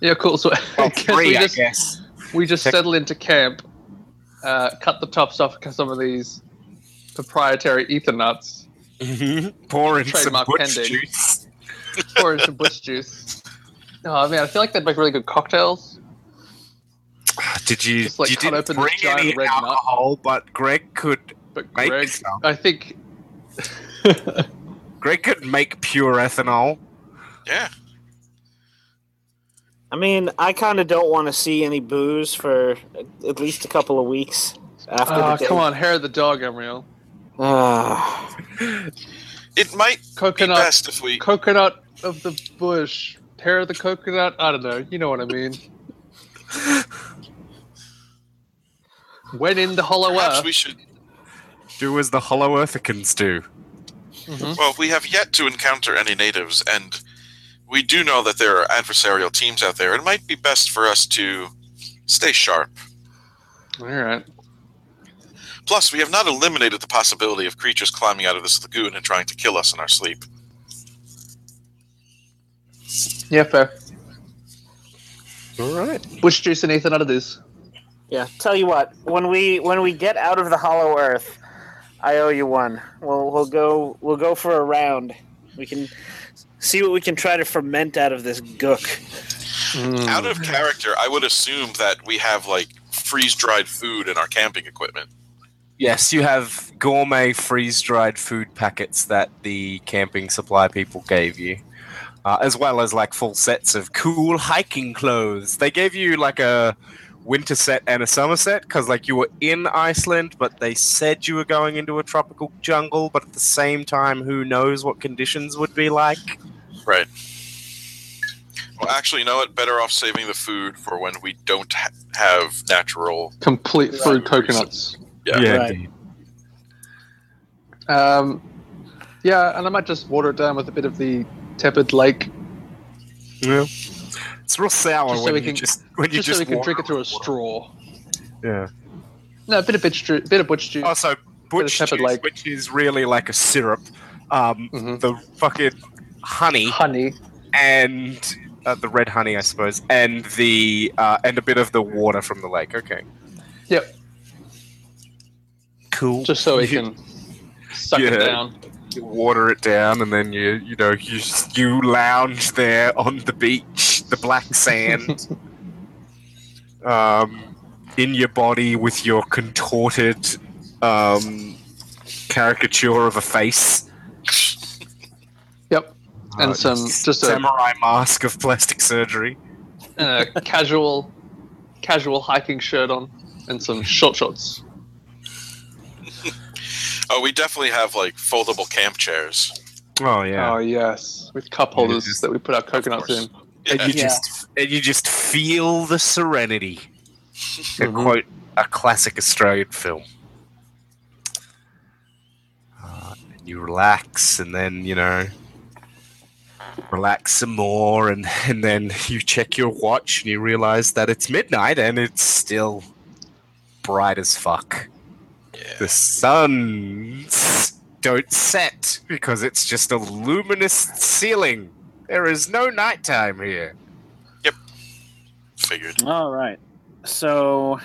yeah, cool. So Oh, I guess three, we I just guess. we just settle into camp, uh, cut the tops off some of these, proprietary ether nuts, mm-hmm. Pour in some Trademark butch pending. juice. pour in some bush juice. Oh man, I feel like they'd make really good cocktails. Did you? Just, like, you didn't open this bring giant any red nut. alcohol, but Greg could. But Make Greg, some. I think. Greg could make pure ethanol. Yeah. I mean, I kind of don't want to see any booze for at least a couple of weeks after oh, the come on, hair of the dog, Amriel. Ah. It might be Coconut, best if we. coconut of the bush, Tear the coconut. I don't know. You know what I mean. when in the hollow Perhaps earth. we should. Do as the Hollow Earthicans do. Mhm. Well, we have yet to encounter any natives, and we do know that there are adversarial teams out there. It might be best for us to stay sharp. All right. Plus, we have not eliminated the possibility of creatures climbing out of this lagoon and trying to kill us in our sleep. Yeah, fair. All right. Bush juice and out of this. Yeah. Tell you what, when we when we get out of the Hollow Earth, I owe you one. We'll we'll go we'll go for a round. We can see what we can try to ferment out of this gook. Mm. Out of character, I would assume that we have like freeze dried food in our camping equipment. Yes, you have gourmet freeze dried food packets that the camping supply people gave you, uh, as well as like full sets of cool hiking clothes. They gave you like a winter set and a summer set because like you were in Iceland, but they said you were going into a tropical jungle, but at the same time, who knows what conditions would be like? Right. Well, actually, you know what? Better off saving the food for when we don't ha- have natural. Complete food coconuts. Yeah. Right. Um, yeah, and I might just water it down with a bit of the tepid lake, Yeah. It's real sour Just so when we you can- just when you just, just, so we can drink it through a water. straw. Yeah. No, a bit of bitch juice, bit of butch juice. Also, butch juice, lake. which is really like a syrup. Um, Mhm. The fucking honey honey. and uh, the red honey, I suppose, and the uh, and a bit of the water from the lake. Okay. Yep. Cool. Just so we You- can suck it down. you water it down, and then you you know you you lounge there on the beach, the black sand, um, in your body with your contorted um, caricature of a face. Yep. And Uh, some- just a- samurai mask of plastic surgery. And a casual, casual hiking shirt on, and some short shorts. Oh, we definitely have like foldable camp chairs. Oh yeah. Oh yes, with cup holders just- that we put our coconuts course. in. and Yeah. you Yeah. just and you just feel the serenity. To quote a classic Australian film. Uh, and you relax, and then you know, relax some more, and and then you check your watch, and you realize that it's midnight, and it's still bright as fuck. Yeah. The suns don't set because it's just a luminous ceiling. There is no nighttime here. Yep. Figured. All right. So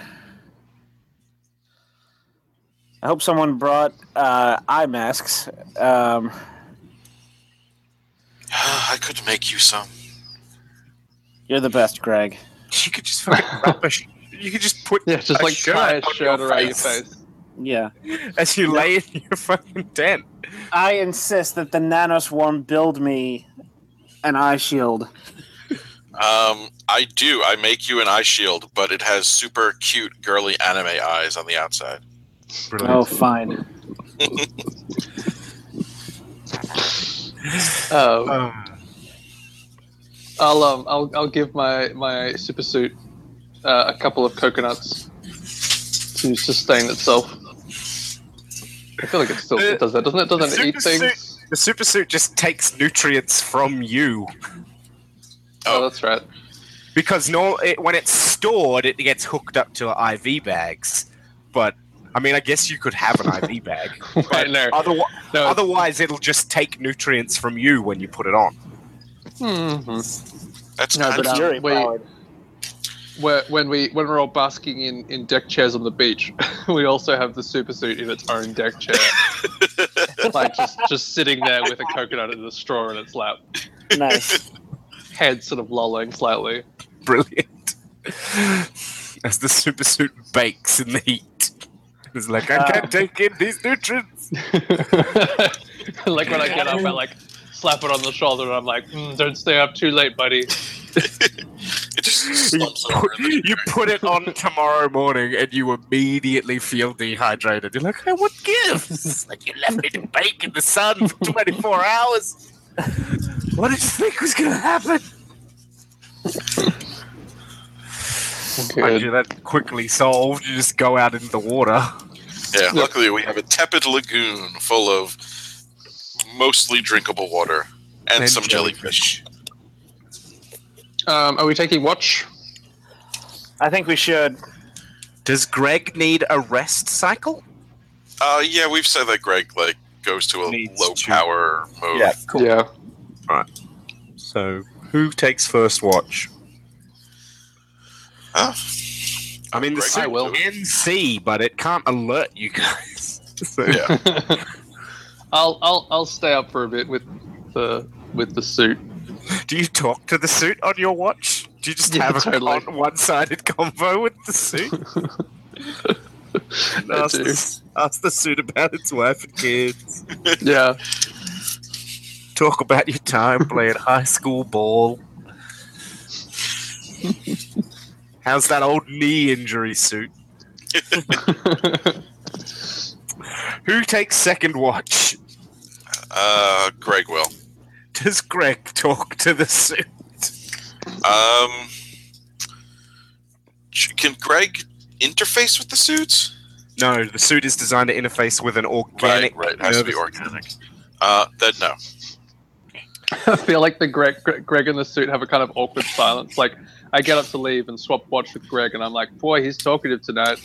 I hope someone brought uh, eye masks. Um, I could make you some. you're the best, Greg. You could just fucking wrap a sh- You could just put Yeah, just a like tie a on shirt around your face. Yeah. as you lay in your fucking tent. I insist that the Nanoswarm build me an eye shield. Um, I do. I make you an eye shield, but it has super cute, girly anime eyes on the outside. Oh, fine. Oh, Uh, I'll um, I'll I'll give my my super suit uh, a couple of coconuts to sustain itself. I feel like it still it does that, doesn't it? Doesn't it eat super things? the super suit just takes nutrients from you Oh, that's right. because no, it, when it's stored, it gets hooked up to IV bags. But I mean, I guess you could have an IV bag. Right, no, Otherwise, no. otherwise, it'll just take nutrients from you when you put it on. Mhm. That's No, kind but, of um, Fury wait. powered. Where, when we when we're all basking in, in deck chairs on the beach, we also have the super suit in its own deck chair, like just just sitting there with a coconut and a straw in its lap, Nice. head sort of lolling slightly. Brilliant. As the super suit bakes in the heat. It's like, I Uh, can't take in these nutrients. like when I get up, I like slap it on the shoulder, and I'm like, mm, "Don't stay up too late, buddy." It just You put, you put it on tomorrow morning and you immediately feel dehydrated. You're like, hey, what gives? Like, you left me to bake in the sun for 24 hours. What did you think was going to happen? Mind you, that quickly solved. You just go out into the water. Yeah, luckily we have a tepid lagoon full of mostly drinkable water and, And some jellyfish. Um, are we taking watch? I think we should. Does Greg need a rest cycle? Uh, yeah, we've said that Greg like goes to a Needs low to- power mode. Yeah. Cool. Yeah. Alright. So, who takes first watch? Huh? I mean, the Greg suit will. can see, but it can't alert you guys. So, Yeah. I'll I'll I'll stay up for a bit with the with the suit. Do you talk to the suit on your watch? Do you just Yeah, have a totally. con- one-sided convo with the suit? Ask, the, ask the suit about its wife and kids. Yeah. Talk about your time playing high school ball. How's that old knee injury suit? Who takes second watch? Uh, Greg will. Does Greg talk to the suit? Um, can Greg interface with the suits? No, the suit is designed to interface with an organic. right, right. It has to be organic. Uh, then no. I feel like the Greg, Greg Greg in the suit have a kind of awkward silence. Like I get up to leave and swap watch with Greg, and I'm like, "Boy, he's talkative tonight."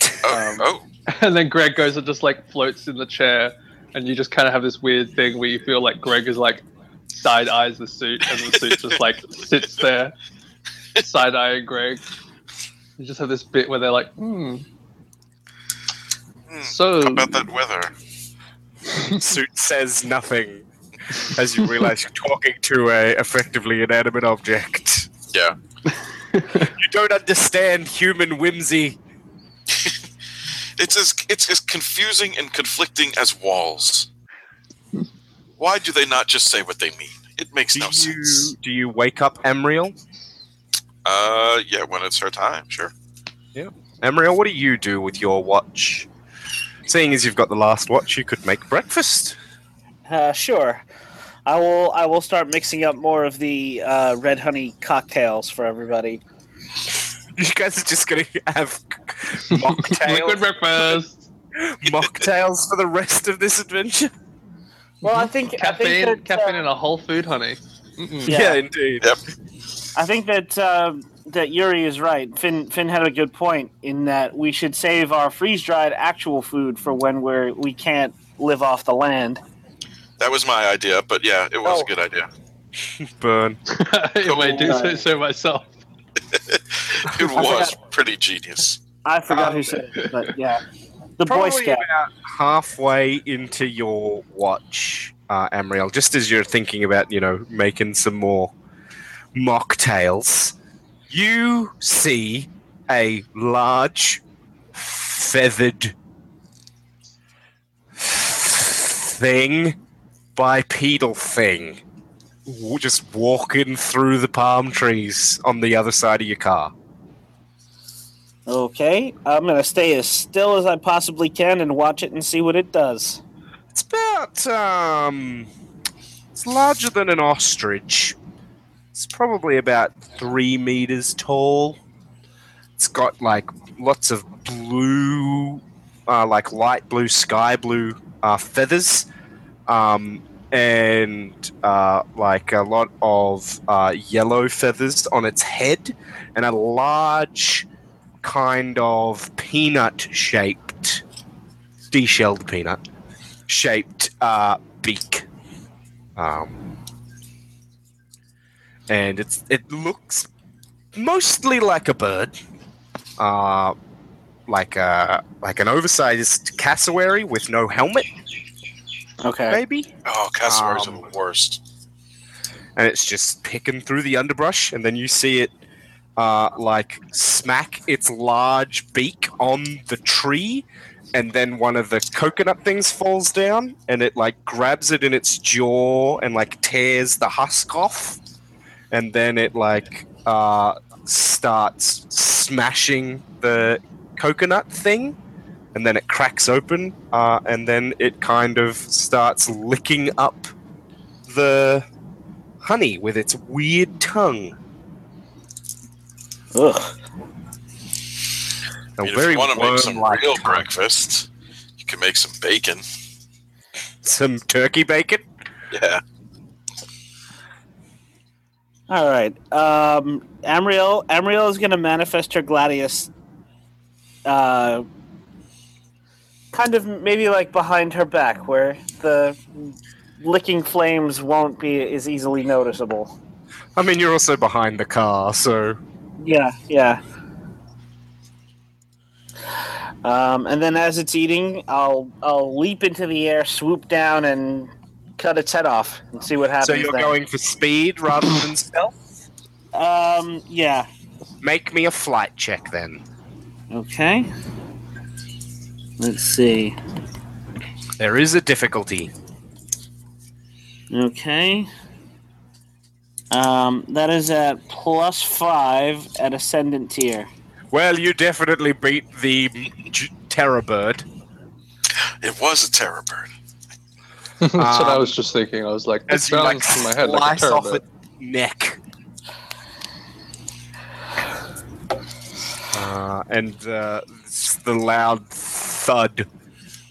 Oh, Um, oh, And then Greg goes and just like floats in the chair, and you just kind of have this weird thing where you feel like Greg is like side eyes the suit, and the suit just like sits there side eyeing Greg. You just have this bit where they're like, "Hmm." Hmm, So how about that weather? suit says nothing as you realize you're talking to a effectively inanimate object. Yeah. You don't understand human whimsy. It's as it's as confusing and conflicting as walls. Why do they not just say what they mean? It makes Do no you sense. do you wake up Amriel? Uh, yeah, when it's her time, sure. Yeah, Amriel, what do you do with your watch? Seeing as you've got the last watch, you could make breakfast. Uh, sure. I will. I will start mixing up more of the uh, red honey cocktails for everybody. You guys are just gonna have liquid mocktails, breakfast, mocktails for the rest of this adventure. Well, I think caffeine, I think that, caffeine, uh, and a whole food honey. Mm-mm. Yeah. indeed. Yep. I think that uh, that Yuri is right. Finn Finn had a good point in that we should save our freeze dried actual food for when we're we can't live off the land. That was my idea, but yeah, it was Oh. a good idea. Burn. if I do say Uh, so myself. It was pretty genius. I forgot Um, who said it, but yeah, the Boy Scout. about halfway into your watch, uh, Amriel, just as you're thinking about, you know, making some more mocktails, you see a large, feathered thing, bipedal thing, just walking through the palm trees on the other side of your car. Okay, I'm gonna stay as still as I possibly can and watch it and see what it does. It's about um it's larger than an ostrich. It's probably about three meters tall. It's got like lots of blue uh, like light blue, sky blue uh, feathers. Um and uh, like a lot of uh, yellow feathers on its head, and a large kind of peanut shaped, de-shelled peanut shaped uh, beak. Um, and it's it looks mostly like a bird. Uh, like a like an oversized cassowary with no helmet, Okay. maybe. Oh, cassowaries Um, are the worst. and it's just picking through the underbrush, and then you see it uh, like smack its large beak on the tree, and then one of the coconut things falls down, and it like grabs it in its jaw and like tears the husk off, and then it like uh, starts smashing the coconut thing. And then it cracks open, uh, and then it kind of starts licking up the honey with its weird tongue. Ugh. A I mean, if you want to make some worm-like real tongue. breakfast, you can make some bacon. Some turkey bacon. Yeah. All right. Um, Amriel. Amriel is going to manifest her gladius. Uh, kind of maybe like behind her back, where the licking flames won't be as easily noticeable. I mean, you're also behind the car, so Yeah, yeah. Um, and then as it's eating, I'll I'll leap into the air, swoop down, and cut its head off, and see what happens. so you're going for speed rather than stealth. Um, yeah. Make me a flight check then. Okay. Let's see. There is a difficulty. Okay. Um, that is at plus five at ascendant tier. Well, you definitely beat the j- terror bird. It was a terror bird. That's what I Um, was just thinking. I was like, it As you like sounds in my head like a slice off terror its neck. Uh, and uh, the loud thud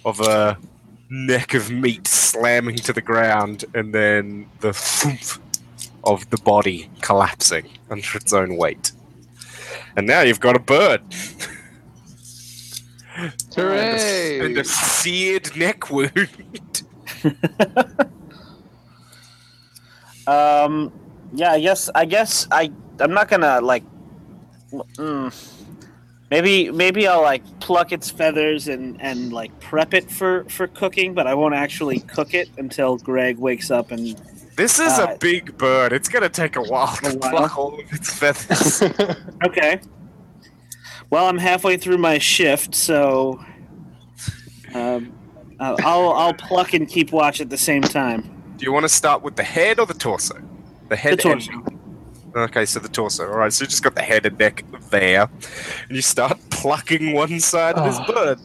of a neck of meat slamming to the ground, and then the thump of the body collapsing under its own weight. And now you've got a bird Hooray! and a seared neck wound. Um, yeah, I guess I guess I I'm not gonna like. Mm, maybe maybe I'll like pluck its feathers and and like prep it for for cooking, but I won't actually cook it until Greg wakes up and. This is Uh, a big bird. It's gonna take a while to A while? pluck all of its feathers. Okay. Well, I'm halfway through my shift, so um, uh, I'll I'll pluck and keep watch at the same time. Do you want to start with the head or the torso? The head. The torso. And, okay, so the torso. All right, so you just got the head and neck there, and you start plucking one side of this Oh. bird.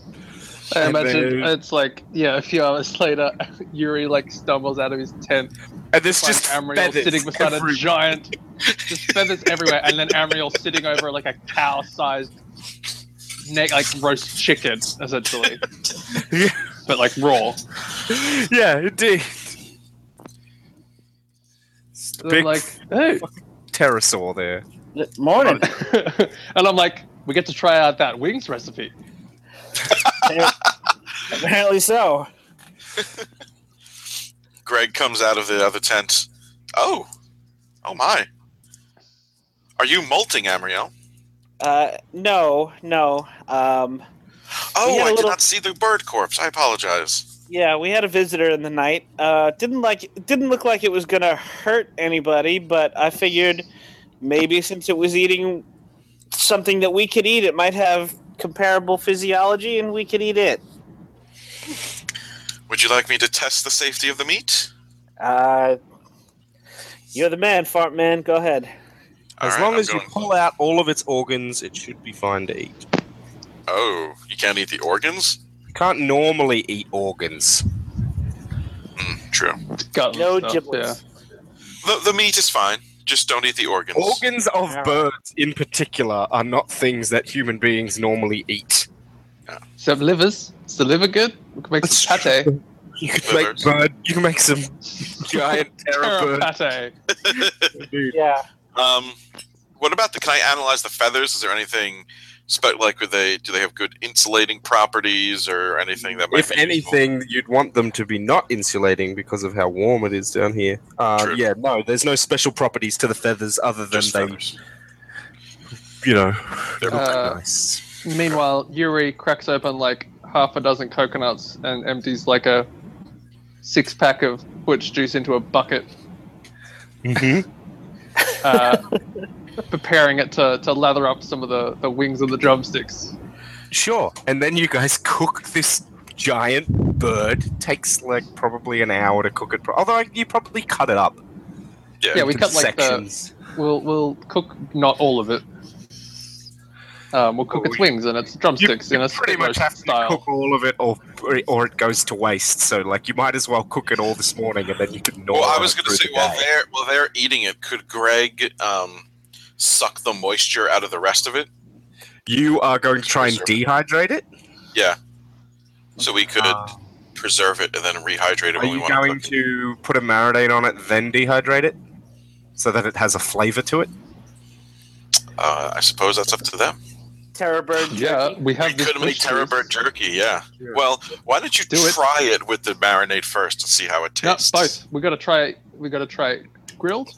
I imagine then- it's like, yeah, a few hours later, Yuri like stumbles out of his tent, And there's finds just Amriel sitting beside everywhere. a giant, just feathers everywhere, and then Amriel sitting over like a cow-sized neck, like roast chicken, essentially, Yeah. but like raw. yeah, indeed. It's the And I'm Big like, hey, pterosaur there. Morning. and I'm like, we get to try out that wings recipe. Apparently so. Greg comes out of the other tent. Oh, oh my! Are you molting, Amriel? Uh, no, no. Um, Oh, I I did not see the bird corpse. I apologize. yeah, we had a visitor in the night. Uh, didn't like didn't look like it was gonna hurt anybody, but I figured maybe since it was eating something that we could eat, it might have comparable physiology, and we could eat it. Would you like me to test the safety of the meat? Uh, you're the man, fart man. Go ahead. All As right, long I'm as you pull out all of its organs, it should be fine to eat. Oh, you can't eat the organs? You can't normally eat organs. Mm, true. Gutless No stuff, giblets. The, the meat is fine. Just don't eat the organs. Organs of Alright. birds, in particular, are not things that human beings normally eat. Yeah. Except livers. Is the liver good? We can make That's some pate. You can Livers. make bird. You can make some giant terror Terra bird. pate. Dude. Yeah. Um, what about the? Can I analyze the feathers? Is there anything, spe- like, would they? Do they have good insulating properties or anything that? Might If be useful? anything, you'd want them to be not insulating because of how warm it is down here. Uh, True. yeah, no, there's no special properties to the feathers other than Just they feathers. you know, They're look Uh, nice. Meanwhile, Yuri cracks open like half a dozen coconuts and empties like a six pack of butch juice into a bucket, hmm uh, preparing it to, to lather up some of the, the wings of the drumsticks. Sure. And then you guys cook this giant bird. Takes like probably an hour to cook it. pro- Although you probably cut it up. Yeah. Yeah, we into cut like the we'll we'll cook not all of it. Um, we'll cook Well, its we- wings and its You, drumsticks in you a pretty much roast have to style. cook all of it, or or it goes to waste. So, like, you might as well cook it all this morning, and then you can. Well, I was going to say the while day. they're while they're eating it, could Greg um, suck the moisture out of the rest of it? you are going to try and dehydrate it. Yeah. So we could Uh, preserve it and then rehydrate it are when you want going to cook it. to put a marinade on it, then dehydrate it, so that it has a flavor to it? Uh, I suppose that's up to them. Terror bird. Yeah, we have We this could make butch Terror. Bird jerky, yeah. Yeah. Well, why don't you Do try it with the marinade first and see how it No, tastes? both. We gotta try it. We gotta try it grilled,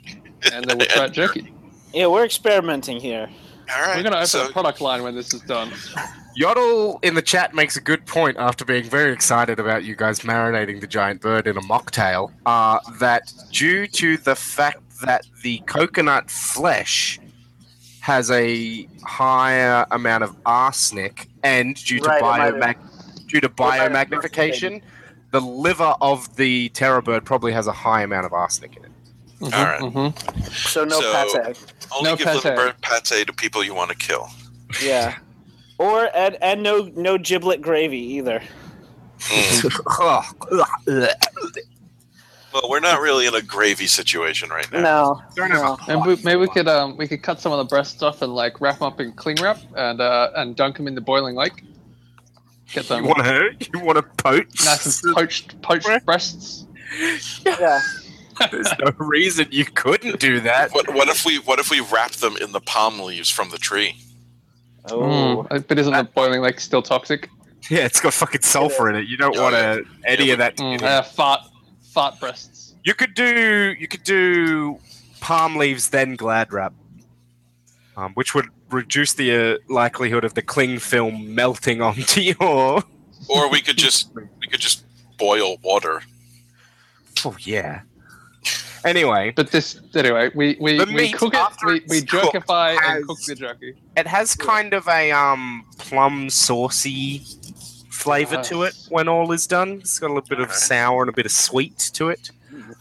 and then we'll try it jerky. Yeah, we're experimenting here. All right. We're gonna open so, a product line when this is done. Yodel in the chat makes a good point after being very excited about you guys marinating the giant bird in a mocktail. Uh, that due to the fact that the coconut flesh has a higher amount of arsenic, and due to Right, biomag- due to might have biomagnification, the liver of the terror bird probably has a high amount of arsenic in it. Mhm, All right. mhm. So no So- pate. only No give pate. liver bird pate to people you want to kill. Yeah. Or and, and no no giblet gravy either. Mm. well, we're not really in a gravy situation right now. No. No. And we, maybe we could um we could cut some of the breasts off and like wrap them up in cling wrap and uh and dunk them in the boiling lake. Get them You want to? You want to poach? nice poached poached breasts. Yeah. There's no reason you couldn't do that. What, what if we what if we wrap them in the palm leaves from the tree? Oh. Mm, but isn't the boiling lake still toxic? Yeah, it's got fucking sulfur in it. You don't Oh, want yeah. to any Yeah, of that. Mm, uh, fart fart breasts. You could do you could do palm leaves then glad wrap, um, which would reduce the uh, likelihood of the cling film melting onto your. Or we could just we could just boil water. Oh yeah. Anyway, But this anyway, we we, The we meat cook it, after we, it's we cooked jerkify has- and cook the jerky. it has kind of a um plum saucy flavor to it when all is done. It's got a little bit of Okay. sour and a bit of sweet to it.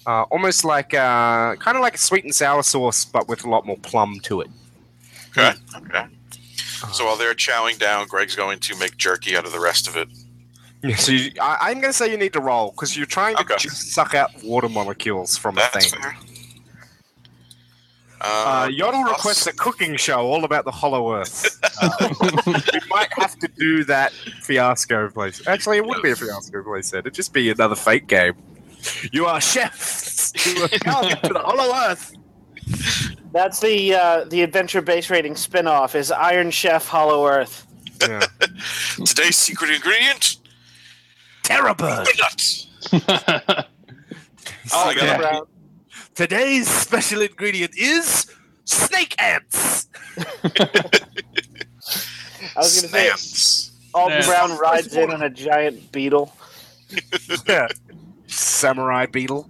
Uh, almost like uh, kind of like a sweet and sour sauce, but with a lot more plum to it. Okay. Okay. So while they're chowing down, Greg's going to make jerky out of the rest of it. Yeah, so you, I, I'm going to say you need to roll because you're trying to Okay. just suck out water molecules from a thing. fair. Uh, Uh, Yodel requests a cooking show all about the Hollow Earth. Uh, we might have to do that fiasco place. Actually, it wouldn't be a fiasco place. Then it'd just be another fake game. You are chefs. You are going to the Hollow Earth. That's the uh, the adventure base rating spin-off is Iron Chef Hollow Earth. Yeah. today's secret ingredient: Terrorbird. peanut. Oh, I got Yeah. Brown. Today's special ingredient is snake ants. I was gonna say Snams. Alton Yeah. Brown rides in on a giant beetle. Yeah. Samurai beetle.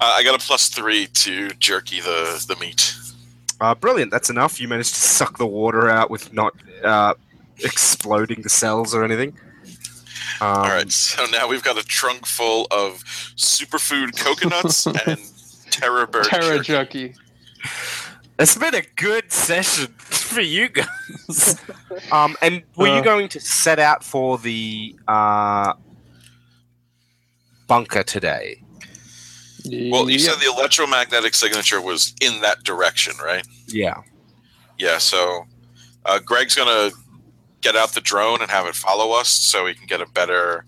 Uh, I got a plus three to jerky the the meat. Uh, brilliant. That's enough. You managed to suck the water out with not uh, exploding the cells or anything. Um, All right, so now we've got a trunk full of superfood coconuts and terror bird Terror jerky. jerky. It's been a good session for you guys. um, and were you Uh. going to set out for the uh, bunker today? Well, you Yeah. said the electromagnetic signature was in that direction, right? Yeah. Yeah. So uh, Greg's gonna get out the drone and have it follow us, so we can get a better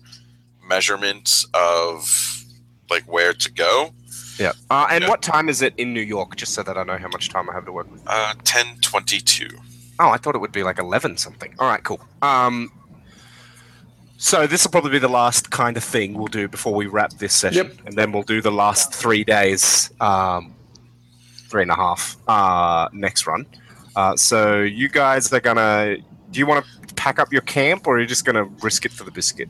measurement of like where to go. Yeah. Uh, and Yeah. what time is it in New York? Just so that I know how much time I have to work with. Uh, Ten twenty-two. Oh, I thought it would be like eleven something. All right, cool. Um, so this will probably be the last kind of thing we'll do before we wrap this session, Yep. and then we'll do the last three days, um, three and a half, uh, next run. Uh, so you guys are gonna. Do you want to pack up your camp, or are you just gonna risk it for the biscuit?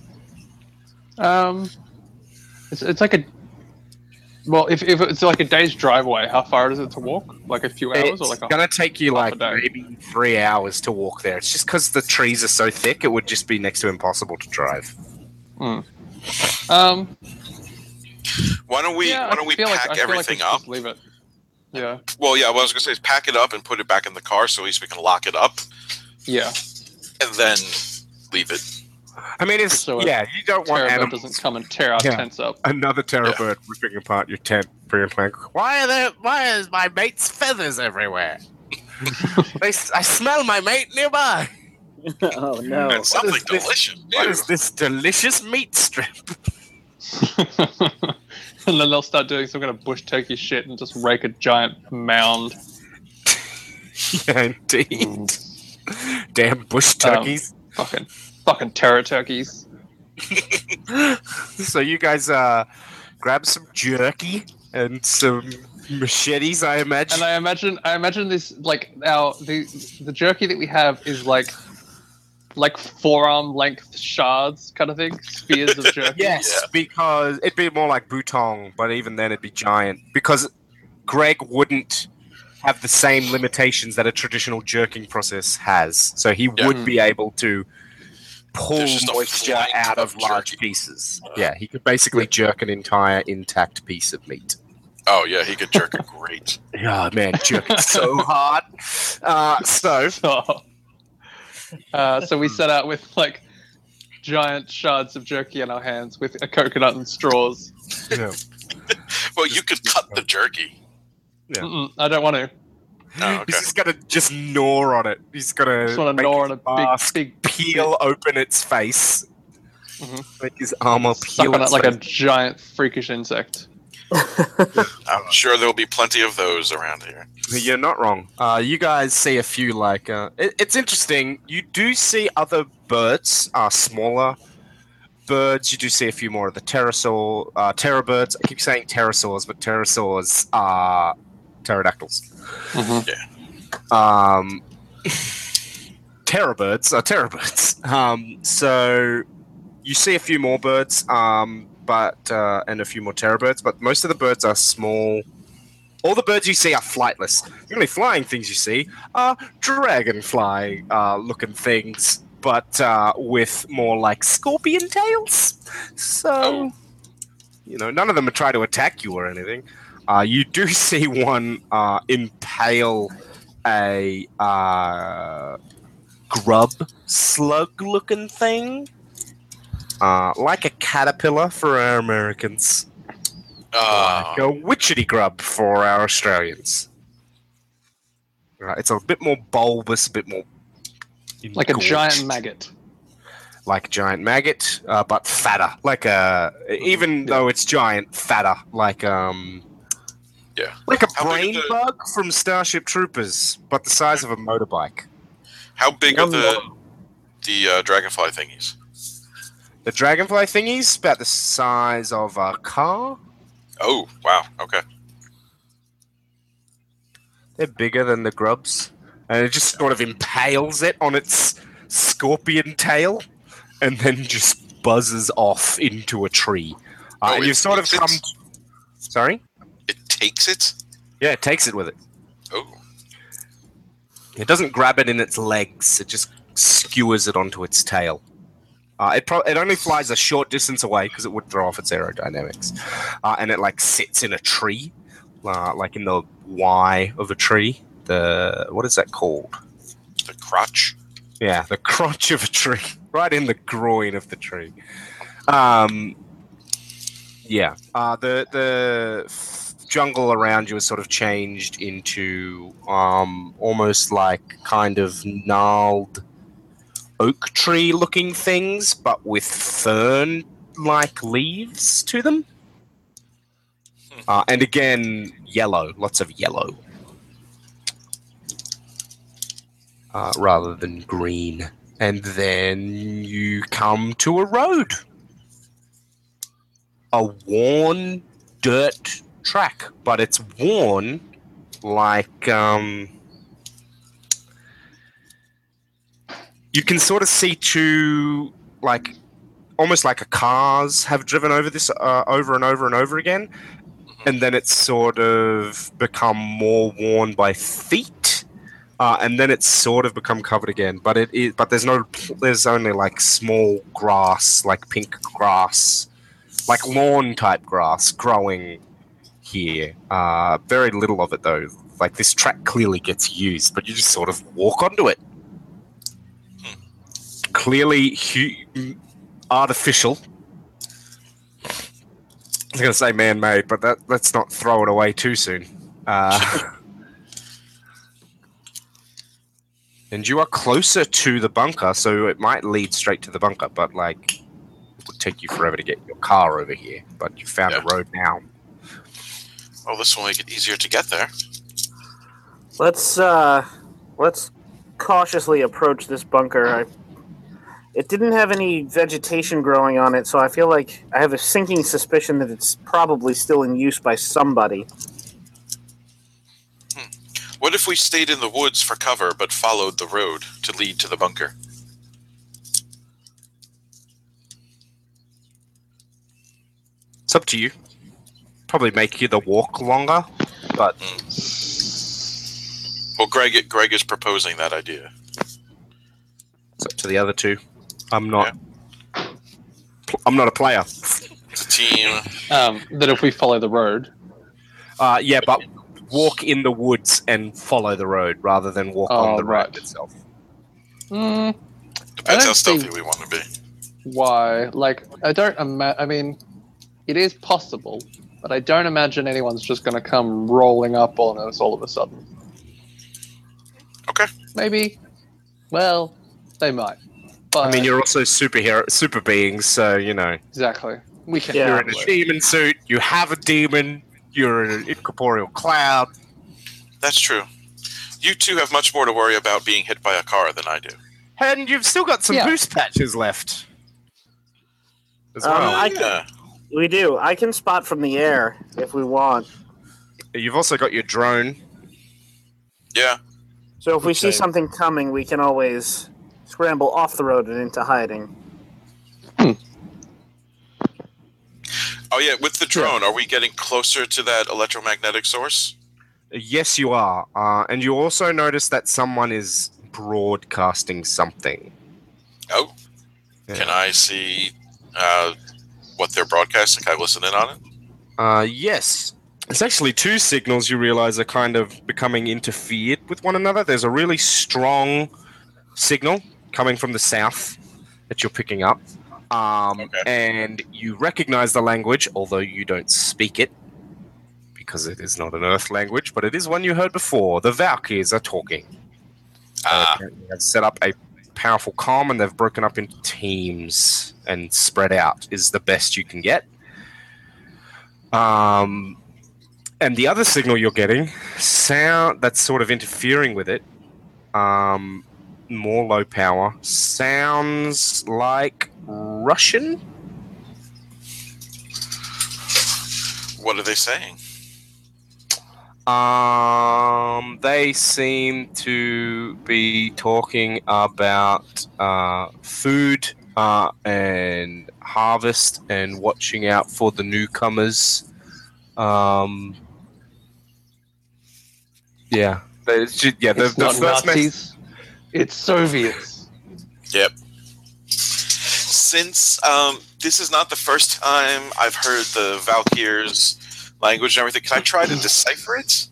Um, it's, it's like a. Well, if, if it's like a day's drive away, how far is it to walk? Like a few hours, It's or like a, gonna take you like maybe three hours to walk there. It's just because the trees are so thick; it would just be next to impossible to drive. um? Why don't we? yeah, why don't we pack like, I feel like everything up? just leave it. Yeah, Well, yeah. What I was gonna say is pack it up and put it back in the car, so at least we can lock it up, yeah. and then leave it. I mean, it's So yeah. You don't want Terror animals. doesn't come and tear our Yeah. tents up. Another terror Yeah. bird ripping apart your tent for your plan. Why are there? Why is my mate's feathers everywhere? they, s- I smell my mate nearby. oh no! and something is this? delicious. What too. is this delicious meat strip? and then they'll start doing some kind of bush turkey shit and just rake a giant mound. yeah, indeed. Mm. Damn bush Um, turkeys. Fucking, fucking terror turkeys. so you guys uh, grab some jerky and some machetes, I imagine. And I imagine, I imagine this like our the the jerky that we have is like like forearm length shards kind of thing, spears of jerky. yes, Yeah. because it'd be more like biltong, but even then it'd be giant. Because Greg wouldn't have the same limitations that a traditional jerking process has. So he Yeah. would be able to pull There's just a moisture out of, of large jerky. pieces. Yeah, he could basically jerk an entire intact piece of meat. Oh yeah, he could jerk a great. Yeah, man, jerking so hard. Uh, so So, uh, so we set out with like giant shards of jerky in our hands with a coconut and straws. yeah. Well, you could cut the jerky. Yeah. I don't want to. Oh, okay. he's just gonna just gnaw on it. He's gonna just want to make gnaw on a mask big, big peel open its face. Mhm. Make his armor peel on it its like a giant freakish insect. I'm sure there'll be plenty of those around here. You're not wrong. Uh, you guys see a few like uh, it, it's interesting. You do see other birds, uh, smaller birds. You do see a few more of the pterosaur, uh, terror birds. I keep saying pterosaurs, but pterosaurs are pterodactyls. Um, terror birds are terror birds. Um, so you see a few more birds, um, but uh, and a few more terror birds, but most of the birds are small. All the birds you see are flightless. The only flying things you see are dragonfly uh, looking things, but uh, with more like scorpion tails. So, Oh. you know, none of them are trying to attack you or anything. Uh, you do see one uh, impale a uh, grub slug looking thing. Uh, like a caterpillar for our Americans. Uh, Like a witchetty grub for our Australians. Right, it's a bit more bulbous, a bit more. Like a giant maggot. Like a giant maggot, uh, but fatter. Like a. Even though it's giant, fatter. Like, um. Yeah. Like a How brain the- bug from Starship Troopers, but the size of a motorbike. how big are Yum, the the uh, dragonfly thingies? The dragonfly thingies, about the size of a car. Oh wow, okay. They're bigger than the grubs. And it just sort of impales it on its scorpion tail and then just buzzes off into a tree. Uh, Oh, and you've sort of come. it? Sorry? Takes it. Yeah, it takes it with it. Oh, It doesn't grab it in its legs, it just skewers it onto its tail. Uh, it, pro- it only flies a short distance away because it would throw off its aerodynamics. Uh, and it like sits in a tree, uh, like in the Y of a tree. The what is that called? the crotch. Yeah, the crotch of a tree, right in the groin of the tree. Um, yeah, uh, the the jungle around you has sort of changed into um, almost like kind of gnarled oak tree looking things, but with fern like leaves to them. Uh, and again, yellow, lots of yellow. uh, rather than green. And then you come to a road. A worn dirt track, but it's worn like um you can sort of see two like almost like a cars have driven over this uh, over and over and over again and then it's sort of become more worn by feet uh, and then it's sort of become covered again but it is but there's no there's only like small grass like pink grass like lawn type grass growing here uh, very little of it though like this track clearly gets used but you just sort of walk onto it clearly hu- artificial. I was going to say man-made, but that, let's not throw it away too soon. Uh, and you are closer to the bunker, so it might lead straight to the bunker, but like it would take you forever to get your car over here. But you found a road now. Oh, this will make it easier to get there. Let's uh, let's cautiously approach this bunker. I, it didn't have any vegetation growing on it, so I feel like I have a sinking suspicion that it's probably still in use by somebody. What if we stayed in the woods for cover but followed the road to lead to the bunker? It's up to you. Probably make you the walk longer, but Well, Greg, Greg is proposing that idea. it's up to the other two. I'm not. I'm not a player. It's a team. Um, that if we follow the road, Uh, yeah, but walk in the woods and follow the road rather than walk Oh, on the road right. itself. mm, Depends I how don't stealthy we want to be. why? Like, I don't ima- I mean, it is possible, but I don't imagine anyone's just going to come rolling up on us all of a sudden. Okay. Maybe. Well, they might. But I mean, you're also superhero, super beings, so you know exactly. We can. Yeah. you're in a demon suit. You have a demon. You're in an incorporeal cloud. That's true. You two have much more to worry about being hit by a car than I do. And you've still got some Yeah. boost patches left. As Um. I can- yeah. We do. I can spot from the air if we want. You've also got your drone. Yeah. So if we see something coming, we can always scramble off the road and into hiding. Oh, yeah. With the drone, are we getting closer to that electromagnetic source? Yes, you are. Uh, and you also notice that someone is broadcasting something. Oh. Yeah. Can I see uh, what they're broadcasting? Can I listen in on it? Uh, yes. It's actually two signals you realize are kind of becoming interfered with one another. There's a really strong signal coming from the south that you're picking up. Um, Okay. And you recognize the language, although you don't speak it, because it is not an Earth language, but it is one you heard before. The Valkyries are talking. Ah, apparently have set up a powerful comm and they've broken up into teams and spread out is the best you can get. Um, and the other signal you're getting, sound that's sort of interfering with it, um, more low power, sounds like Russian. what are they saying? Um, they seem to be talking about uh, food uh, and harvest and watching out for the newcomers. Um, yeah, They- it's ju- yeah. The, it's the not first mess- Nazis. It's Soviets. Yep. Since um, this is not the first time I've heard the Valkyrs language and everything, can I try to decipher it?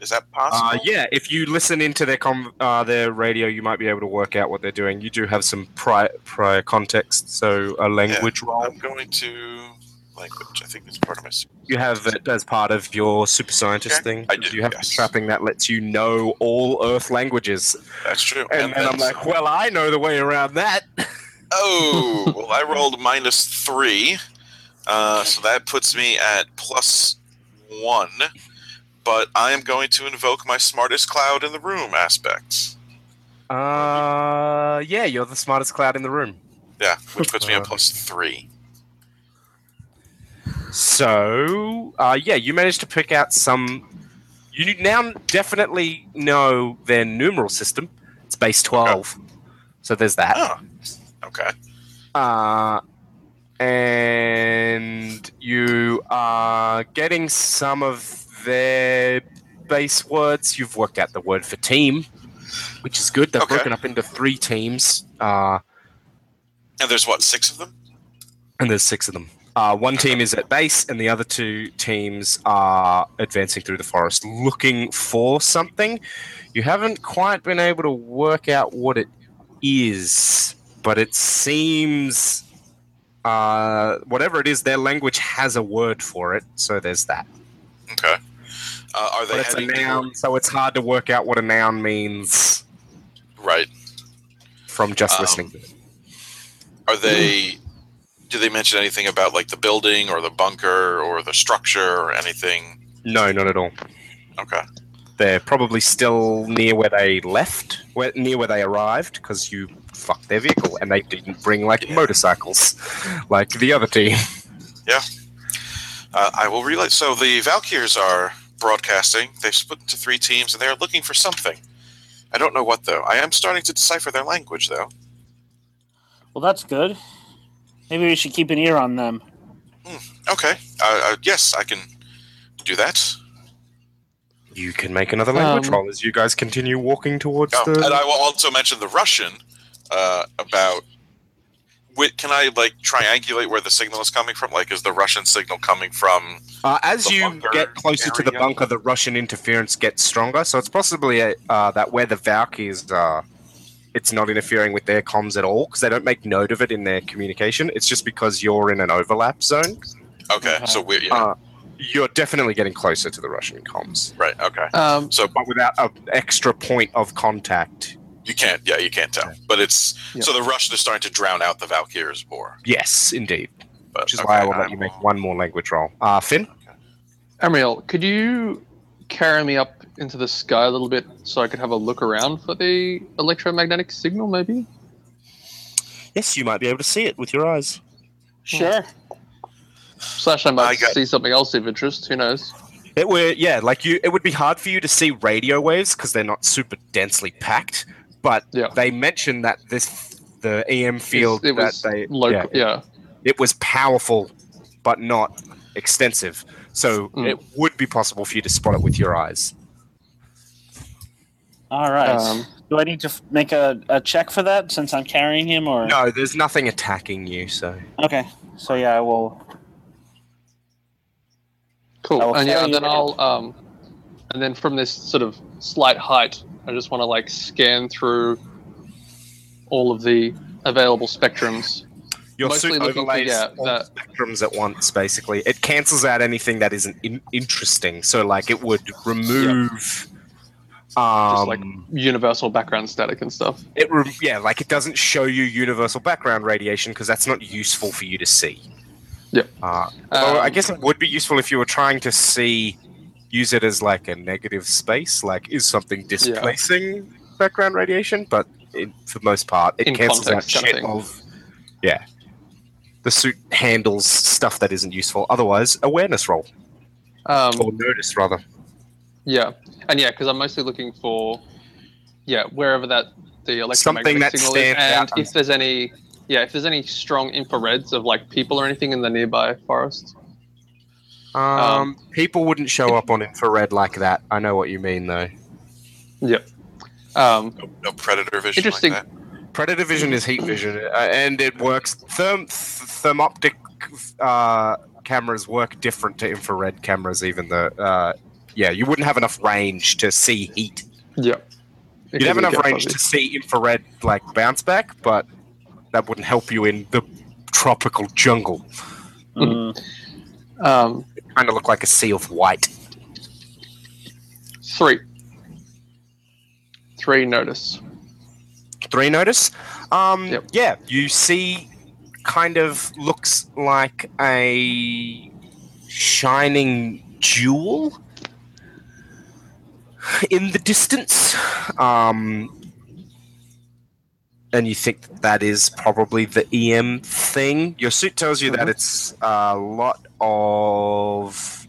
Is that possible? Uh, yeah, if you listen into their com- uh, their radio, you might be able to work out what they're doing. You do have some prior prior context, so a language roll. I'm going to language. I think it's part of my. You have it as part of your super scientist Okay, thing. I do, You have yes. trapping that lets you know all Earth languages, That's true. and then I'm like, well, I know the way around that. oh, well, I rolled minus three, uh, so that puts me at plus one. But I am going to invoke my smartest cloud in the room aspects. Uh, yeah, you're the smartest cloud in the room. Yeah, which puts me at plus three. So, uh, yeah, you managed to pick out some. You now definitely know their numeral system. It's base 12. So there's that. Oh, okay. Uh, and you are getting some of their base words. You've worked out the word for team, which is good. They've Okay. broken up into three teams, uh, And there's what six of them? and there's six of them. Uh, one team is at base, and the other two teams are advancing through the forest looking for something. You haven't quite been able to work out what it is, but it seems uh, whatever it is, their language has a word for it. So there's that. Okay. Uh, are they But it's a noun, toward- so it's hard to work out what a noun means Right. from just Um, listening to it. Are they? Do they mention anything about like the building or the bunker or the structure or anything? No, not at all. Okay. They're probably still near where they left, where, near where they arrived, because you fucked their vehicle and they didn't bring like Yeah. motorcycles, like the other team. Yeah, uh, I will relay. So the Valkyrs are broadcasting. They've split into three teams and they're looking for something. I don't know what though. I am starting to decipher their language though. Well, that's good. Maybe we should keep an ear on them. Okay. Uh, uh, yes, I can do that. You can make another language Um, roll as you guys continue walking towards Oh, the. and I will also mention the Russian uh, about. Wait, can I like triangulate where the signal is coming from? Like, is the Russian signal coming from? Uh, as the you get closer to the bunker, the Russian interference gets stronger. So it's possibly a, uh, that where the Valkyries are, it's not interfering with their comms at all because they don't make note of it in their communication. It's just because you're in an overlap zone. Okay, Okay. so we yeah, Uh, you're definitely getting closer to the Russian comms, right. Okay, Um, so but without an extra point of contact. You can't. Yeah, you can't tell. But it's Yeah. so the Russian is starting to drown out the Valkyrs more. Yes, indeed. But Which is okay, why I will I let you make one more language roll. Uh, Finn? Amriel, could you carry me up into the sky a little bit so I could have a look around for the electromagnetic signal, maybe? Yes, you might be able to see it with your eyes. Sure. Slash, I I might got- see something else of interest. Who knows? It would, yeah, like you. It would be hard for you to see radio waves because they're not super densely packed. But Yeah. they mentioned that this the EM field it was that they local. yeah, Yeah. it was powerful, but not extensive. So Mm. it would be possible for you to spot it with your eyes. All right. Um, Do I need to f- make a, a check for that since I'm carrying him, or No, there's nothing attacking you. So Okay. So yeah, I will. Cool. I will And yeah, and then I'll um, and then from this sort of slight height, I just want to like scan through all of the available spectrums. your Mostly suit looking for, overlays yeah, all that- spectrums at once. Basically, it cancels out anything that isn't in- interesting. So like it would remove. Um, like- Universal background static and stuff. It re- yeah, like it doesn't show you universal background radiation because that's not useful for you to see. Yep. Uh, although I Um, guess it would be useful if you were trying to see, use it as like a negative space, like is something displacing background radiation? But it, for the most part, it In cancels out context kind of shit of yeah. The suit handles stuff that isn't useful. Otherwise, awareness roll Um, or notice rather. Yeah, and yeah, because I'm mostly looking for yeah wherever that the Something electromagnetic that signal is, and out. if there's any yeah if there's any strong infrareds of like people or anything in the nearby forest. Um, people wouldn't show up on infrared like that. I know what you mean though. Yep. Um, No, no predator vision. Interesting. Like that. Predator vision is heat vision, uh, and it works. Therm th- thermoptic uh, cameras work different to infrared cameras, even though, uh, yeah, you wouldn't have enough range to see heat. yeah, You'd have enough range to see infrared like bounce back, but that wouldn't help you in the tropical jungle. Mm, Um, Kind of look like a sea of white. three, three notice. Three notice. Um, Yep. Yeah, you see, kind of looks like a shining jewel in the distance. Um, and you think that, that is probably the EM thing. Your suit tells you that Mhm. it's a lot of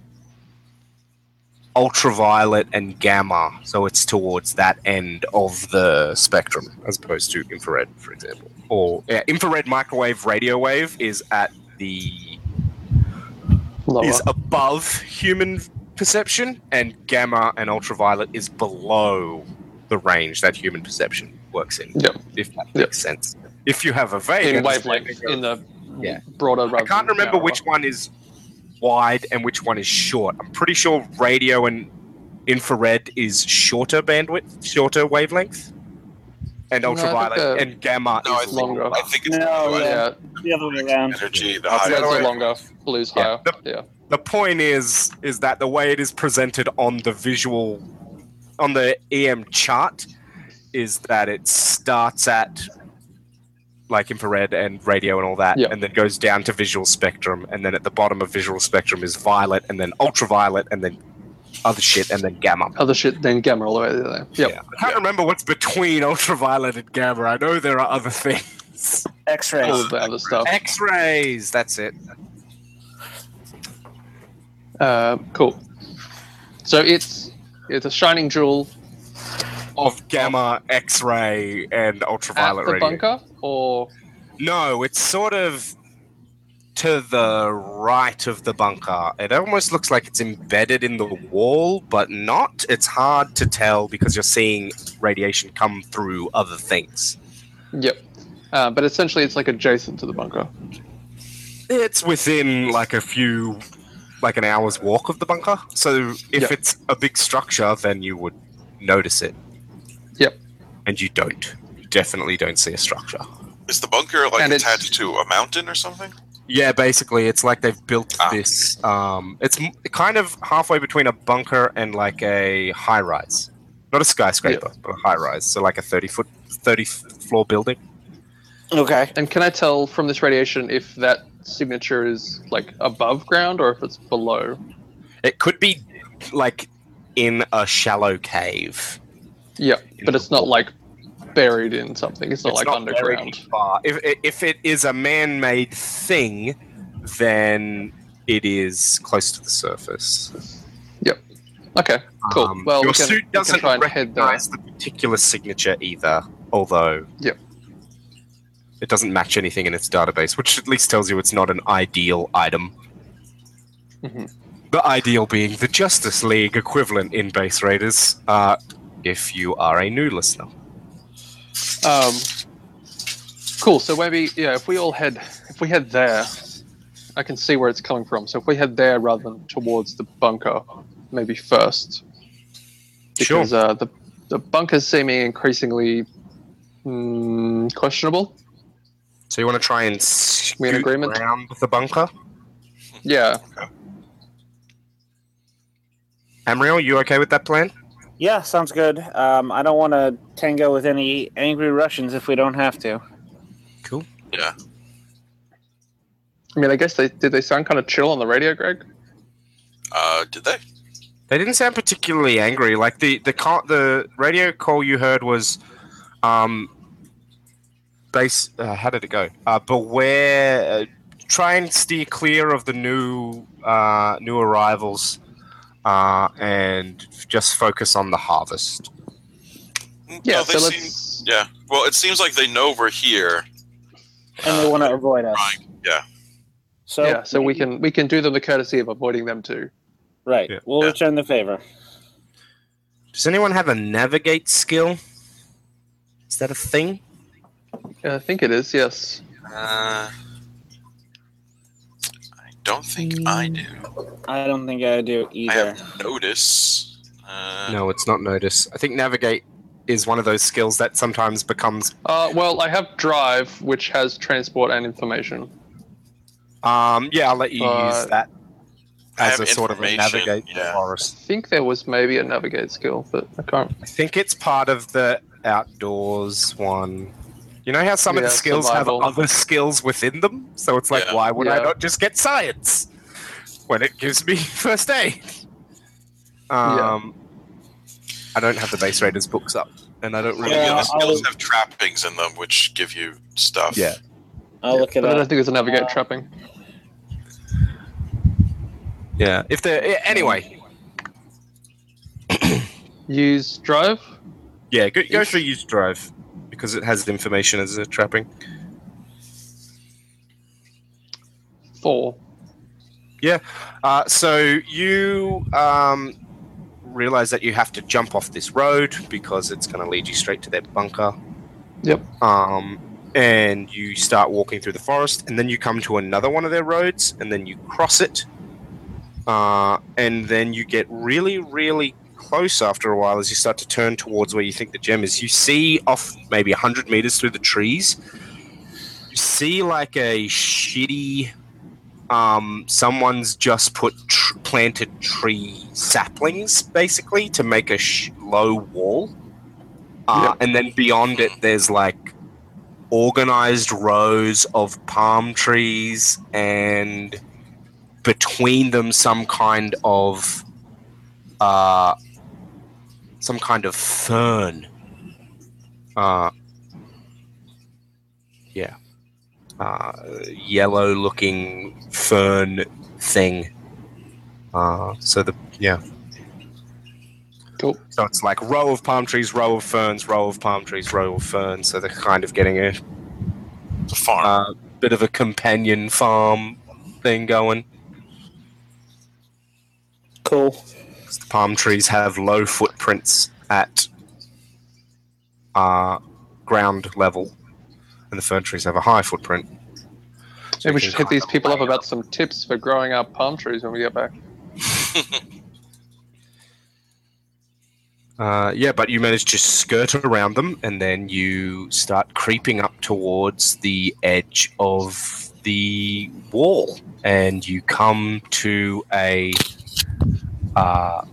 ultraviolet and gamma, so it's towards that end of the spectrum as opposed to infrared, for example. Or yeah, infrared microwave radio wave is at the Lower. is above human perception, and gamma and ultraviolet is below the range that human perception works in. Yep. If that Yep. makes sense. If you have a Vega, in wavelength in the Yeah. broader. I can't remember narrower. which one is wide and which one is short. I'm pretty sure radio and infrared is shorter bandwidth, shorter wavelength, and No, I think ultraviolet the- and gamma No, is think, longer. I think it's No, the Yeah, The other way around. energy, the That's the higher. other way. longer, blue's Yeah. higher. The- Yeah. the point is is that the way it is presented on the visual on the EM chart is that it starts at like infrared and radio and all that Yeah. and then goes down to visual spectrum and then at the bottom of visual spectrum is violet and then ultraviolet and then other shit and then gamma Other shit, then gamma all the way there. Yep. Yeah. i can't remember what's between ultraviolet and gamma i know there are other things X-rays. All the other stuff. x-rays that's it Uh, cool. So it's it's a shining jewel of gamma x-ray and at ultraviolet the radio bunker, or No, it's sort of to the right of the bunker. It almost looks like it's embedded in the wall, but not. It's hard to tell because you're seeing radiation come through other things. yep. Uh, but essentially, it's like adjacent to the bunker. It's within like a few, like an hour's walk of the bunker. So if Yeah. it's a big structure, then you would notice it. Yep. And you don't. You definitely don't see a structure. Is the bunker like And attached to a mountain or something? Yeah, basically, it's like they've built Ah. this. Um, it's kind of halfway between a bunker and like a high rise, not a skyscraper, but a high rise. So like a thirty foot, thirty floor building. Okay. And can I tell from this radiation if that signature is like above ground or if it's below? It could be like in a shallow cave. In But it's not like buried in something. It's not It's like not underground. far. If if it is a man-made thing, then it is close to the surface. Yep. Okay. Cool. Um, well, your we can, suit doesn't try and head there. recognize the particular signature either, although Yep. it doesn't match anything in its database, which at least tells you it's not an ideal item. Mhm. The ideal being the Justice League equivalent in Base Raiders, uh, if you are a new listener. Um, cool. So maybe yeah, if we all head if we head there, I can see where it's coming from. So if we head there rather than towards the bunker, maybe first, Sure. because uh, the the bunker's seeming increasingly mm, questionable. So you want to try and We in agreement? around the bunker? Yeah. Amriel, you okay with that plan? Yeah, sounds good. Um, I don't want to tango with any angry Russians if we don't have to. Cool. Yeah. I mean, I guess they did. They sound kind of chill on the radio, Greg. Uh, did they? They didn't sound particularly angry. Like the the call, the radio call you heard was, um, base. Uh, how did it go? Uh, beware. Uh, try and steer clear of the new uh, new arrivals, uh, and just focus on the harvest. Yeah. No, they so seem. Yeah. Well, it seems like they know we're here. And they want to avoid us. Right. Yeah. So yeah. So we can we can do them the courtesy of avoiding them too. right. Yeah. We'll Yeah. return the favor. Does anyone have a navigate skill? Is that a thing? Yeah, I think it is. Yes. Uh, I don't think I do. I don't think I do either. I either. have notice. Uh, No, it's not notice. I think navigate is one of those skills that sometimes becomes. Uh, well, I have drive, which has transport and information. Um, yeah, I'll let you Uh, use that as a sort of a navigate yeah. for I think there was maybe a navigate skill, but I can't. I think it's part of the outdoors one. You know how some of Yeah, the skills survival. have other skills within them? So it's like, Yeah. why would I Yeah. not just get science when it gives me first aid? Um, I don't have the base raiders books up, and I don't really. yeah, Yeah, the skills I'll- have trappings in them, which give you stuff. Yeah. I'll look it But I don't up. think there's a navigate Uh, trapping. Yeah. If they're yeah, anyway, Use drive. Yeah, go, go for use drive because it has the information as a trapping. Four. Uh, so you um, realize that you have to jump off this road because it's going to lead you straight to their bunker. Yep. Um, and you start walking through the forest, and then you come to another one of their roads, and then you cross it. Uh, and then you get really, really close after a while as you start to turn towards where you think the gem is. You see off maybe 100 meters through the trees, you see like a shitty um, someone's just put tr- planted tree saplings basically to make a sh- low wall, uh, and then beyond it, there's like organized rows of palm trees, and between them, some kind of uh, some kind of fern. Uh, yeah uh, yellow looking fern thing. Uh, so the yeah. Cool. So it's like row of palm trees, row of ferns, row of palm trees, row of ferns. So they're kind of getting a It's a farm. uh, bit of a companion farm thing going. Cool. The palm trees have low footprints at uh, ground level, and the fern trees have a high footprint. So Maybe we should hit these people up about some tips for growing up palm trees when we get back. Uh, yeah, but you manage to skirt around them, and then you start creeping up towards the edge of the wall, and you come to a. Uh,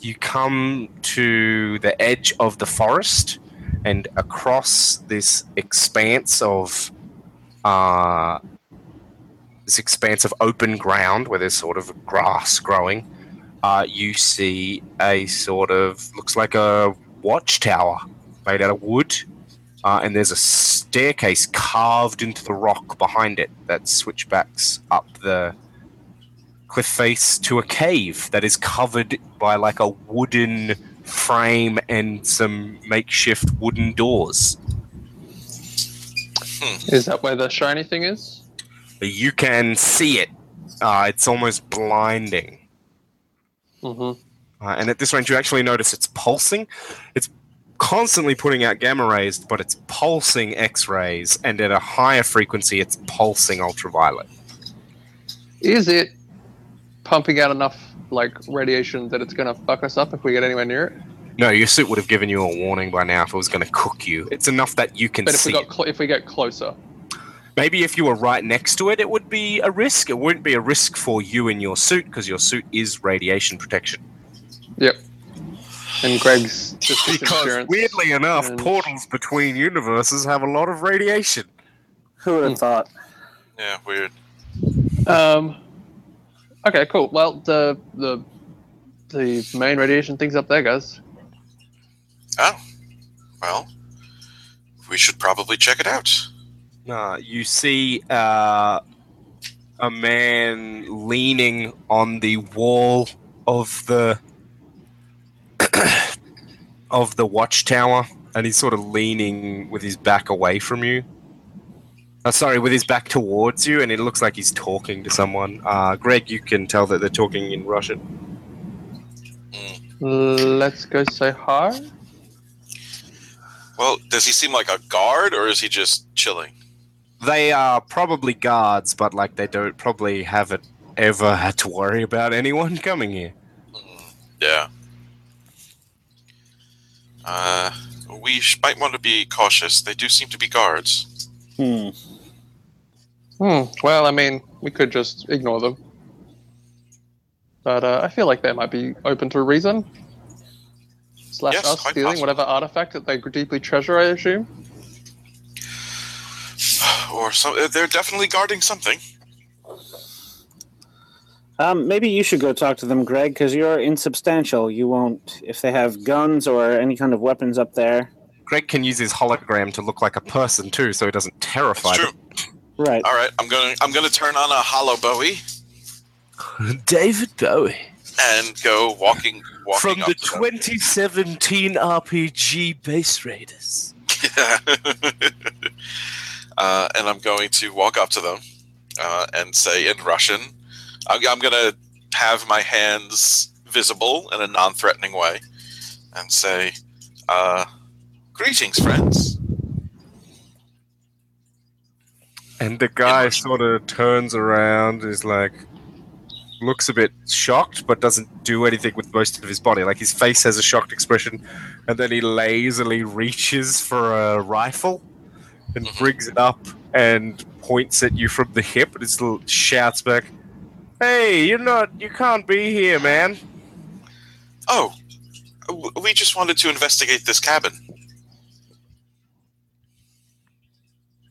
you come to the edge of the forest, and across this expanse of. Uh, this expanse of open ground where there's sort of grass growing uh, you see a sort of looks like a watchtower made out of wood, uh, and there's a staircase carved into the rock behind it that switchbacks up the cliff face to a cave that is covered by like a wooden frame and some makeshift wooden doors. Is that where the shiny thing is? You can see it. Uh, it's almost blinding. Mm-hmm. Uh, and at this range, you actually notice it's pulsing. It's constantly putting out gamma rays, but it's pulsing X rays, and at a higher frequency, it's pulsing ultraviolet. Is it pumping out enough like radiation that it's gonna fuck us up if we get anywhere near it? No, your suit would have given you a warning by now if it was going to cook you. It's enough that you can But if see we got cl- if we get closer, Maybe if you were right next to it, it would be a risk. It wouldn't be a risk for you in your suit because your suit is radiation protection. Yep. And Greg's just Because insurance. weirdly enough, and- portals between universes have a lot of radiation. Who would have Hmm. thought? yeah, weird. Um. Okay, cool. Well, the the the main radiation thing's up there, guys. Oh, well, we should probably check it out. Uh, you see uh, a man leaning on the wall of the of the watchtower, and he's sort of leaning with his back away from you. Uh, sorry, with his back towards you, and it looks like he's talking to someone. Uh, Greg, you can tell that they're talking in Russian. Let's go say hi. Well, does he seem like a guard, or is he just chilling? They are probably guards, but like they don't probably haven't ever had to worry about anyone coming here. Yeah. Uh, we sh- might want to be cautious. They do seem to be guards. Hmm. Hmm. Well, I mean, we could just ignore them. But uh, I feel like they might be open to reason. Slash Yes, us stealing possible. whatever artifact that they deeply treasure, I assume. Or so uh, they're definitely guarding something. Um, maybe you should go talk to them, Greg, because you're insubstantial. You won't, if they have guns or any kind of weapons up there. Greg can use his hologram to look like a person too, so he doesn't terrify It's true. Right. All right, I'm going. I'm going to turn on a holo Bowie. David Bowie. and go walking walking From up the to them. 2017 RPG Base Raiders. Yeah. uh, and I'm going to walk up to them uh, and say in Russian, I'm, I'm going to have my hands visible in a non threatening way and say, uh, Greetings, friends. And the guy sort of turns around, is like, looks a bit shocked, but doesn't do anything with most of his body. Like his face has a shocked expression, and then he lazily reaches for a rifle and mm-hmm. brings it up and points at you from the hip, and just l- shouts back, "Hey, you're not, you can't be here, man." Oh, we just wanted to investigate this cabin.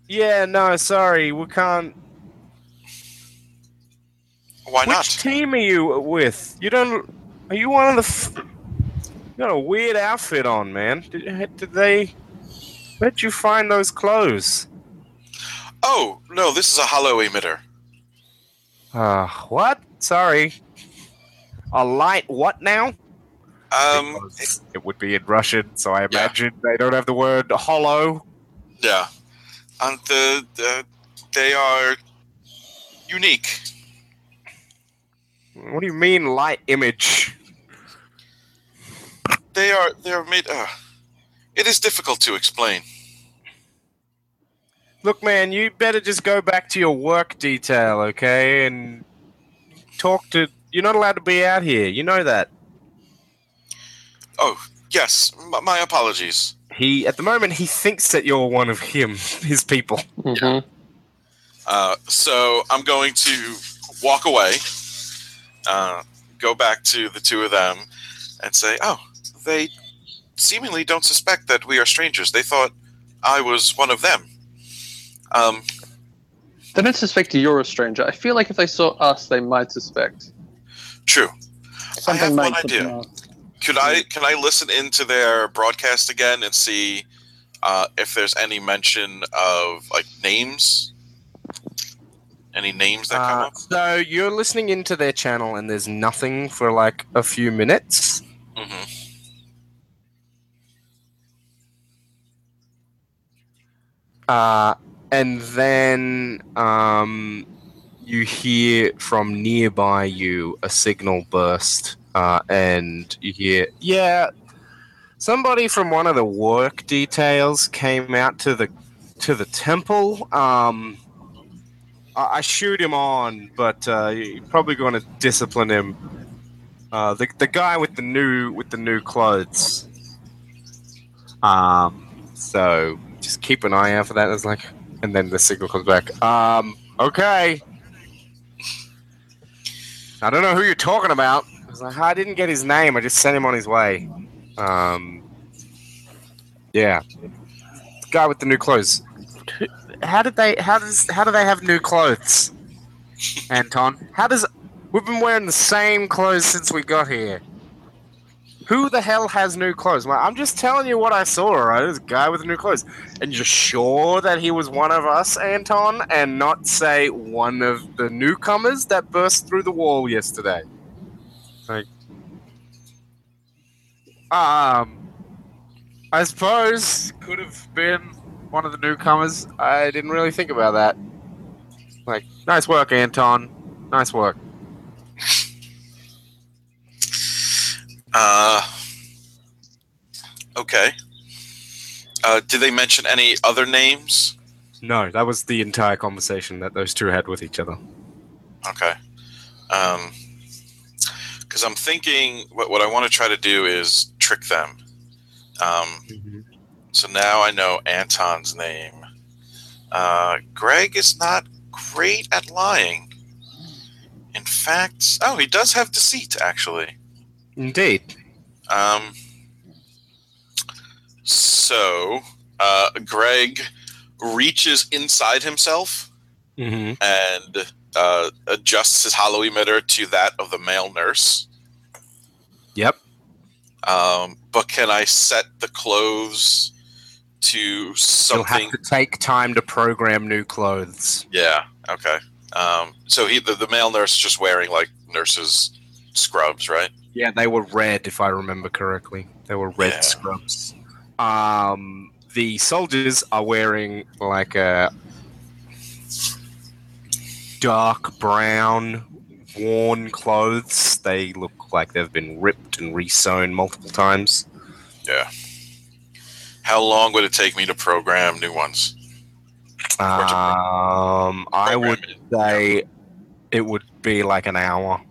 Yeah, no, sorry, we can't. Why not? Which team are you with? You don't. Are you one of the? F- you got a weird outfit on, man. Did, did they? Where'd you find those clothes? Oh, no, this is a holo emitter. Ah, what? Sorry. A light what now? Um, Because it would be in Russian, so I imagine they don't have the word holo. yeah. And the, the, they are unique. What do you mean light image? They are they are made. Uh, it is difficult to explain. Look, man, you better just go back to your work detail, okay? And talk to. You're not allowed to be out here. You know that. Oh yes, m- my apologies. He, at the moment, he thinks that you're one of him, his people. Mhm. Uh, so I'm going to walk away, uh, go back to the two of them, and say, "Oh, they seemingly don't suspect that we are strangers. They thought I was one of them." Um, They don't suspect you're a stranger. I feel like if they saw us, they might suspect. true. Something have might one idea. them off. Could I can I listen into their broadcast again and see uh, if there's any mention of like names? Any names that come Uh, up? so you're listening into their channel, and there's nothing for like a few minutes. hmm Uh, and then um, you hear from nearby you a signal burst, uh, and you hear, yeah, somebody from one of the work details came out to the to the temple. Um, I, I shoot him on, but uh, you're probably going to discipline him. Uh, the the guy with the new with the new clothes. Um, so just keep an eye out for that. It's like, and then the signal comes back. Um, okay. I don't know who you're talking about. I was like, I didn't get his name. I just sent him on his way. Um, yeah, guy with the new clothes. How did they? How does? How do they have new clothes? Anton, how does? We've been wearing the same clothes since we got here. Who the hell has new clothes? I'm just telling you what I saw, right? This guy with new clothes. And you're sure that he was one of us, Anton, and not, say, one of the newcomers that burst through the wall yesterday? Like, um, I suppose could have been one of the newcomers. I didn't really think about that. Like, nice work, Anton. Nice work. Uh, okay. Uh, did they mention any other names? No, that was the entire conversation that those two had with each other. Okay. Um, because I'm thinking what what I want to try to do is trick them. Um, so now I know Anton's name. Uh, Greg is not great at lying. In fact, oh, he does have deceit actually. Indeed. Um, so, uh, Greg reaches inside himself Mm-hmm. and uh, adjusts his holo emitter to that of the male nurse. Yep. Um, but can I set the clothes to something? You'll have to take time to program new clothes. Yeah. Okay. Um, so he, the, the male nurse, is just wearing like nurse's scrubs, right? Yeah, they were red, if I remember correctly. They were red Yeah. scrubs. Um, the soldiers are wearing like a dark brown, worn clothes. They look like they've been ripped and resewn multiple times. Yeah. How long would it take me to program new ones? Um, I would it. say it would be like an hour.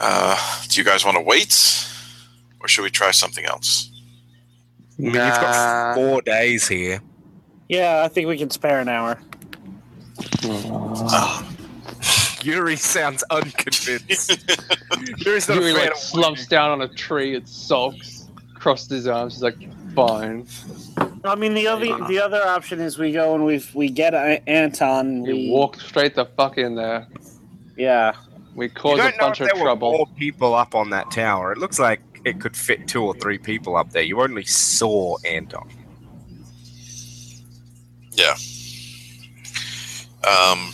Uh, do you guys want to wait, or should we try something else? I mean, you've got four days here. Yeah, I think we can spare an hour. Yuri sounds unconvinced. Yuri's not Yuri a fan like of slumps down on a tree and sulks, crosses his arms. He's like, fine. I mean, the other the other option is we go and we we get A- Anton. You We walk straight the fuck in there. yeah. We You cause a don't know bunch if of there were trouble. more people up on that tower. It looks like it could fit two or three people up there. You only saw Anton. Yeah. Um,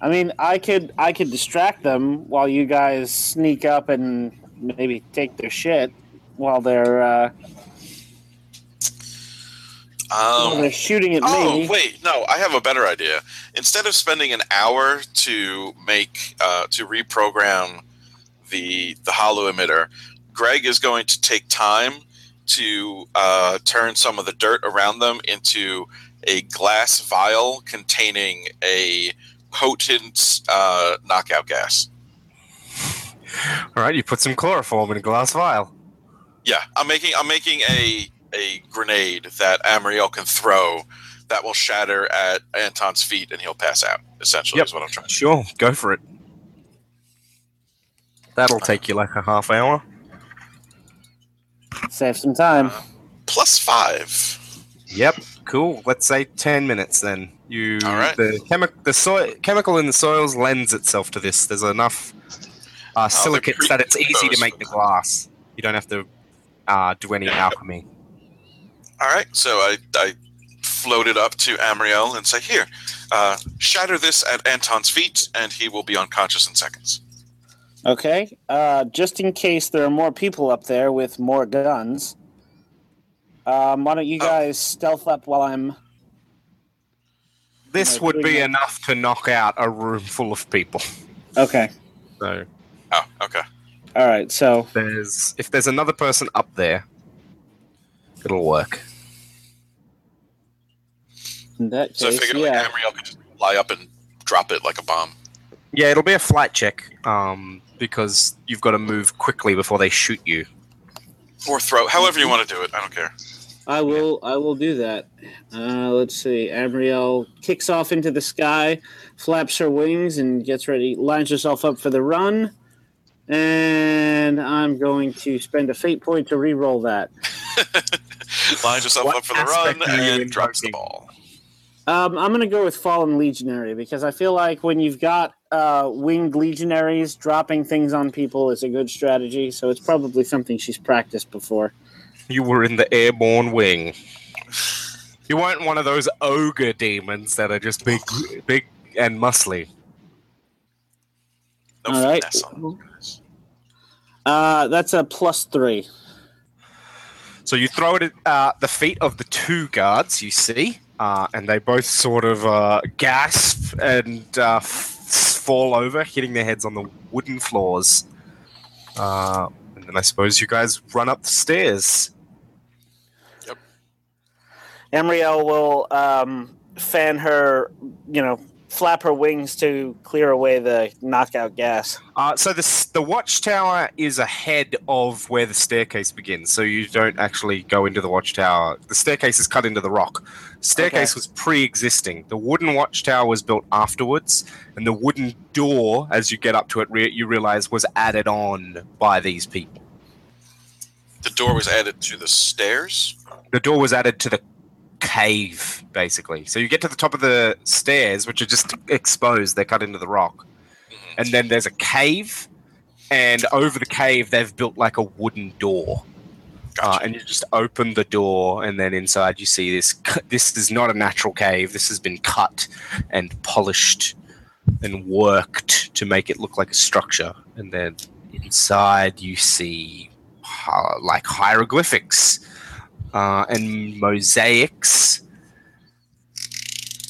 I mean, I could I could distract them while you guys sneak up and maybe take their shit while they're uh, um, they're shooting at oh, me. wait, no, I have a better idea. Instead of spending an hour to make uh, to reprogram the the holo emitter, Greg is going to take time to uh, turn some of the dirt around them into a glass vial containing a potent uh, knockout gas. All right, you put some chloroform in a glass vial. Yeah, I'm making I'm making a a grenade that Amriel can throw that will shatter at Anton's feet and he'll pass out. Essentially, Yep. is what I'm trying. to Sure, go for it. That'll take you like a half hour. Save some time. Plus five. Yep, cool. Let's say ten minutes then. You All right. the chemi- the soil chemical in the soils lends itself to this. There's enough uh, they're silicates that it's easy to make the glass. You don't have to uh, do any alchemy. All right, so I I float it up to Amriel and say, "Here, uh, shatter this at Anton's feet, and he will be unconscious in seconds." Okay. Uh, just in case there are more people up there with more guns, um, why don't you Oh. guys stealth up while I'm? This Yeah, would be much. enough to knock out a room full of people. Okay. So Oh, okay. All right. So there's if there's another person up there, it'll work. in that case, So I case, figured yeah. like Amriel could just fly up and drop it like a bomb. Yeah, it'll be a flight check. Um, because you've got to move quickly before they shoot you. Or throw, however you want to do it. I don't care. I will. I will do that. Uh, let's see. Amriel kicks off into the sky, flaps her wings, and gets ready. Lines herself up for the run. And I'm going to spend a fate point to re-roll that. Lines yourself What up for the run aspect are you and drops the ball. Um, I'm going to go with Fallen Legionary because I feel like when you've got uh, winged legionaries, dropping things on people is a good strategy. So it's probably something she's practiced before. You were in the airborne wing. You weren't one of those ogre demons that are just big, big and muscly. No All right. finesse on those guys. Uh, that's a plus three. So you throw it at uh, the feet of the two guards you see, uh, and they both sort of uh, gasp and uh, f- fall over, hitting their heads on the wooden floors. Uh, and then I suppose you guys run up the stairs. Amriel will um, fan her, you know, flap her wings to clear away the knockout gas. Uh, so the the watchtower is ahead of where the staircase begins. So you don't actually go into the watchtower. The staircase is cut into the rock. Staircase Okay. was pre-existing. The wooden watchtower was built afterwards, and the wooden door, as you get up to it, re- you realize was added on by these people. The door was added to the stairs. The door was added to the cave, basically. So you get to the top of the stairs, which are just exposed. They're cut into the rock. Mhm. and then there's a cave, and over the cave they've built like a wooden door, uh, and you just open the door, and then inside you see this. This is not a natural cave. This has been cut and polished and worked to make it look like a structure, and then inside you see uh, like hieroglyphics uh, and mosaics.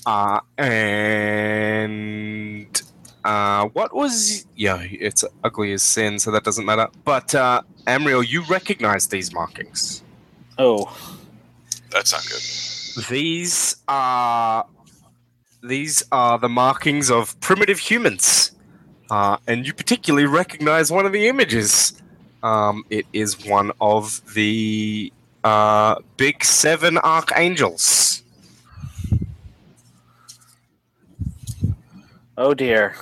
Uh, and uh, what was yeah? It's ugly as sin, so that doesn't matter. But uh, Amriel, you recognize these markings. Oh, That's not good. These are these are the markings of primitive humans, uh, and you particularly recognize one of the images. Um, it is one of the uh, big seven archangels. oh dear.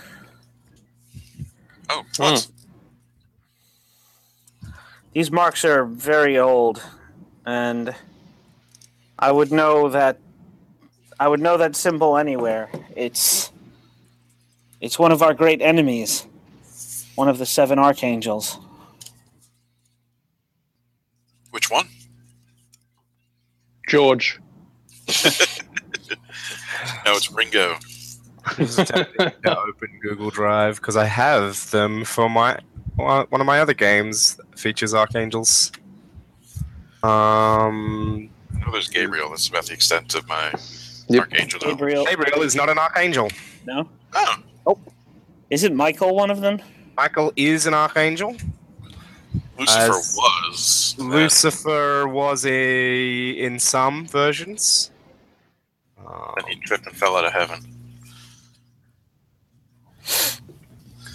Oh, what? These marks are very old, and I would know that. I would know that symbol anywhere. It's. It's one of our great enemies. One of the seven archangels. Which one? George. No, it's Ringo. Just attempting to open Google Drive because I have them for my one of my other games features archangels. Um, I know there's Gabriel. That's about the extent of my Yep. archangel. Gabriel. Gabriel is not an archangel. No? Oh, Isn't Michael one of them? Michael is an archangel. Lucifer As- was. then. Lucifer was a in some versions. Um, And he tripped and fell out of heaven.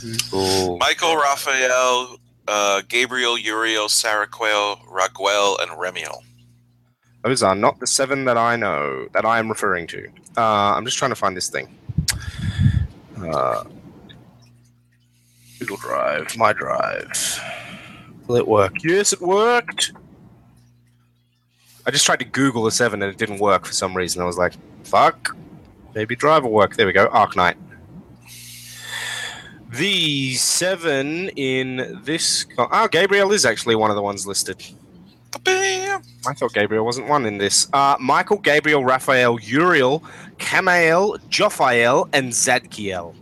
Google. Michael, Raphael, uh, Gabriel, Uriel, Saraquel, Raguel, and Remiel. Those are not the seven that I know that I am referring to. Uh, I'm just trying to find this thing. Uh, Google Drive, my drive. Will it work? Yes, it worked. I just tried to Google the seven and it didn't work for some reason. I was like, fuck. Maybe driver work. There we go. Arc Arknight. The seven in this. co- Oh, Gabriel is actually one of the ones listed. I thought Gabriel wasn't one in this. Uh, Michael, Gabriel, Raphael, Uriel, Camael, Jophiel, and Zadkiel.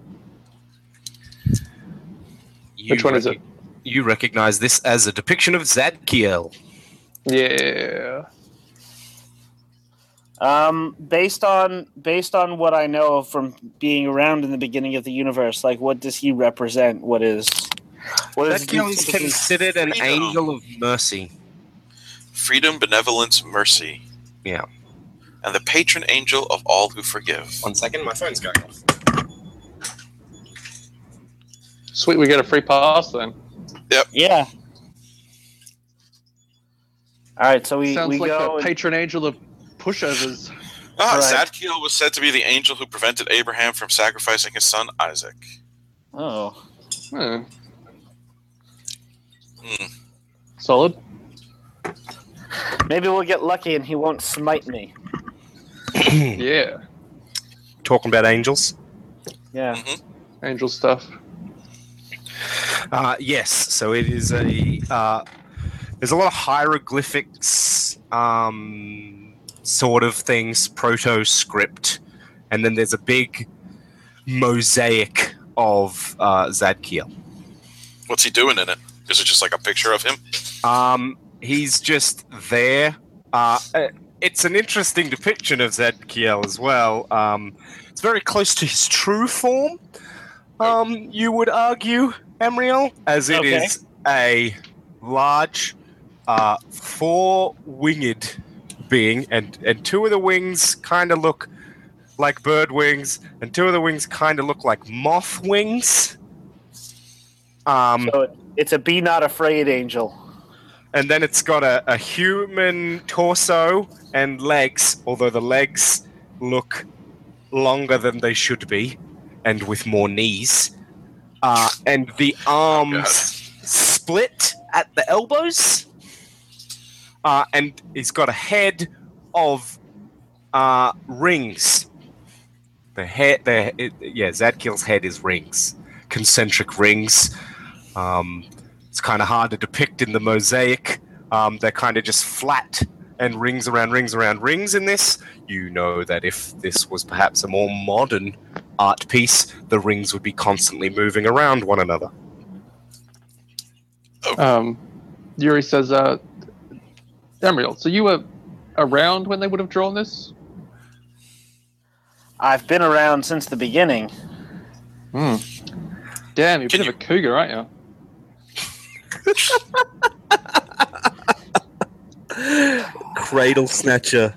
You Which one is rec- You recognize this as a depiction of Zadkiel. Yeah. Um, based on based on what I know from being around in the beginning of the universe, like what does he represent? What is what is Zadkiel is considered an Freedom. angel of mercy. Freedom, benevolence, mercy. Yeah. And the patron angel of all who forgive. One second, my phone's going off. Sweet, we get a free pass then. Yeah. All right, so we Sounds we like go. the patron angel of pushovers. Ah, Right. Zadkiel was said to be the angel who prevented Abraham from sacrificing his son Isaac. oh, Hmm. Hmm. Solid. maybe we'll get lucky and he won't smite me. Yeah. Talking about angels. Yeah. Angel stuff. Uh, yes, so it is a. Uh, there's a lot of hieroglyphics, um, sort of things, proto script, and then there's a big mosaic of uh, Zadkiel. What's he doing in it? Is it just like a picture of him? Um, he's just there. Uh, uh, it's an interesting depiction of Zadkiel as well. Um, it's very close to his true form. Um, you would argue, Amriel, as it is Okay. a large, uh, four-winged being, and and two of the wings kind of look like bird wings, and two of the wings kind of look like moth wings. Um, So it's a be not afraid angel. and then it's got a, a human torso and legs, although the legs look longer than they should be, and with more knees. Uh, and the arms split at the elbows. Uh, and he's got a head of uh, rings. The head, the it, yeah, Zadkiel's head is rings, concentric rings. Um, it's kind of hard to depict in the mosaic. Um, they're kind of just flat and rings around rings around rings in this. You know that if this was perhaps a more modern art piece, the rings would be constantly moving around one another. Um, Yuri says, uh, Amriel, so you were around when they would have drawn this? I've been around since the beginning. Hmm. Damn, you're a Can bit of a cougar, aren't you? Cradle snatcher.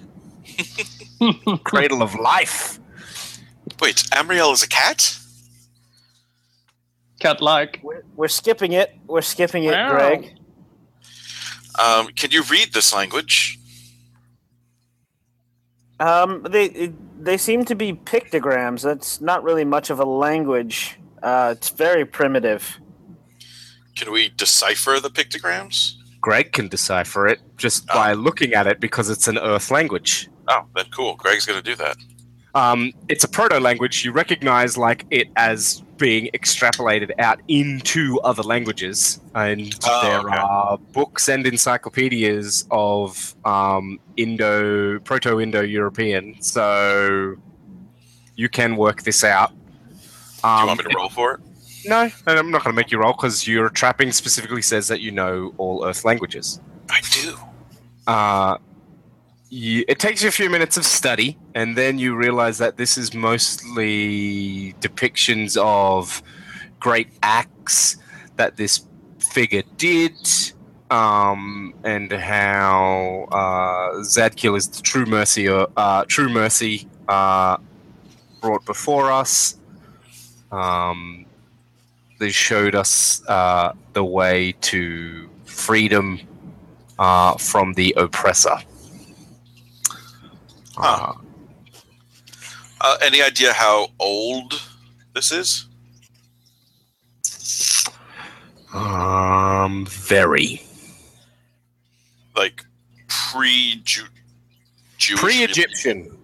Cradle of life. Wait, Amriel is a cat? Cat like. We're, we're skipping it. We're skipping it, Wow. Greg. Um, can you read this language? Um, they they seem to be pictograms. That's not really much of a language. Uh, it's very primitive. Can we decipher the pictograms? Greg can decipher it just by looking at it because it's an Earth language. Oh, then cool. Greg's going to do that. Um, it's a proto language. You recognize like it as being extrapolated out into other languages, and Oh, there okay. are books and encyclopedias of um, Indo, Proto Indo-European. So you can work this out. Do you Um, want me to roll for it? No, and I'm not going to make you roll because your trapping specifically says that you know all Earth languages. I do. Uh, you, it takes you a few minutes of study, and then you realize that this is mostly depictions of great acts that this figure did, um, and how uh, Zadkiel is the true mercy, uh, true mercy uh, brought before us. Um, they showed us uh, the way to freedom uh, from the oppressor. Huh. Uh, any idea how old this is? Um, very Like pre Jewish? pre-Egyptian.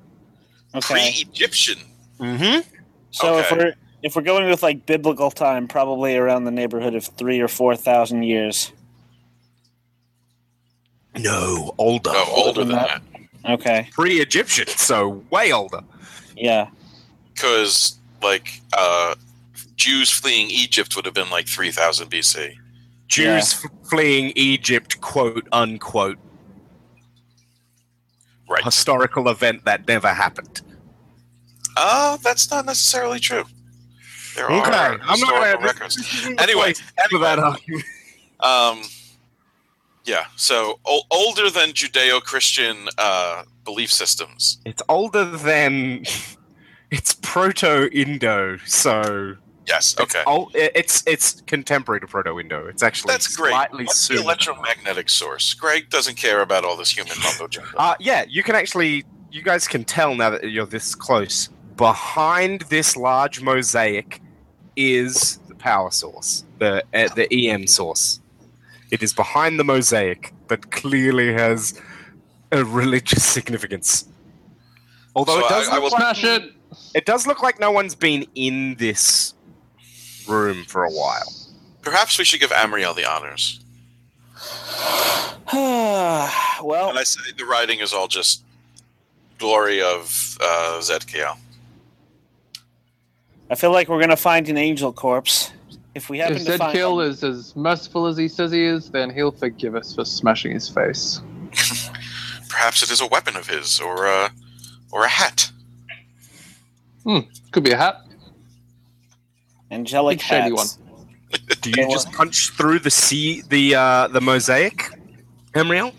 Okay. Pre-Egyptian. Mm-hmm. so if we're if we're going with like biblical time, probably around the neighborhood of three or four thousand years. No, older. Oh, older than than that. that. Okay. Pre-Egyptian, so way older. Yeah. Because like uh, Jews fleeing Egypt would have been like 3000 BC. Jews f- fleeing Egypt, quote unquote, Right. historical event that never happened. Uh, that's not necessarily true. There Okay, are I'm not historical gonna- records. Anyway, for that argument. Um, yeah. So o- older than Judeo-Christian uh, belief systems. It's older than. It's Proto-Indo, so Yes. Okay. It's, ol- it's it's contemporary to Proto-Indo. It's actually That's great. slightly What's the electromagnetic source? Greg doesn't care about all this human mumbo jumbo. Uh, yeah, you can actually, you guys can tell now that you're this close. Behind this large mosaic is the power source, the uh, the EM source. It is behind the mosaic, that clearly has a religious significance. Although So it does, I- I look will- like, Smash it! it does look like no one's been in this room for a while. Perhaps we should give Amriel the honors. well, And I say the writing is all just glory of uh, Zadkiel. I feel like we're gonna find an angel corpse. If we happen If to find Zadkiel one- is as merciful as he says he is, then he'll forgive us for smashing his face. Perhaps it is a weapon of his, or a, or a hat. Hmm, could be a hat. angelic Big shady hats. Do you just punch through the sea, the uh, the mosaic, Amriel?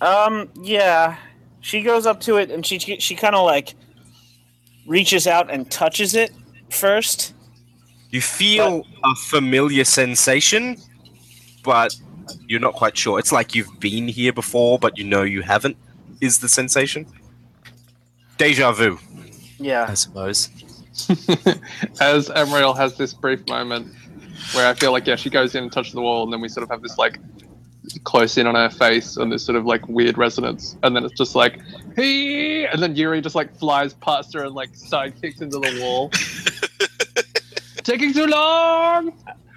Um, yeah. She goes up to it and she she kind of like reaches out and touches it first. You feel a familiar sensation, but you're not quite sure. It's like you've been here before, but you know you haven't. Is the sensation? Deja vu, Yeah, I suppose. As Amriel has this brief moment where I feel like, yeah, she goes in and touches the wall, and then we sort of have this like close in on her face and this sort of like weird resonance, and then it's just like, hey, and then Yuri just like flies past her and like side kicks into the wall. Taking too long.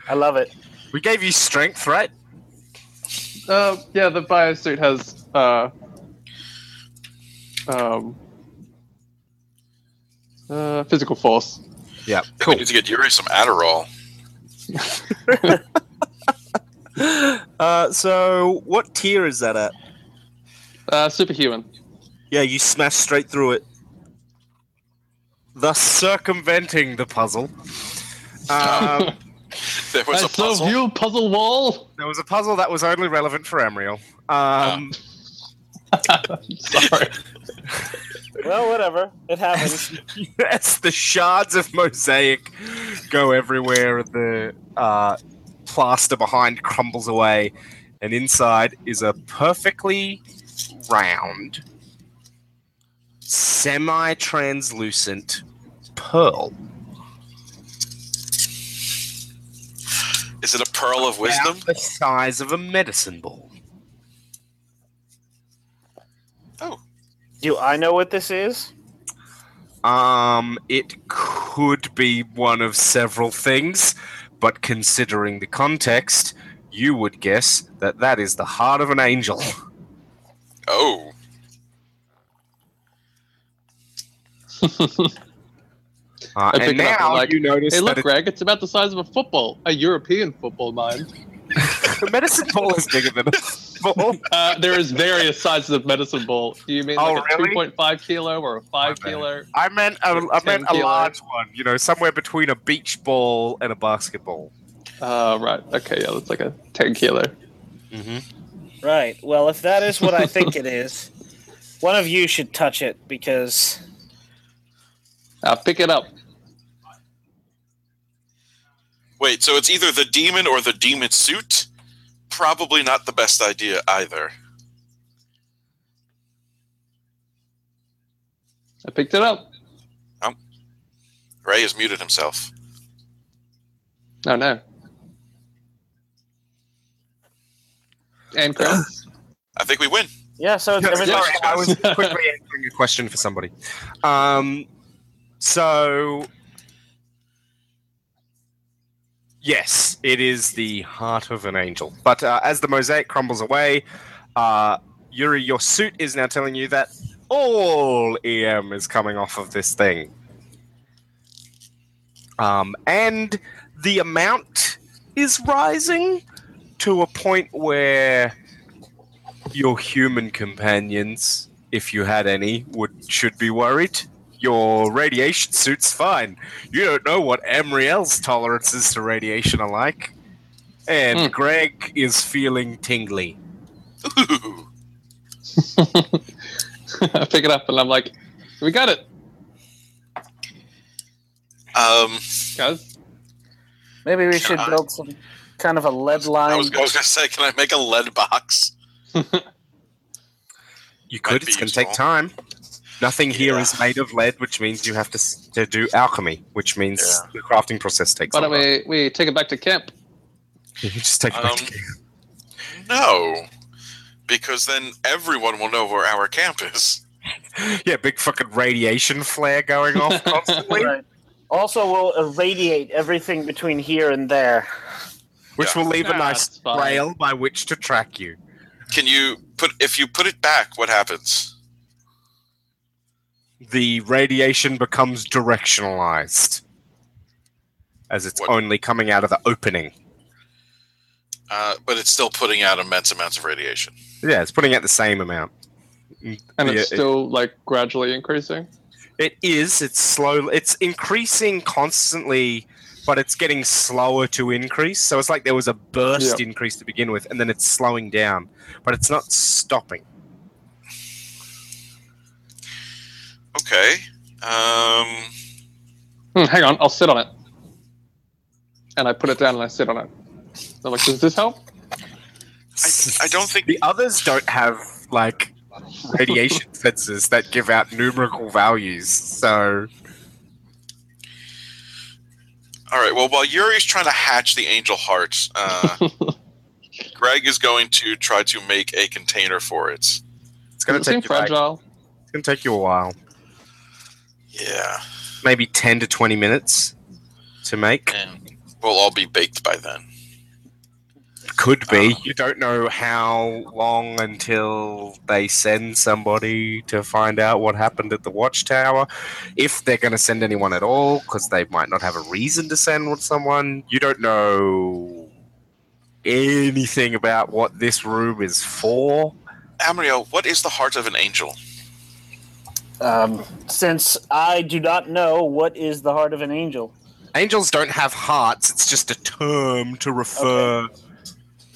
I love it. We gave you strength, right? Uh, yeah, the biosuit has uh, um, uh, physical force. Yeah. We need to get Yuri some Adderall. Uh, so what tier is that at? Uh, superhuman. Yeah, you smash straight through it, thus circumventing the puzzle. Um, There was I a puzzle. you, puzzle wall. there was a puzzle that was only relevant for Amriel. Um, Sorry. Well, whatever. It happens. yes, the shards of mosaic go everywhere. The uh, plaster behind crumbles away, and inside is a perfectly round, semi-translucent pearl. Is it a pearl of wisdom? About the size of a medicine ball. Oh. Do I know what this is? Um, it could be one of several things, but considering the context, you would guess that that is the heart of an angel. Oh, Uh, I pick and it up now like, you notice Hey, look, that Greg, it's about the size of a football, a European football, mind. the medicine ball is bigger than a ball. Uh, there is various sizes of medicine ball. Do you mean Oh, like a really? 2.5 kilo or a 5 My bad. kilo? I meant a, I meant a kilo. large one. You know, somewhere between a beach ball and a basketball. Uh, right. Okay, yeah, that's like a 10 kilo. Mm-hmm. Right. Well, if that is what I think it is, one of you should touch it because Uh, pick it up. wait. So it's either the demon or the demon suit. Probably not the best idea either. I picked it up. Um, Ray has muted himself. Oh, no. And credits. I think we win. yeah. So it's Sorry. I was quickly answering a question for somebody. Um, so yes, it is the heart of an angel. But uh, as the mosaic crumbles away, uh, Yuri, your suit is now telling you that all EM is coming off of this thing, um, and the amount is rising to a point where your human companions, if you had any, would should be worried. Your radiation suit's fine. You don't know what Amriel's tolerances to radiation are like. And Hmm. Greg is feeling tingly. I pick it up and I'm like, we got it, Um, guys. Maybe we should God. build some kind of a lead line. I was, I was gonna say, can I make a lead box? You could, it's going to take time. Nothing here Yeah. is made of lead, which means you have to, to do alchemy, which means Yeah. the crafting process takes Why don't we, we take it back to camp? You just take it back to Um, camp. No, because then everyone will know where our camp is. Yeah, big fucking radiation flare going off constantly, Right. Also, we'll irradiate everything between here and there. which Yeah. will leave a nice trail by which to track you. Can you put if you put it back? What happens? The radiation becomes directionalized as it's What? only coming out of the opening. Uh, but it's still putting out immense amounts of radiation. Yeah, it's putting out the same amount. And Yeah, it's still like gradually increasing. It is. It's slow. It's increasing constantly, but it's getting slower to increase. So it's like there was a burst increase to begin with, and then it's slowing down, but it's not stopping. Okay. Um, Hmm, hang on, I'll sit on it. And I put it down and I sit on it. I'm like, does this help? I, I don't think. The others don't have like radiation sensors that give out numerical values. So All right. Well, while Yuri's trying to hatch the angel heart, uh, Greg is going to try to make a container for it. it's going to it seem take you. like- fragile. it's going to take you a while, Yeah, maybe ten to twenty minutes to make. and we'll all be baked by then. Could be. Uh, you don't know how long until they send somebody to find out what happened at the watchtower. If they're going to send anyone at all, because they might not have a reason to send with someone. You don't know anything about what this room is for? Amriel, what is the heart of an angel? Um, since I do not know what is the heart of an angel, Angels don't have hearts. It's just a term to refer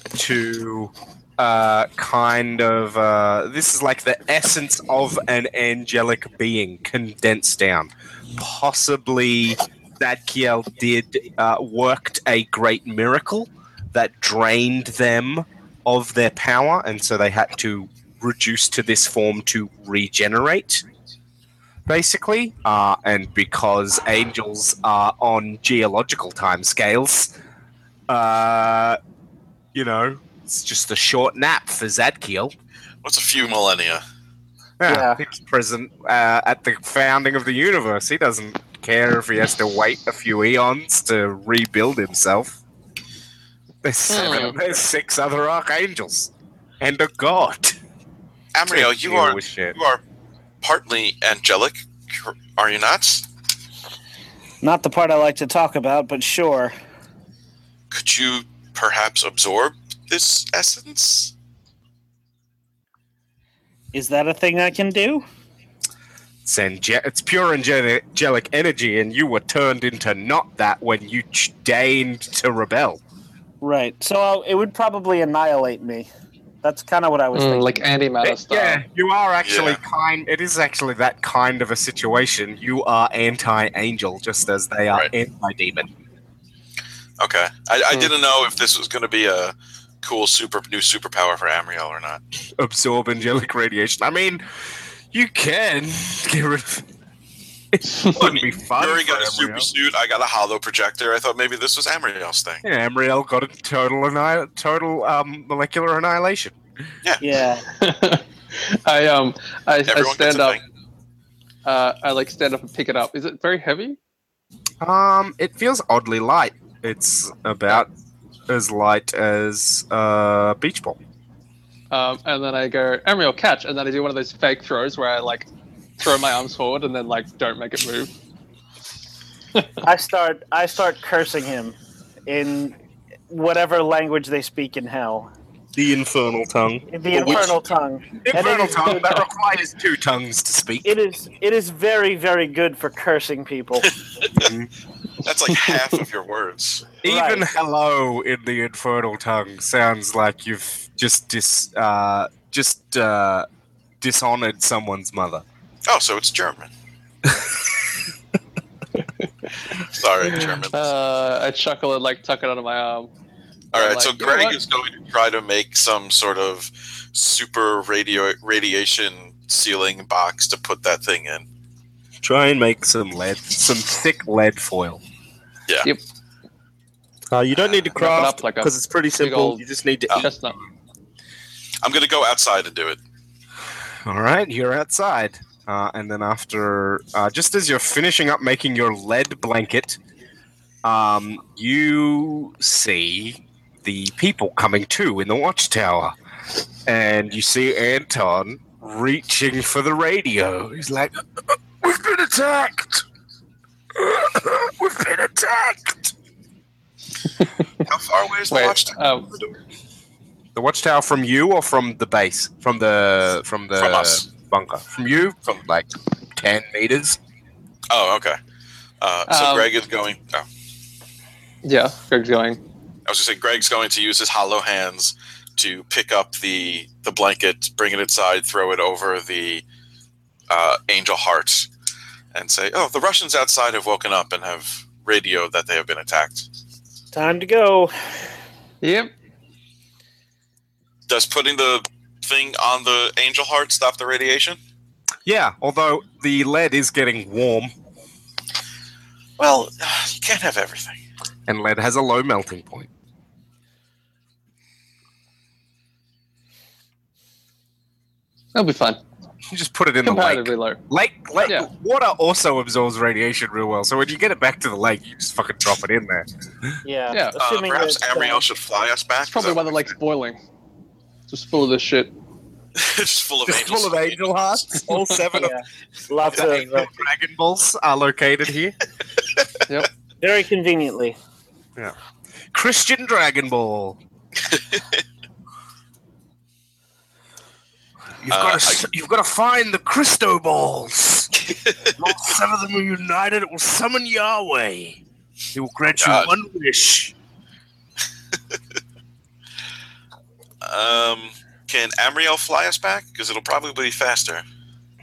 to uh, kind of. Uh, this is like the essence of an angelic being condensed down. Possibly Zadkiel did uh, worked a great miracle that drained them of their power, and so they had to reduce to this form to regenerate basically. Uh, and because angels are on geological timescales, uh, you know, it's just a short nap for Zadkiel. What's a few millennia? Yeah, Yeah. he's present uh, at the founding of the universe. He doesn't care if he has to wait a few eons to rebuild himself. There's seven. Hmm. There's six other archangels and a god. Amriel, you are you are partly angelic, are you not? not the part I like to talk about, but sure. Could you perhaps absorb this essence? Is that a thing I can do? It's, ange- it's pure angelic angelic energy, and you were turned into not that when you ch- deigned to rebel. Right. So I'll, it would probably annihilate me. That's kind of what I was Mm, thinking. like antimatter style. Yeah, you are actually Yeah. kind. It is actually that kind of a situation. You are anti-angel, just as they are Right. anti-demon. Okay. I, I Hmm. didn't know if this was going to be a cool super new superpower for Amriel or not. Absorb angelic radiation. I mean, you can get rid of. It wouldn't be fun. Yuri got a super suit. I got a holo projector. I thought maybe this was Amriel's thing. Yeah, Amriel got a total anni- total um, molecular annihilation. yeah. Yeah. I um I, I stand up. Uh, I like stand up and pick it up. Is it very heavy? Um, it feels oddly light. It's about as light as a beach ball. Um, and then I go Emerald catch, and then I do one of those fake throws where I like throw my arms forward and then like don't make it move. I start I start cursing him in whatever language they speak in hell. The infernal tongue. The Well, which- infernal tongue. Infernal is- tongue that requires two tongues to speak. It is it is very very good for cursing people. That's like half of your words. Even Right. hello in the infernal tongue sounds like you've just dis uh just uh dishonored someone's mother. Oh, so it's German. Sorry, German. Uh, I chuckle and like tuck it under my arm. All right, like, so you know Greg what? is going to try to make some sort of super radio radiation sealing box to put that thing in. Try and make some lead, some thick lead foil. Yeah. Yep. Uh, you don't need to Wrap it up craft like because it's pretty simple. You just need to. Oh. eat. Chestnut. I'm going to go outside and do it. All right, you're outside, uh, and then after, uh, just as you're finishing up making your lead blanket, um, you see the people coming to in the watchtower, and you see Anton reaching for the radio. He's like, "We've been attacked! We've been attacked!" How far away is the Wait, watchtower? um, The watchtower from you or from the base? From the from the From us. Bunker? From you? From like ten meters? Oh, okay. Uh, so Um, Greg is going. Oh, yeah, Greg's going. I was going to say Greg's going to use his holo hands to pick up the the blanket, bring it inside, throw it over the uh, angel heart, and say, "Oh, the Russians outside have woken up and have radioed that they have been attacked." Time to go. Yep. Does putting the thing on the angel heart stop the radiation? Yeah, although the lead is getting warm, Well, you can't have everything. and lead has a low melting point. That'll be fun. You just put it in the lake. Low. Lake, lake Yeah. water also absorbs radiation real well. So when you get it back to the lake, you just fucking drop it in there. Yeah. Yeah. Uh, assuming perhaps that, Amriel should fly us back. It's probably why the lake's boiling. Just full of this shit. just full of Just angels. full of angel hearts. All seven yeah. Lots of of angel uh, Dragon Balls are located here. Yep. Very conveniently. Yeah. Christian Dragon Ball. You've Uh, got to you've got to find the Christo balls. All seven of them are united. It will summon Yahweh. He will grant you God. one wish. Um, can Amriel fly us back? Because it'll probably be faster.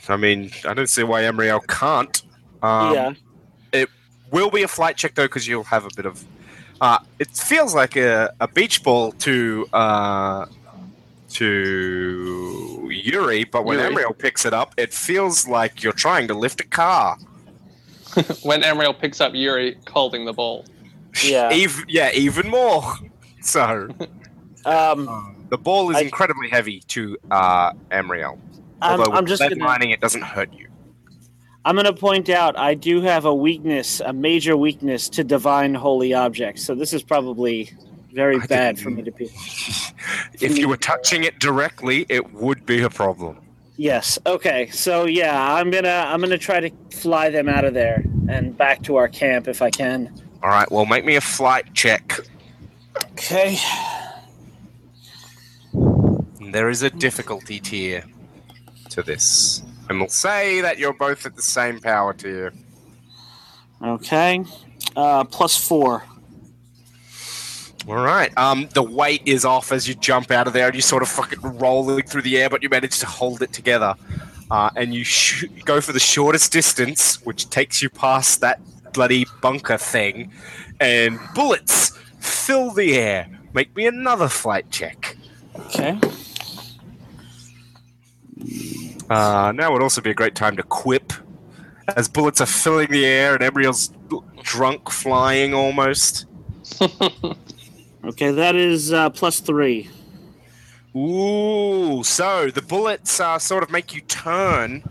I mean, I don't see why Amriel can't. Um, yeah. It will be a flight check though because you'll have a bit of uh, it feels like a, a beach ball to uh, to Yuri, but when Yuri. Amriel picks it up, it feels like you're trying to lift a car. when Amriel picks up Yuri holding the ball. Yeah. Even, yeah, even more. So Um, the ball is I- incredibly heavy to uh, Amriel. I'm, Although I'm with just gonna, mining, it doesn't hurt you. I'm gonna point out I do have a weakness, a major weakness to divine holy objects. So this is probably very I bad for me to be. If you were touching it directly, it would be a problem. Yes. Okay. So yeah, I'm gonna I'm gonna try to fly them out of there and back to our camp if I can. All right, well, make me a flight check. Okay. There is a difficulty tier to this. And we'll say that you're both at the same power tier. Okay. Uh, plus four. All right. Um, the weight is off as you jump out of there, and you sort of fucking rolling through the air, but you manage to hold it together. Uh, and you sh- go for the shortest distance, which takes you past that bloody bunker thing, and bullets fill the air. Make me another flight check. Okay. Uh, now would also be a great time to quip, as bullets are filling the air and Amriel's drunk flying almost. Okay, that is uh, plus three. Ooh, so the bullets uh, sort of make you turn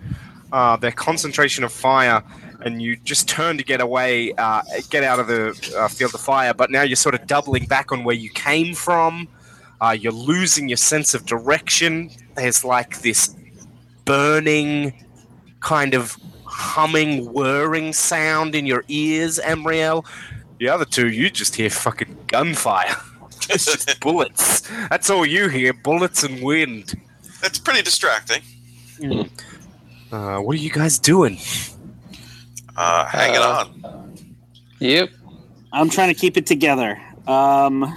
uh, their concentration of fire, and you just turn to get away, uh, get out of the uh, field of fire. But now you're sort of doubling back on where you came from. Uh, you're losing your sense of direction. There's like this burning, kind of humming, whirring sound in your ears, Amriel. The other two, you just hear fucking gunfire. it's just bullets. That's all you hear bullets and wind. That's pretty distracting. Uh, what are you guys doing? Uh, hanging Uh, on. Yep. I'm trying to keep it together. Um,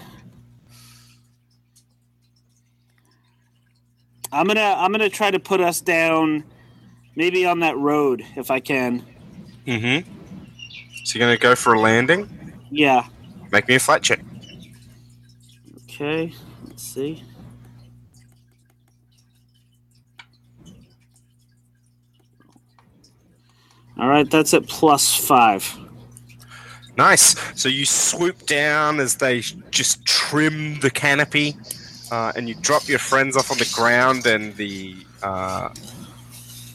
I'm gonna I'm gonna try to put us down, maybe on that road if I can. Mm hmm. So you're going to go for a landing? Yeah. Make me a flight check. Okay. Let's see. All right, that's at plus five. Nice. So you swoop down as they just trim the canopy, uh, and you drop your friends off on the ground, and the uh,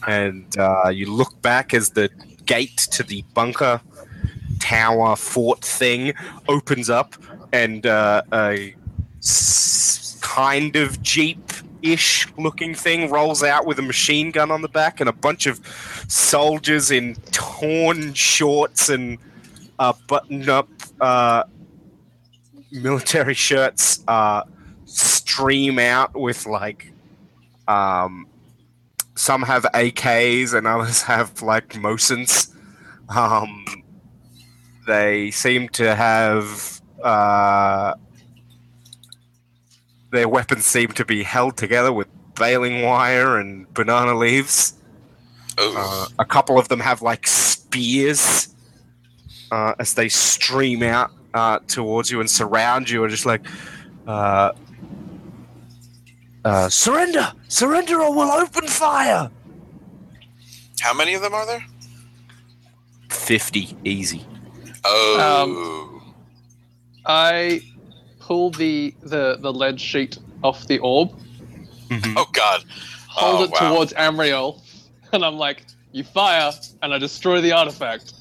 and uh, you look back as the gate to the bunker tower fort thing opens up, and uh, a s- kind of jeep. Ish looking thing rolls out with a machine gun on the back and a bunch of soldiers in torn shorts and uh, buttoned up uh, military shirts uh, stream out with like um, some have AKs and others have like Mosins. Um, they seem to have uh, their weapons seem to be held together with baling wire and banana leaves. Uh, a couple of them have like spears uh, as they stream out uh, towards you and surround you, and just like, uh, surrender, surrender, or we'll open fire. how many of them are there? Fifty, easy. Oh, I pull the, the, the lead sheet off the orb, oh God! hold Oh, it wow. towards Amriel, and I'm like, you fire, and I destroy the artifact.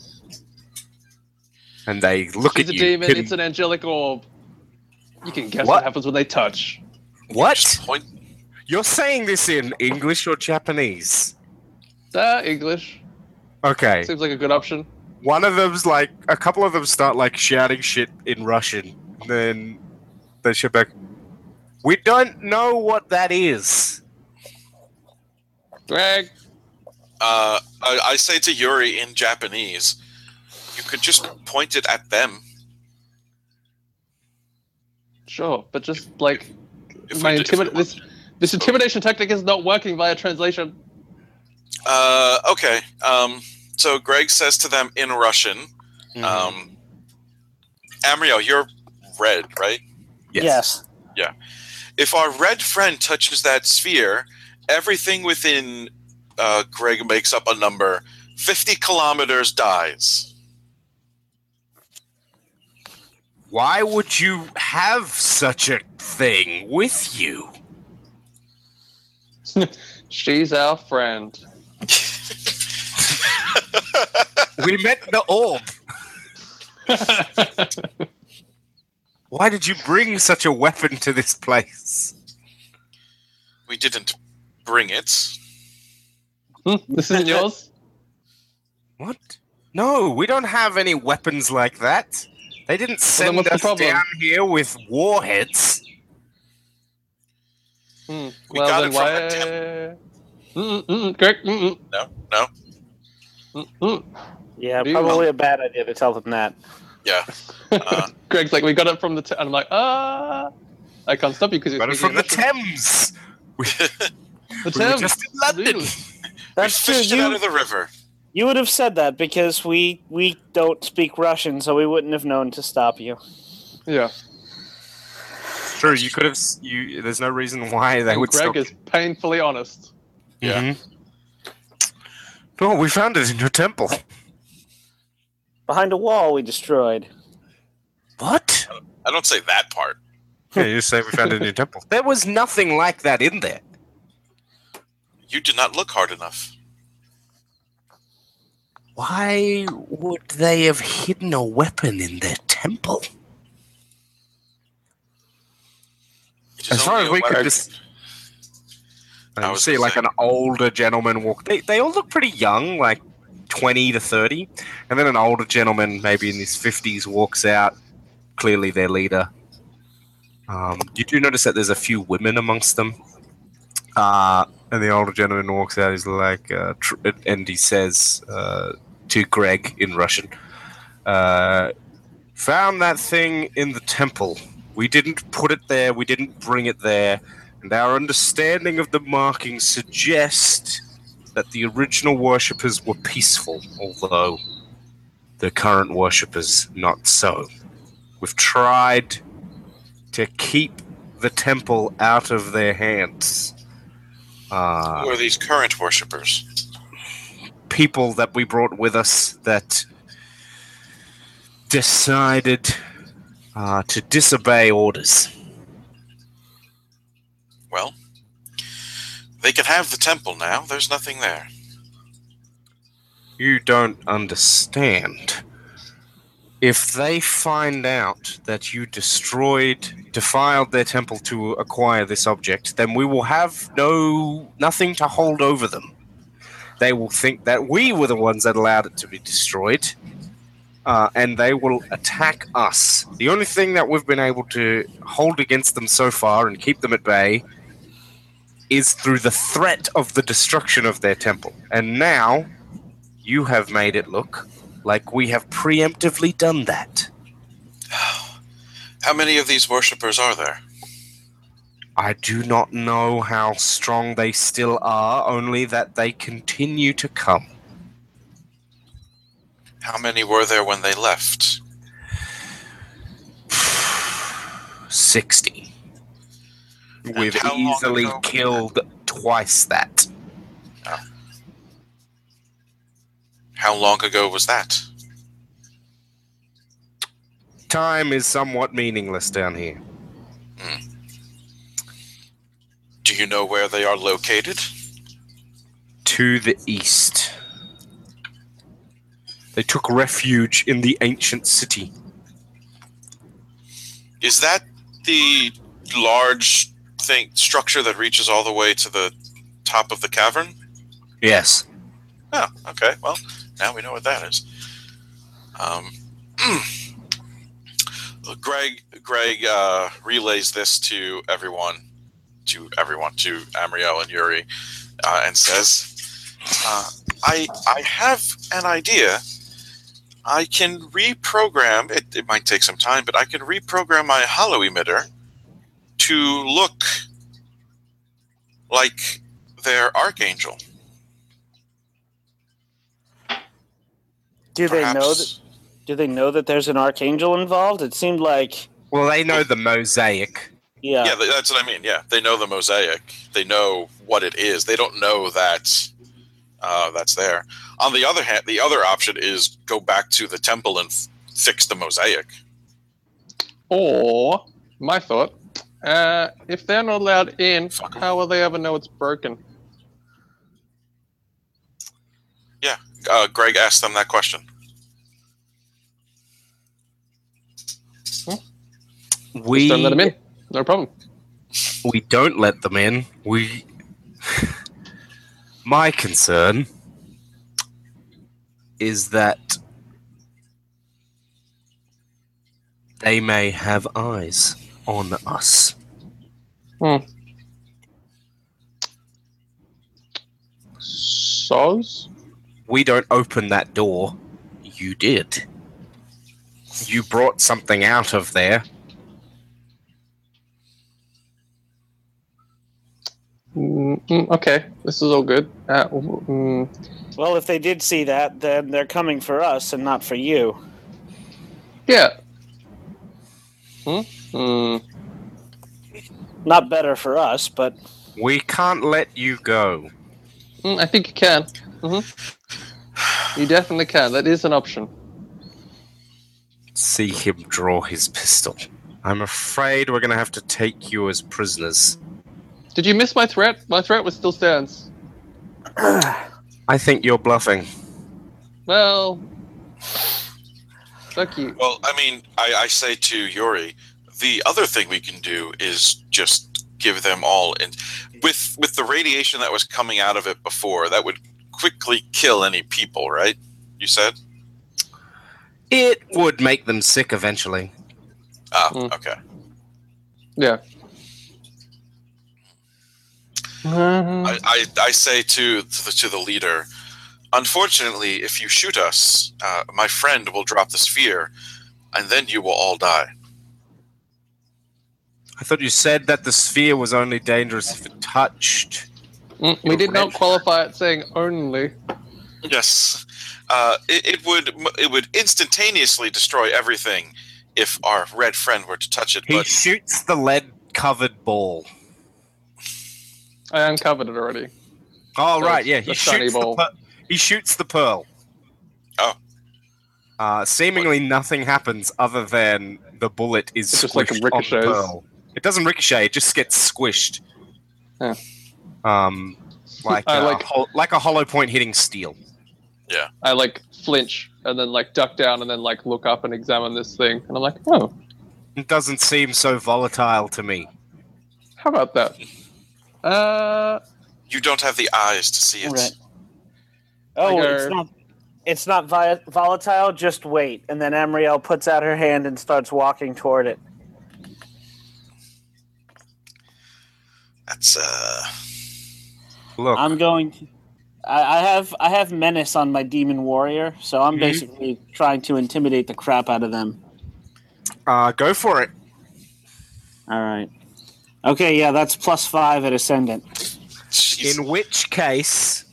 And they look She's at a you. demon, Can- it's an angelic orb. You can guess What? what happens when they touch. what? Point. You're saying this in English or Japanese? Uh, English. Okay. Seems like a good option. One of them's like a couple of them start like shouting shit in Russian. Then they shout back, We don't know what that is. Greg, Uh, I, I say to Yuri in Japanese, you could just point it at them. sure, but just like If my we did- if we intimid- this this intimidation tactic is not working via translation. Uh, okay. Um, so Greg says to them in Russian, Mm-hmm. um, Amriel, you're red, right? Yes. Yeah. If our red friend touches that sphere, everything within uh, Greg makes up a number. 50 kilometers dies. Why would you have such a thing with you? She's our friend. We met the orb. Why did you bring such a weapon to this place? We didn't bring it. Hmm, this isn't yours. What? No, we don't have any weapons like that. They didn't send what's the us problem? down here with warheads. Hmm, We well got it from why? a Mm-mm, mm-mm, Greg. Mm-mm, No, no. mm-mm. Yeah, Do you probably a bad idea to tell them that. Yeah. Uh, Greg's like, we got it from the. T-, and I'm like, ah, I can't stop you because you're Got it from the Thames. We, The we were Thames. just in London. That's we true. fished it out of the river. you would have said that because we we don't speak Russian, so we wouldn't have known to stop you. Yeah. True, you could have. You, there's no reason why they And would Greg stop. is painfully honest. Yeah. Mhm. Oh, we found it in your temple. Behind a wall we destroyed. What? I don't say that part. Yeah, you say we found it in your temple. There was nothing like that in there. You did not look hard enough. Why would they have hidden a weapon in their temple? It is As far as we could just I was see like say. an older gentleman walk. They, they all look pretty young, like 20 to 30. And then an older gentleman, maybe in his 50s, walks out. Clearly their leader. Um, you do notice that there's a few women amongst them. Uh, and the older gentleman walks out. He's like, uh, tr- and he says uh, to Greg in Russian, uh, "Found that thing in the temple. We didn't put it there. We didn't bring it there. And our understanding of the markings suggests that the original worshippers were peaceful, although the current worshippers not so. We've tried to keep the temple out of their hands." Uh, Who are these current worshippers? people that we brought with us that decided uh, to disobey orders. Well, they can have the temple now. There's nothing there. You don't understand. If they find out that you destroyed, defiled their temple to acquire this object, then we will have no nothing to hold over them. They will think that we were the ones that allowed it to be destroyed, uh, and they will attack us. The only thing that we've been able to hold against them so far and keep them at bay is through the threat of the destruction of their temple. And now you have made it look like we have preemptively done that. How many of these worshippers are there? I do not know how strong they still are, only that they continue to come. How many were there when they left? 60. We've easily killed twice that. How long ago was that? Time is somewhat meaningless down here. Hmm. Do you know where they are located? To the east. They took refuge in the ancient city. Is that the large thing structure that reaches all the way to the top of the cavern? Yes. Oh, okay. Well, now we know what that is. Um, Greg Greg uh, relays this to everyone, to everyone, to Amriel and Yuri, uh, and says, uh, "I I have an idea. I can reprogram. It, it might take some time, but I can reprogram my holo emitter to look like their archangel. Do they know that? Do they know that there's an archangel involved? It seemed like, Well, they know the mosaic. yeah. Yeah, that's what I mean. Yeah, they know the mosaic. They know what it is. They don't know that uh, that's there. On the other hand, the other option is go back to the temple and f- fix the mosaic. Or my thought, uh, if they're not allowed in, Fuck 'em. how will they ever know it's broken? Yeah, uh, Greg asked them that question. We Just don't let them in. No problem. we don't let them in. We. My concern is that they may have eyes on us. Hmm. Soz? We don't open that door. You did. You brought something out of there. Mm, mm, okay, this is all good. Uh, mm, Well, if they did see that, then they're coming for us and not for you. yeah. Hmm? Mm, Not better for us, but We can't let you go. mm, I think you can. hmm You definitely can. That is an option. See him draw his pistol. I'm afraid we're going to have to take you as prisoners. Did you miss my threat? My threat was still stands. I think you're bluffing. Well, fuck you. Well, I mean, I, I say to Yuri, the other thing we can do is just give them all in with with the radiation that was coming out of it before. That would quickly kill any people, right? You said. It would make them sick eventually. Ah, Mm. okay. Yeah. Mhm. I, I, I say to the, to the leader, unfortunately, if you shoot us, uh, my friend will drop the sphere, and then you will all die. I thought you said that the sphere was only dangerous if it touched. Mm, we did not qualify it saying only. Yes, uh, it, it would it would instantaneously destroy everything if our red friend were to touch it. He But shoots the lead covered ball. I uncovered it already. Oh, So right, yeah. He a shiny shoots, the ball. per- he shoots the pearl. Oh. Uh, seemingly nothing happens other than the bullet is It's just like squished it on the ricochets. pearl. It doesn't ricochet; it just gets squished. Yeah. Um, like I uh, like- hol- like a hollow point hitting steel. Yeah. I like flinch and then like duck down and then like look up and examine this thing. And I'm like, oh, It doesn't seem so volatile to me. how about that? Uh, you don't have the eyes to see it. Right. oh, Like it's not. It's not vi- volatile. Just wait, and then Amriel puts out her hand and starts walking toward it. That's uh. Look, I'm going. To, I, I have I have menace on my demon warrior, so I'm Mhm. basically trying to intimidate the crap out of them. uh, go for it. All right. Okay, yeah, that's plus five at ascendant. In which case,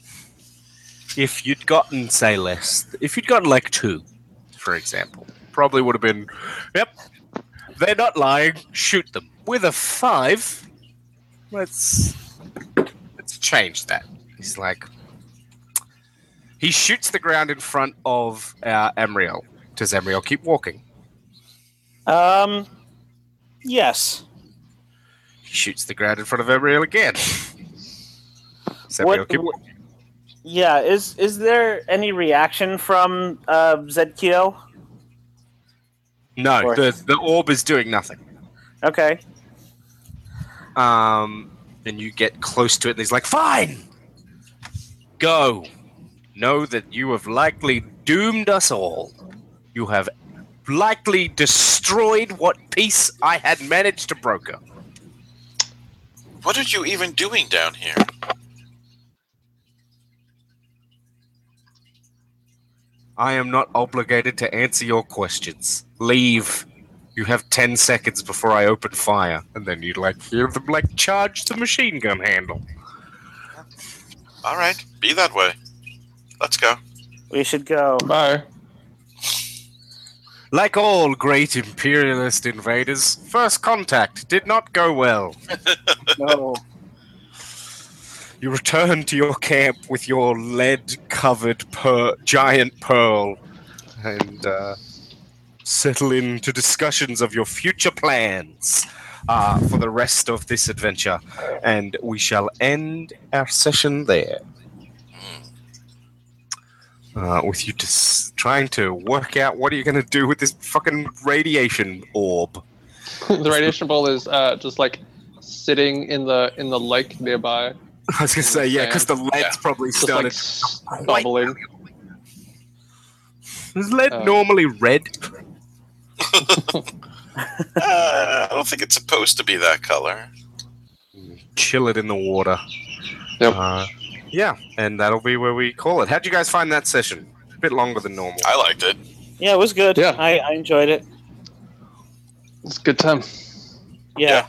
if you'd gotten, say, less, if you'd gotten like two, for example, probably would have been, yep, they're not lying, shoot them. With a five, let's let's change that. He's like, he shoots the ground in front of uh, Amriel. Does Amriel keep walking? Um, yes. Shoots the ground in front of Amriel again. What? Yeah. Is is there any reaction from uh, Zadkiel? No, Or- the the orb is doing nothing. Okay. Um, and you get close to it, and he's like, "Fine, go. Know that you have likely doomed us all. You have likely destroyed what peace I had managed to broker. What are you even doing down here? I am not obligated to answer your questions. Leave. You have ten seconds before I open fire, and then you'd like hear them like charge the machine gun handle. All right, be that way. Let's go. We should go. Bye. Like all great imperialist invaders, first contact did not go well. No. You return to your camp with your lead-covered per- giant pearl, and uh, settle into discussions of your future plans uh, for the rest of this adventure. And we shall end our session there. Uh, with you just trying to work out what are you going to do with this fucking radiation orb. the radiation ball is uh, just like sitting in the in the lake nearby, I was going to say, yeah, because the lead's Yeah. probably just like started. s- bubbling. Is lead Uh, normally red? Uh, I don't think it's supposed to be that color. chill it in the water. Yep. Uh, yeah, and that'll be where we call it. How'd you guys find that session? A bit longer than normal. I liked it. Yeah, it was good. Yeah. I, I enjoyed it. It's a good time. Yeah.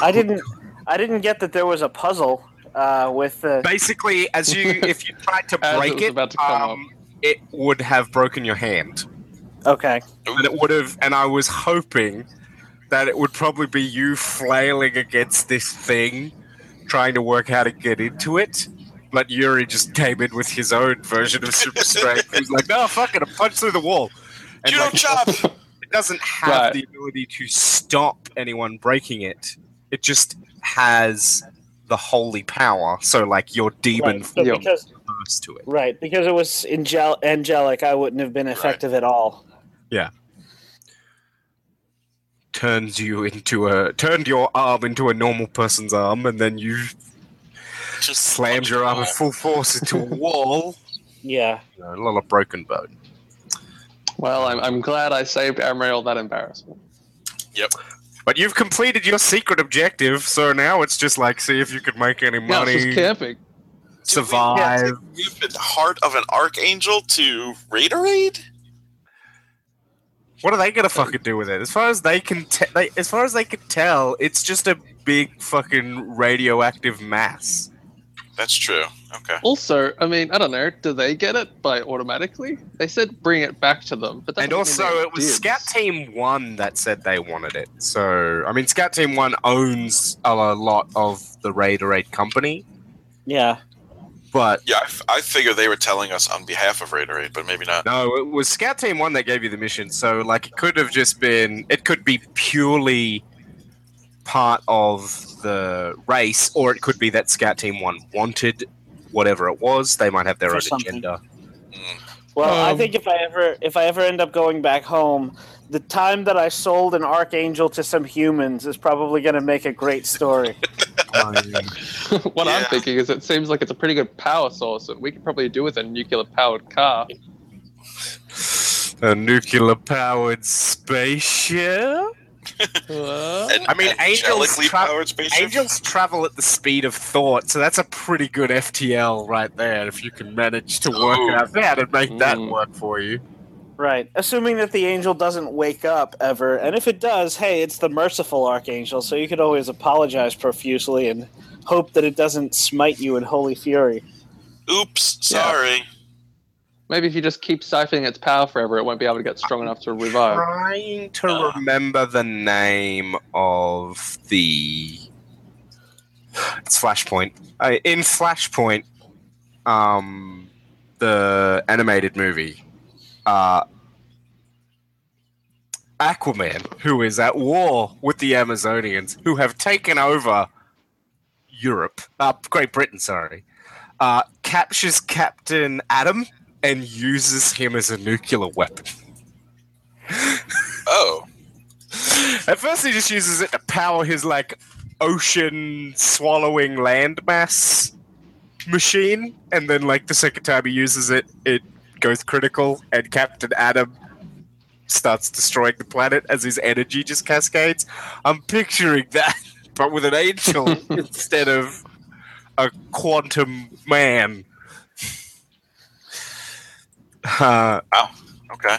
I didn't I didn't get that there was a puzzle uh, with the Basically, as you if you tried to As it break was it, about to come um, it would have broken your hand, Okay. and it would have. And I was hoping that it would probably be you flailing against this thing, trying to work how to get into it. But Yuri just came in with his own version of super strength. He's like, "No, fuck it, I punch through the wall." And Judo like, chop! it doesn't have Right. the ability to stop anyone breaking it. It just has the holy power. So, like your demon Right. So because to it. right, because it was angel- angelic, I wouldn't have been effective at all. Turns you into a turned your arm into a normal person's arm, and then you Just slammed your arm at full force into a wall. Yeah. You know, a lot of broken bone. Well, I'm, I'm glad I saved Amriel that embarrassment. Yep. But you've completed your secret objective, so now it's just like see if you could make any Yeah, it's money, just camping. survive. You've been heart of an archangel to Raiderade? What are they gonna fucking do with it? As far as they can, te- they, as far as they can tell, it's just a big fucking radioactive mass. That's true. Okay. Also, I mean, I don't know. Do they get it by automatically? They said bring it back to them, but that And also, they it was did. Scout Team One that said they wanted it. So, I mean, Scout Team One owns a lot of the Raiderade company, Yeah. But Yeah, I, f- I figure they were telling us on behalf of Raiderade, but maybe not. no, it was Scout Team One that gave you the mission. So, like, it could have just been, it could be purely part of the race, or it could be that Scout Team One wanted whatever it was. They might have their For own something. agenda. Well, I Um, think if I ever if I ever end up going back home, the time that I sold an archangel to some humans is probably going to make a great story. what I'm thinking is it seems like it's a pretty good power source that we could probably do with a nuclear powered car. a nuclear powered spaceship. I mean, angels tra- spaceship. Angels travel at the speed of thought, so that's a pretty good FTL right there. If you can manage to work Ooh. out that and make that Mm. work for you. Right. Assuming that the angel doesn't wake up ever, and if it does, hey, it's the merciful archangel, so you could always apologize profusely and hope that it doesn't smite you in holy fury. Oops, sorry. maybe if you just keep siphoning its power forever, it won't be able to get strong enough to revive. Trying to Uh. remember the name of the. It's Flashpoint. Uh, in Flashpoint, um, the animated movie, uh, Aquaman, who is at war with the Amazonians, who have taken over Europe, uh, Great Britain, sorry, uh, captures Captain Atom and uses him as a nuclear weapon. Oh, At first, he just uses it to power his like ocean swallowing landmass machine, and then like the second time he uses it, it goes critical, and Captain Atom starts destroying the planet as his energy just cascades. I'm picturing that, but with an angel instead of a quantum man. Uh, Okay.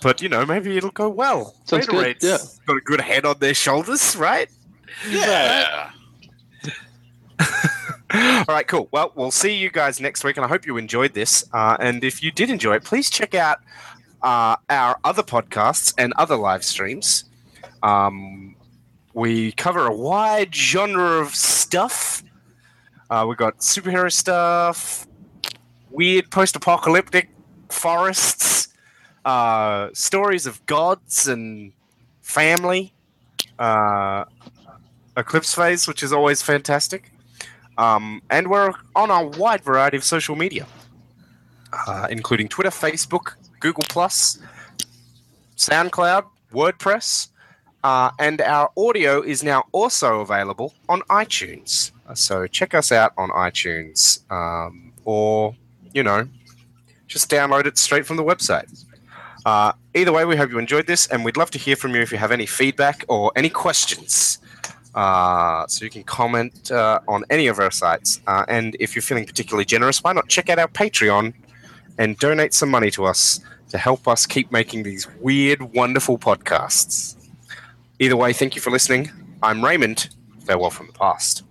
but you know, maybe it'll go well. Sounds Beta good, yeah. got a good head on their shoulders, right? Yeah. All right, cool. Well, we'll see you guys next week, and I hope you enjoyed this. Uh, and if you did enjoy it, please check out uh, our other podcasts and other live streams. Um, we cover a wide genre of stuff. Uh, we've got superhero stuff, weird post-apocalyptic forests, uh, stories of gods and family, uh, Eclipse Phase, which is always fantastic. Um, and we're on a wide variety of social media, uh, including Twitter, Facebook, Google Plus, SoundCloud, WordPress, uh, and our audio is now also available on iTunes. Uh, So check us out on iTunes, um, or you know, just download it straight from the website. Uh, either way, we hope you enjoyed this, and we'd love to hear from you if you have any feedback or any questions. Uh, so you can comment uh, on any of our sites. Uh, and if you're feeling particularly generous, why not check out our Patreon and donate some money to us to help us keep making these weird, wonderful podcasts. Either way, thank you for listening. I'm Raymond. Farewell from the past.